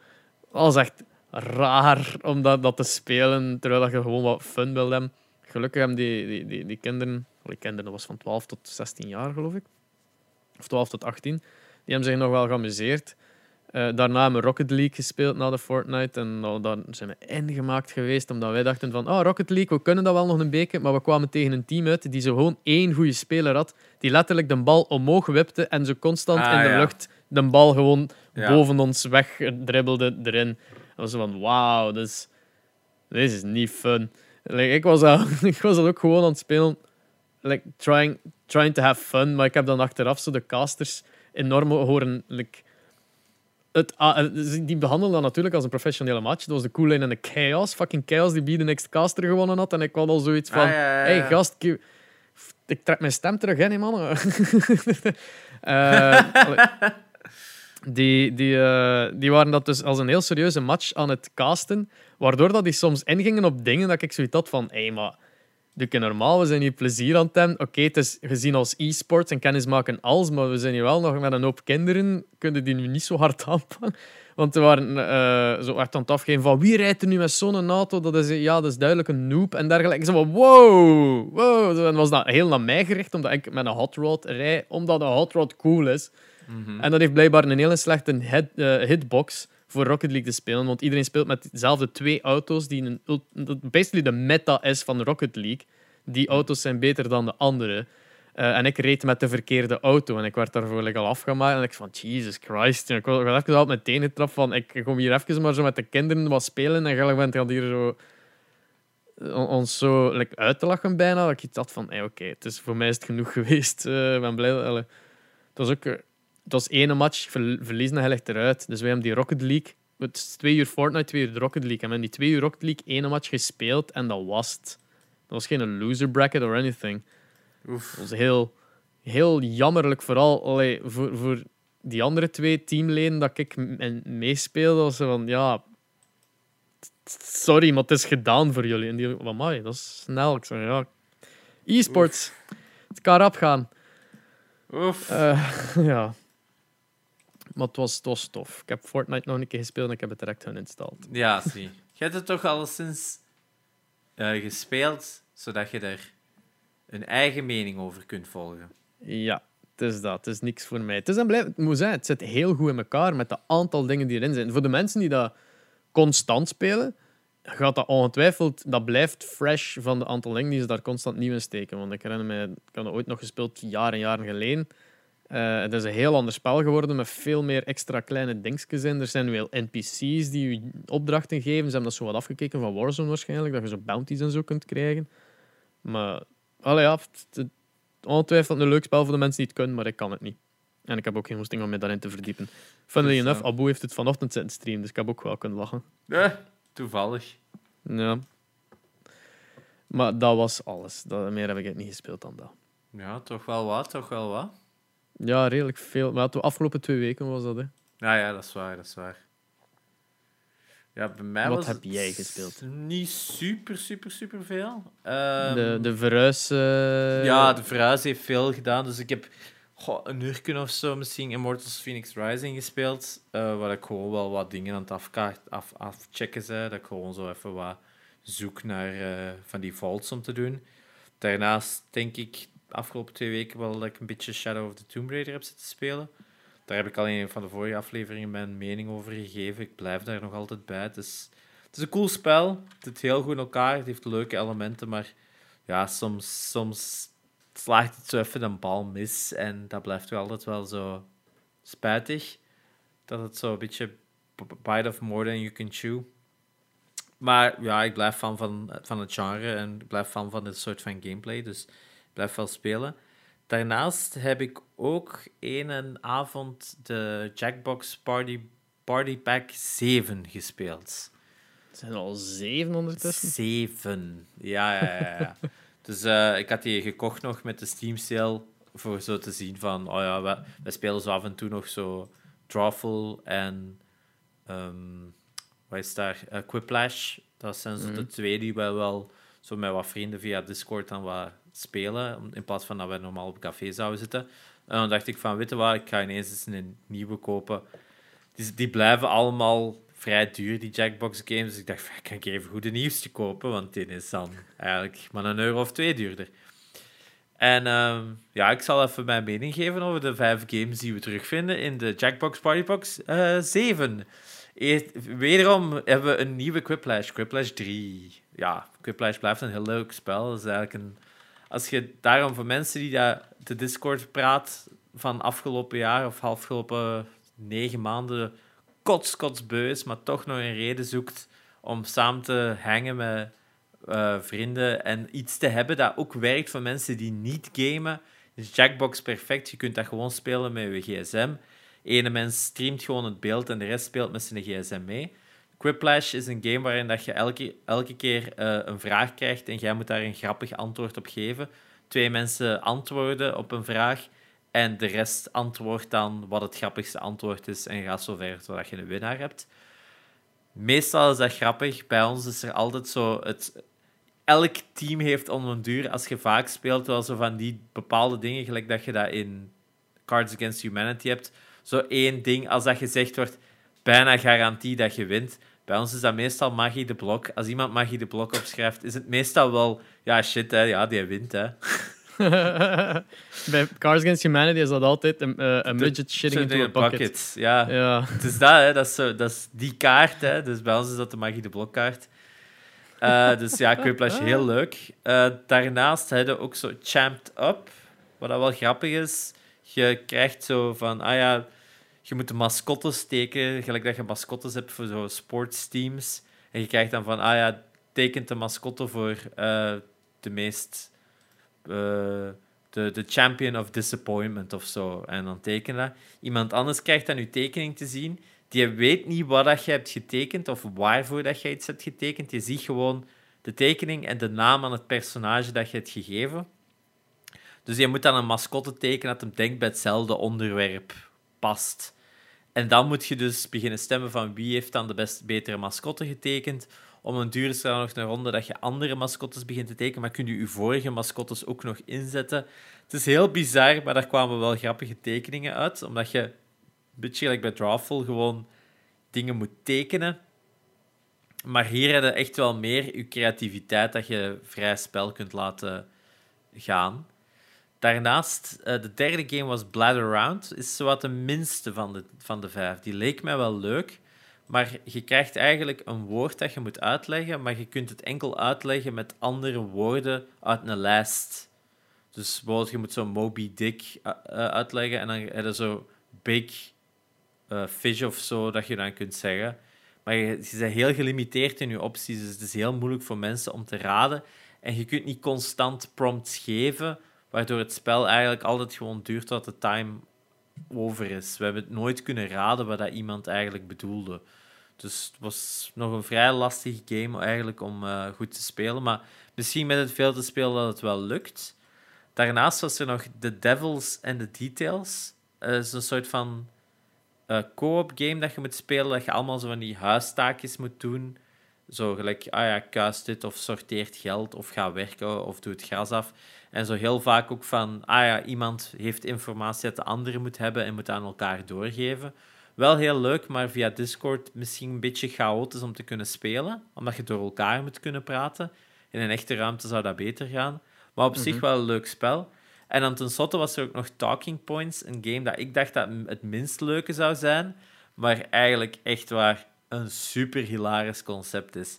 dat is echt raar om dat, dat te spelen, terwijl dat je gewoon wat fun wil hebben. Gelukkig hebben die, die, die, die kinderen... Die kinderen, dat was van 12 tot 16 jaar, geloof ik. Of 12 tot 18. Die hebben zich nog wel geamuseerd. Eh, daarna hebben we Rocket League gespeeld na de Fortnite. En nou, daar zijn we ingemaakt geweest, omdat wij dachten van oh, Rocket League, we kunnen dat wel nog een beetje. Maar we kwamen tegen een team uit die zo gewoon één goede speler had, die letterlijk de bal omhoog wipte en zo constant Ah, in de ja. lucht de bal gewoon Ja. boven ons weg dribbelde erin. Dat was zo van, wauw, dit is, dit is niet fun. Like, ik, was ik was ook gewoon aan het spelen, like, trying, trying to have fun, maar ik heb dan achteraf zo de casters enorm horen... Like, het, eh, die behandelen dat natuurlijk als een professionele match. Dat was de Kool en de Chaos. Fucking Chaos die bij de Next Caster gewonnen had. En ik had al zoiets van... Ah, ja, ja, ja. hey, gast, ik, trek mijn stem terug, hè, nee, mannen. Eh. die, die, eh, die waren dat dus als een heel serieuze match aan het casten. Waardoor dat die soms ingingen op dingen dat ik zoiets had van... Hé, hey, maar... Doe normaal, we zijn hier plezier aan het hebben. Oké, het is gezien als e-sports en kennis maken als, maar we zijn hier wel nog met een hoop kinderen. Kunnen die nu niet zo hard aanpakken? Want er waren eh, zo echt aan het afgeven van wie rijdt er nu met zo'n auto? Dat is, ja, dat is duidelijk een noob en dergelijke. Ik zei van wow, wow. Was dat heel naar mij gericht, omdat ik met een hot rod rij, omdat een hot rod cool is. En dat heeft blijkbaar een hele slechte hit, eh, hitbox voor Rocket League te spelen. Want iedereen speelt met dezelfde twee auto's, die een, basically de meta is van Rocket League. Die auto's zijn beter dan de andere. Eh, en ik reed met de verkeerde auto en ik werd daarvoor like, al afgemaakt. En ik van, Jesus Christ. Ja, ik was ik was even al meteen getrapt van, ik kom hier even maar zo met de kinderen wat spelen. En gelijk bent je hier zo on- ons zo like, uit te lachen bijna. Dat ik iets had van, hey, oké, het is voor mij is het genoeg geweest. Eh, Ik ben blij. dat- allee. Het was ook... het was ene match, ver, verliezen en je legt eruit. Dus wij hebben die Rocket League. Het is twee uur Fortnite, twee uur de Rocket League. En we hebben die twee uur Rocket League ene match gespeeld en dat was het. Dat was geen loser bracket or anything. Oef. Dat was heel, heel jammerlijk, vooral allee, voor, voor die andere twee teamleden dat ik meespeelde. Was ze van ja, sorry, maar het is gedaan voor jullie. En die, amai, dat is snel. Ik zei ja, e-sports, het kan rap gaan. Oef. Eh, ja. Maar het was, het was tof. Ik heb Fortnite nog een keer gespeeld en ik heb het direct geïnstalleerd. Ja, zie. Je hebt het toch alleszins eh gespeeld, zodat je er een eigen mening over kunt volgen. Ja, het is dat. Het is niks voor mij. Het, is en blijft, het moet zijn, het zit heel goed in elkaar met de aantal dingen die erin zijn. Voor de mensen die dat constant spelen, gaat dat ongetwijfeld... Dat blijft fresh van de aantal dingen die ze daar constant nieuw in steken. Want ik herinner me, ik heb dat ooit nog gespeeld, jaren en jaren geleden. Eh, het is een heel ander spel geworden met veel meer extra kleine dingetjes in. Er zijn wel NPC's die je opdrachten geven. Ze hebben dat zo wat afgekeken van Warzone waarschijnlijk, dat je zo bounties en zo kunt krijgen. Maar, allee, ja, het, ongetwijfeld een leuk spel voor de mensen die het kunnen, maar ik kan het niet. En ik heb ook geen goesting om me daarin te verdiepen. Funnily Dus, enough. Abu heeft het vanochtend zitten streamen, dus ik heb ook wel kunnen lachen. Eh, toevallig. Ja. Maar dat was alles. Dat, meer heb ik het niet gespeeld dan dat. Ja, toch wel wat, toch wel wat. Ja, redelijk veel. Maar de afgelopen twee weken was dat, hè. Nou ja, dat is waar, dat is waar. Ja, bij mij Wat was heb het jij gespeeld? Niet super, super, super veel. Ehm, de, de verhuis... eh, Ja, de verhuis heeft veel gedaan. Dus ik heb goh, een uur of zo misschien Immortals Phoenix Rising gespeeld. eh, waar ik gewoon wel wat dingen aan het afkaart, af, afchecken ben. Dat ik gewoon zo even wat zoek naar eh, van die vaults om te doen. Daarnaast denk ik de afgelopen twee weken wel dat ik een beetje Shadow of the Tomb Raider heb zitten spelen. Daar heb ik al een van de vorige afleveringen mijn mening over gegeven. Ik blijf daar nog altijd bij. Het is, het is een cool spel. Het zit heel goed in elkaar. Het heeft leuke elementen, maar ja, soms, soms slaagt het zo even een bal mis. En dat blijft wel altijd wel zo spijtig. Dat het zo een beetje bite of more than you can chew. Maar ja, ik blijf fan van, van het genre en ik blijf fan van dit soort van gameplay. Dus blijf wel spelen. Daarnaast heb ik ook een avond de Jackbox Party, Party Pack 7 gespeeld. Er zijn er al zeven ondertussen. Zeven. Ja, ja, ja. ja. dus eh, ik had die gekocht nog met de Steam sale voor zo te zien van, oh ja, we, we spelen zo af en toe nog zo Drawful en ehm wat is daar? Eh, Quiplash. Dat zijn zo de twee die wij wel zo met wat vrienden via Discord dan wat spelen, in plaats van dat wij normaal op café zouden zitten. En dan dacht ik van, weet wat, ik ga ineens eens een nieuwe kopen. Die, die blijven allemaal vrij duur, die Jackbox games. Dus ik dacht, van, kan ik even goed de nieuwste kopen, want die is dan eigenlijk maar een euro of twee duurder. En ehm, ja, ik zal even mijn mening geven over de vijf games die we terugvinden in de Jackbox Partybox eh 7. Eerst, wederom hebben we een nieuwe Quiplash, Quiplash 3. Ja, Quiplash blijft een heel leuk spel. Dat is eigenlijk een... Als je daarom voor mensen die dat de Discord praat van afgelopen jaar of afgelopen negen maanden kots, kots beu is, maar toch nog een reden zoekt om samen te hangen met eh, vrienden en iets te hebben dat ook werkt voor mensen die niet gamen. Is Jackbox perfect. Je kunt dat gewoon spelen met je gsm. Ene mens streamt gewoon het beeld en de rest speelt met zijn gsm mee. Quiplash is een game waarin dat je elke, elke keer eh, een vraag krijgt en jij moet daar een grappig antwoord op geven. Twee mensen antwoorden op een vraag en de rest antwoordt dan wat het grappigste antwoord is en gaat zo ver totdat je een winnaar hebt. Meestal is dat grappig. Bij ons is er altijd zo... Het, elk team heeft om een duur, als je vaak speelt, wel zo van die bepaalde dingen, gelijk dat je dat in Cards Against Humanity hebt. Zo één ding, als dat gezegd wordt, bijna garantie dat je wint. Bij ons is dat meestal Magie de Blok. Als iemand Magie de Blok opschrijft, is het meestal wel, ja shit, hè, ja, die wint. Hè. Bij Cars Against Humanity is dat altijd een, eh, een midget shitting into a in bucket. Ja. Ja. Het is dat, hè. Dat is, zo, dat is die kaart, hè. Dus bij ons is dat de Magie de Blokkaart. Eh, dus ja, Quiplash, heel leuk. Eh, daarnaast hebben we ook zo Champed Up, wat dat wel grappig is. Je krijgt zo van, ah ja, je moet de mascottes steken, gelijk dat je mascottes hebt voor zo sportsteams. En je krijgt dan van, ah ja, tekent de mascotte voor eh, de meest... eh, de, de champion of disappointment of zo. En dan teken dat. Iemand anders krijgt dan je tekening te zien. Die weet niet wat dat je hebt getekend of waarvoor dat je iets hebt getekend. Je ziet gewoon de tekening en de naam van het personage dat je hebt gegeven. Dus je moet dan een mascotte tekenen dat hem denkt bij hetzelfde onderwerp past. En dan moet je dus beginnen stemmen van wie heeft dan de best, betere mascotte getekend. Om een duur is er nog een ronde dat je andere mascottes begint te tekenen, maar kun je je vorige mascottes ook nog inzetten. Het is heel bizar, maar daar kwamen wel grappige tekeningen uit, omdat je, een beetje gelijk bij Drawful, gewoon dingen moet tekenen. Maar hier heb je echt wel meer je creativiteit dat je vrij spel kunt laten gaan. Daarnaast, uh, de derde game was Bladder Around. Is zowat de minste van de, van de vijf. Die leek mij wel leuk. Maar je krijgt eigenlijk een woord dat je moet uitleggen, maar je kunt het enkel uitleggen met andere woorden uit een lijst. Dus bijvoorbeeld, je moet zo Moby Dick uh, uitleggen en dan heb je zo Big Fish of zo dat je dan kunt zeggen. Maar je, je bent heel gelimiteerd in je opties, dus het is heel moeilijk voor mensen om te raden. En je kunt niet constant prompts geven, waardoor het spel eigenlijk altijd gewoon duurt tot de time over is. We hebben het nooit kunnen raden wat dat iemand eigenlijk bedoelde. Dus het was nog een vrij lastige game eigenlijk om uh, goed te spelen. Maar misschien met het veel te spelen dat het wel lukt. Daarnaast was er nog The Devils and the Details. Dat is een soort van uh, co-op game dat je moet spelen. Dat je allemaal zo van die huistaakjes moet doen. Zo gelijk, ah ja, kuis dit of sorteert geld of ga werken of doe het gras af. En zo heel vaak ook van, ah ja, iemand heeft informatie dat de andere moet hebben en moet aan elkaar doorgeven. Wel heel leuk, maar via Discord misschien een beetje chaotisch om te kunnen spelen, omdat je door elkaar moet kunnen praten. In een echte ruimte zou dat beter gaan. Maar op zich mhm. wel een leuk spel. En dan tenslotte was er ook nog Talking Points, een game dat ik dacht dat het minst leuke zou zijn, maar eigenlijk echt waar een super hilarisch concept is.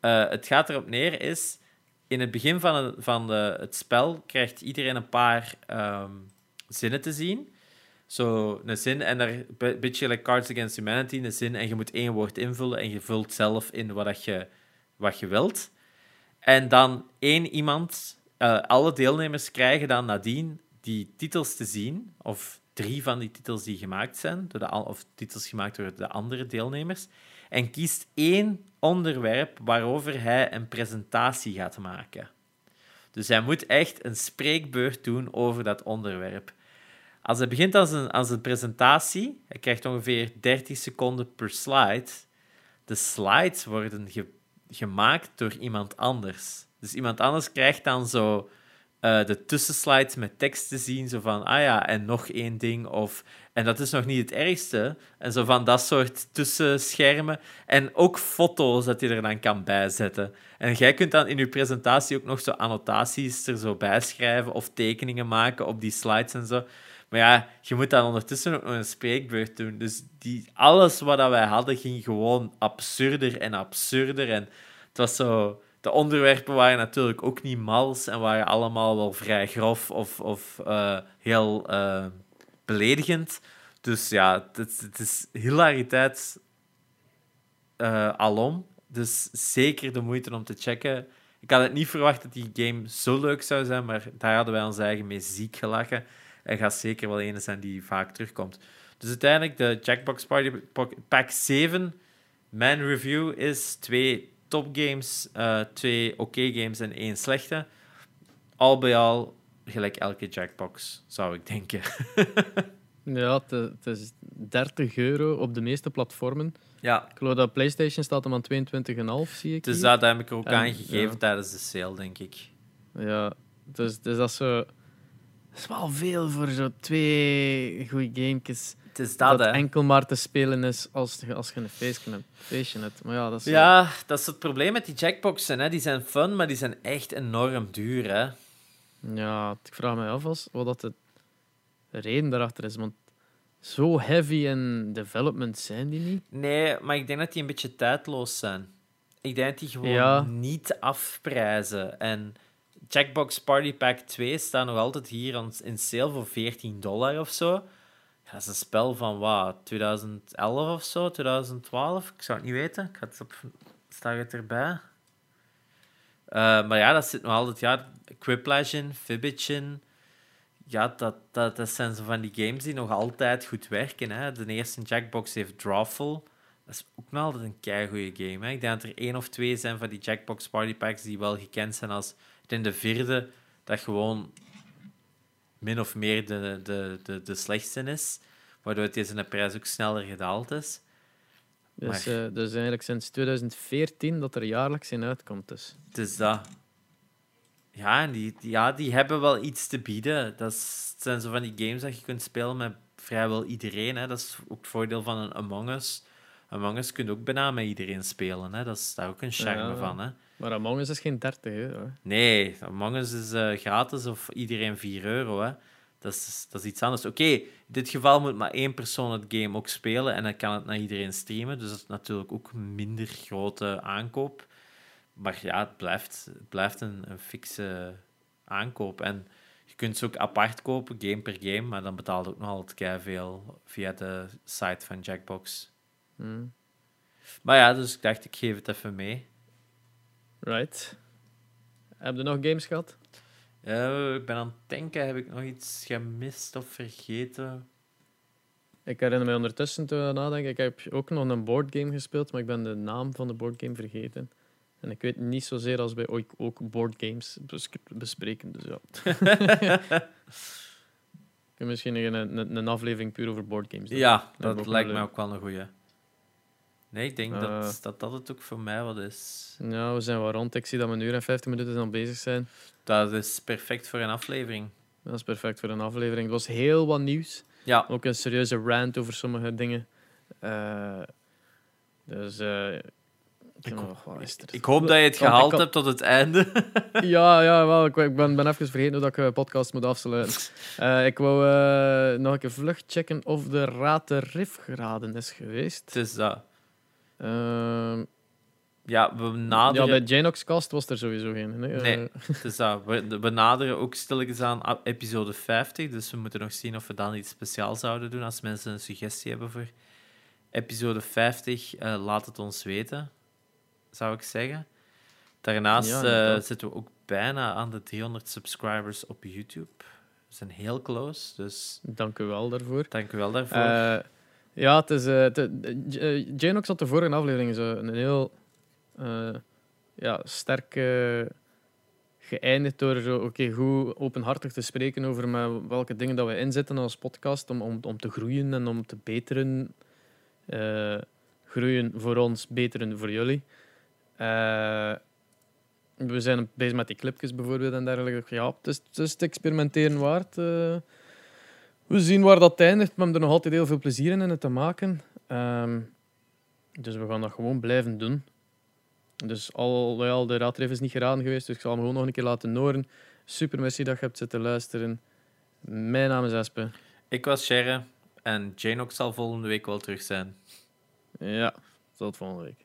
Uh, het gaat erop neer is, in het begin van, het, van de, het spel krijgt iedereen een paar um, zinnen te zien. Zo een zin en daar een beetje like Cards Against Humanity, een zin en je moet één woord invullen en je vult zelf in wat, je, wat je wilt. En dan één iemand, uh, alle deelnemers krijgen dan nadien die titels te zien, of drie van die titels die gemaakt zijn, door de, of titels gemaakt door de andere deelnemers, en kiest één onderwerp waarover hij een presentatie gaat maken. Dus hij moet echt een spreekbeurt doen over dat onderwerp. Als hij begint als een, als een presentatie, hij krijgt ongeveer 30 seconden per slide. De slides worden gemaakt door iemand anders. Dus iemand anders krijgt dan zo uh, de tussenslides met tekst te zien, zo van, ah ja, en nog één ding, of... En dat is nog niet het ergste. En zo van dat soort tussenschermen. En ook foto's dat je er dan kan bijzetten. En jij kunt dan in je presentatie ook nog zo annotaties er zo bij schrijven of tekeningen maken op die slides en zo. Maar ja, je moet dan ondertussen ook nog een spreekbeurt doen. Dus die, alles wat wij hadden ging gewoon absurder en absurder. En het was zo... De onderwerpen waren natuurlijk ook niet mals en waren allemaal wel vrij grof of, of uh, heel uh, beledigend. Dus ja, het, is hilariteit uh, alom. Dus zeker de moeite om te checken. Ik had het niet verwacht dat die game zo leuk zou zijn, maar daar hadden wij ons eigen mee ziek gelachen en gaat zeker wel een zijn die vaak terugkomt. Dus uiteindelijk de Jackbox Party Pack 7. Mijn review is twee topgames, uh, twee oké games en één slechte. Al bij al gelijk elke Jackbox, zou ik denken. ja, het is 30 euro op de meeste platformen. Ja. Ik geloof dat PlayStation staat om aan 22,5, zie ik. Dus dat heb ik er ook aangegeven tijdens de sale, denk ik. Ja, dus, dus dat is zo dat is wel veel voor zo twee goede gamekes. Het is dat, dat enkel maar te spelen is als, als je een feestje hebt. Feestje hebt. Maar ja, dat is, ja, dat is het probleem met die jackboxen. Hè. Die zijn fun, maar die zijn echt enorm duur. Hè. Ja, ik vraag me af als, wat dat de reden daarachter is. Want zo heavy in development zijn die niet. Nee, maar ik denk dat die een beetje tijdloos zijn. Ik denk dat die gewoon niet afprijzen. En Jackbox Party Pack 2 staat nog altijd hier in sale voor 14 dollar of zo. Ja, dat is een spel van wat, 2011 of zo, 2012. Ik zou het niet weten. Ik had het op, staat het erbij? Uh, maar ja, dat zit nog altijd. Ja, Quiplash in, ja, dat, dat, dat zijn zo van die games die nog altijd goed werken. Hè. De eerste Jackbox heeft Drawful. Dat is ook nog altijd een keigoede game. Hè. Ik denk dat er één of twee zijn van die Jackbox Party Packs die wel gekend zijn als... Ik denk de vierde, dat gewoon min of meer de, de, de, de slechtste is. Waardoor deze prijs ook sneller gedaald is. Dus, Maar- eh, dus eigenlijk sinds 2014 dat er jaarlijks in uitkomt. Dus. Het is dat. Ja, en die, die- ja, die hebben wel iets te bieden. Dat is- het zijn zo van die games dat je kunt spelen met vrijwel iedereen. Hè. Dat is ook het voordeel van een Among Us. Among Us kun je ook bijna met iedereen spelen. Hè. Dat is daar ook een charme Ja. van. Hè. Maar Among Us is geen 30 euro. Nee, Among Us is eh, gratis of iedereen 4 euro. Hè. Dat, is, dat is iets anders. Oké, in dit geval moet maar één persoon het game ook spelen en dan kan het naar iedereen streamen. Dus dat is natuurlijk ook een minder grote aankoop. Maar ja, het blijft, het blijft een, een fixe aankoop. En je kunt ze ook apart kopen, game per game, maar dan betaalt ook nog altijd veel via de site van Jackbox. Hm. Maar ja, dus ik dacht, ik geef het even mee. Right. Heb je nog games gehad? Eh, ik ben aan het denken, heb ik nog iets gemist of vergeten? Ik herinner me ondertussen te nadenken. Ik heb ook nog een boardgame gespeeld, maar ik ben de naam van de boardgame vergeten. En ik weet niet zozeer als wij ooit ook boardgames bes- bespreken. Dus ja. kan misschien een, een, een aflevering puur over boardgames doen. Ja, dat lijkt mij ook wel een goeie. Nee, ik denk Eh. dat, dat dat het ook voor mij wat is. Ja, we zijn wel rond. Ik zie dat we een uur en 50 minuten aan bezig zijn. Dat is perfect voor een aflevering. Dat is perfect voor een aflevering. Het was heel wat nieuws. Ja, Ook een serieuze rant over sommige dingen. Eh, dus eh, ik, hoop dat je het gehaald hebt tot het einde. Ja, ja wel, ik, ik ben, ben even vergeten hoe dat ik een podcast moet afsluiten. Ik wou nog een keer vlug checken of de Raad de Rif geraden is geweest. Het is dat. Ehm, Ja, we ja, naderen, bij Janox Cast was er sowieso geen. Nee, Nee. Het is dat. We, we naderen ook stilletjes aan episode 50. Dus we moeten nog zien of we dan iets speciaals zouden doen. Als mensen een suggestie hebben voor episode 50, eh, laat het ons weten, zou ik zeggen. Daarnaast Ja, eh, zitten we ook bijna aan de 300 subscribers op YouTube. We zijn heel close, dus dank u wel daarvoor. dank u wel daarvoor. Eh, ja, het is. eh, Janox had de vorige aflevering zo een heel eh, ja, sterk eh, geëindigd door zo, oké, goed openhartig te spreken over welke dingen dat we inzetten als podcast om, om, om te groeien en om te beteren. Eh, groeien voor ons, beteren voor jullie. We zijn bezig met die clipjes bijvoorbeeld en dergelijke. Ja, het is het experimenteren waard. We zien waar dat eindigt. We hebben er nog altijd heel veel plezier in, in het te maken. Ehm, dus we gaan dat gewoon blijven doen. Dus al, de raadreef is niet geraden geweest, dus ik zal hem gewoon nog een keer laten horen. Super merci dat je hebt zitten luisteren. Mijn naam is Espe. ik was Sherre en Jane ook zal volgende week wel terug zijn. Ja, tot volgende week.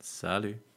Salut.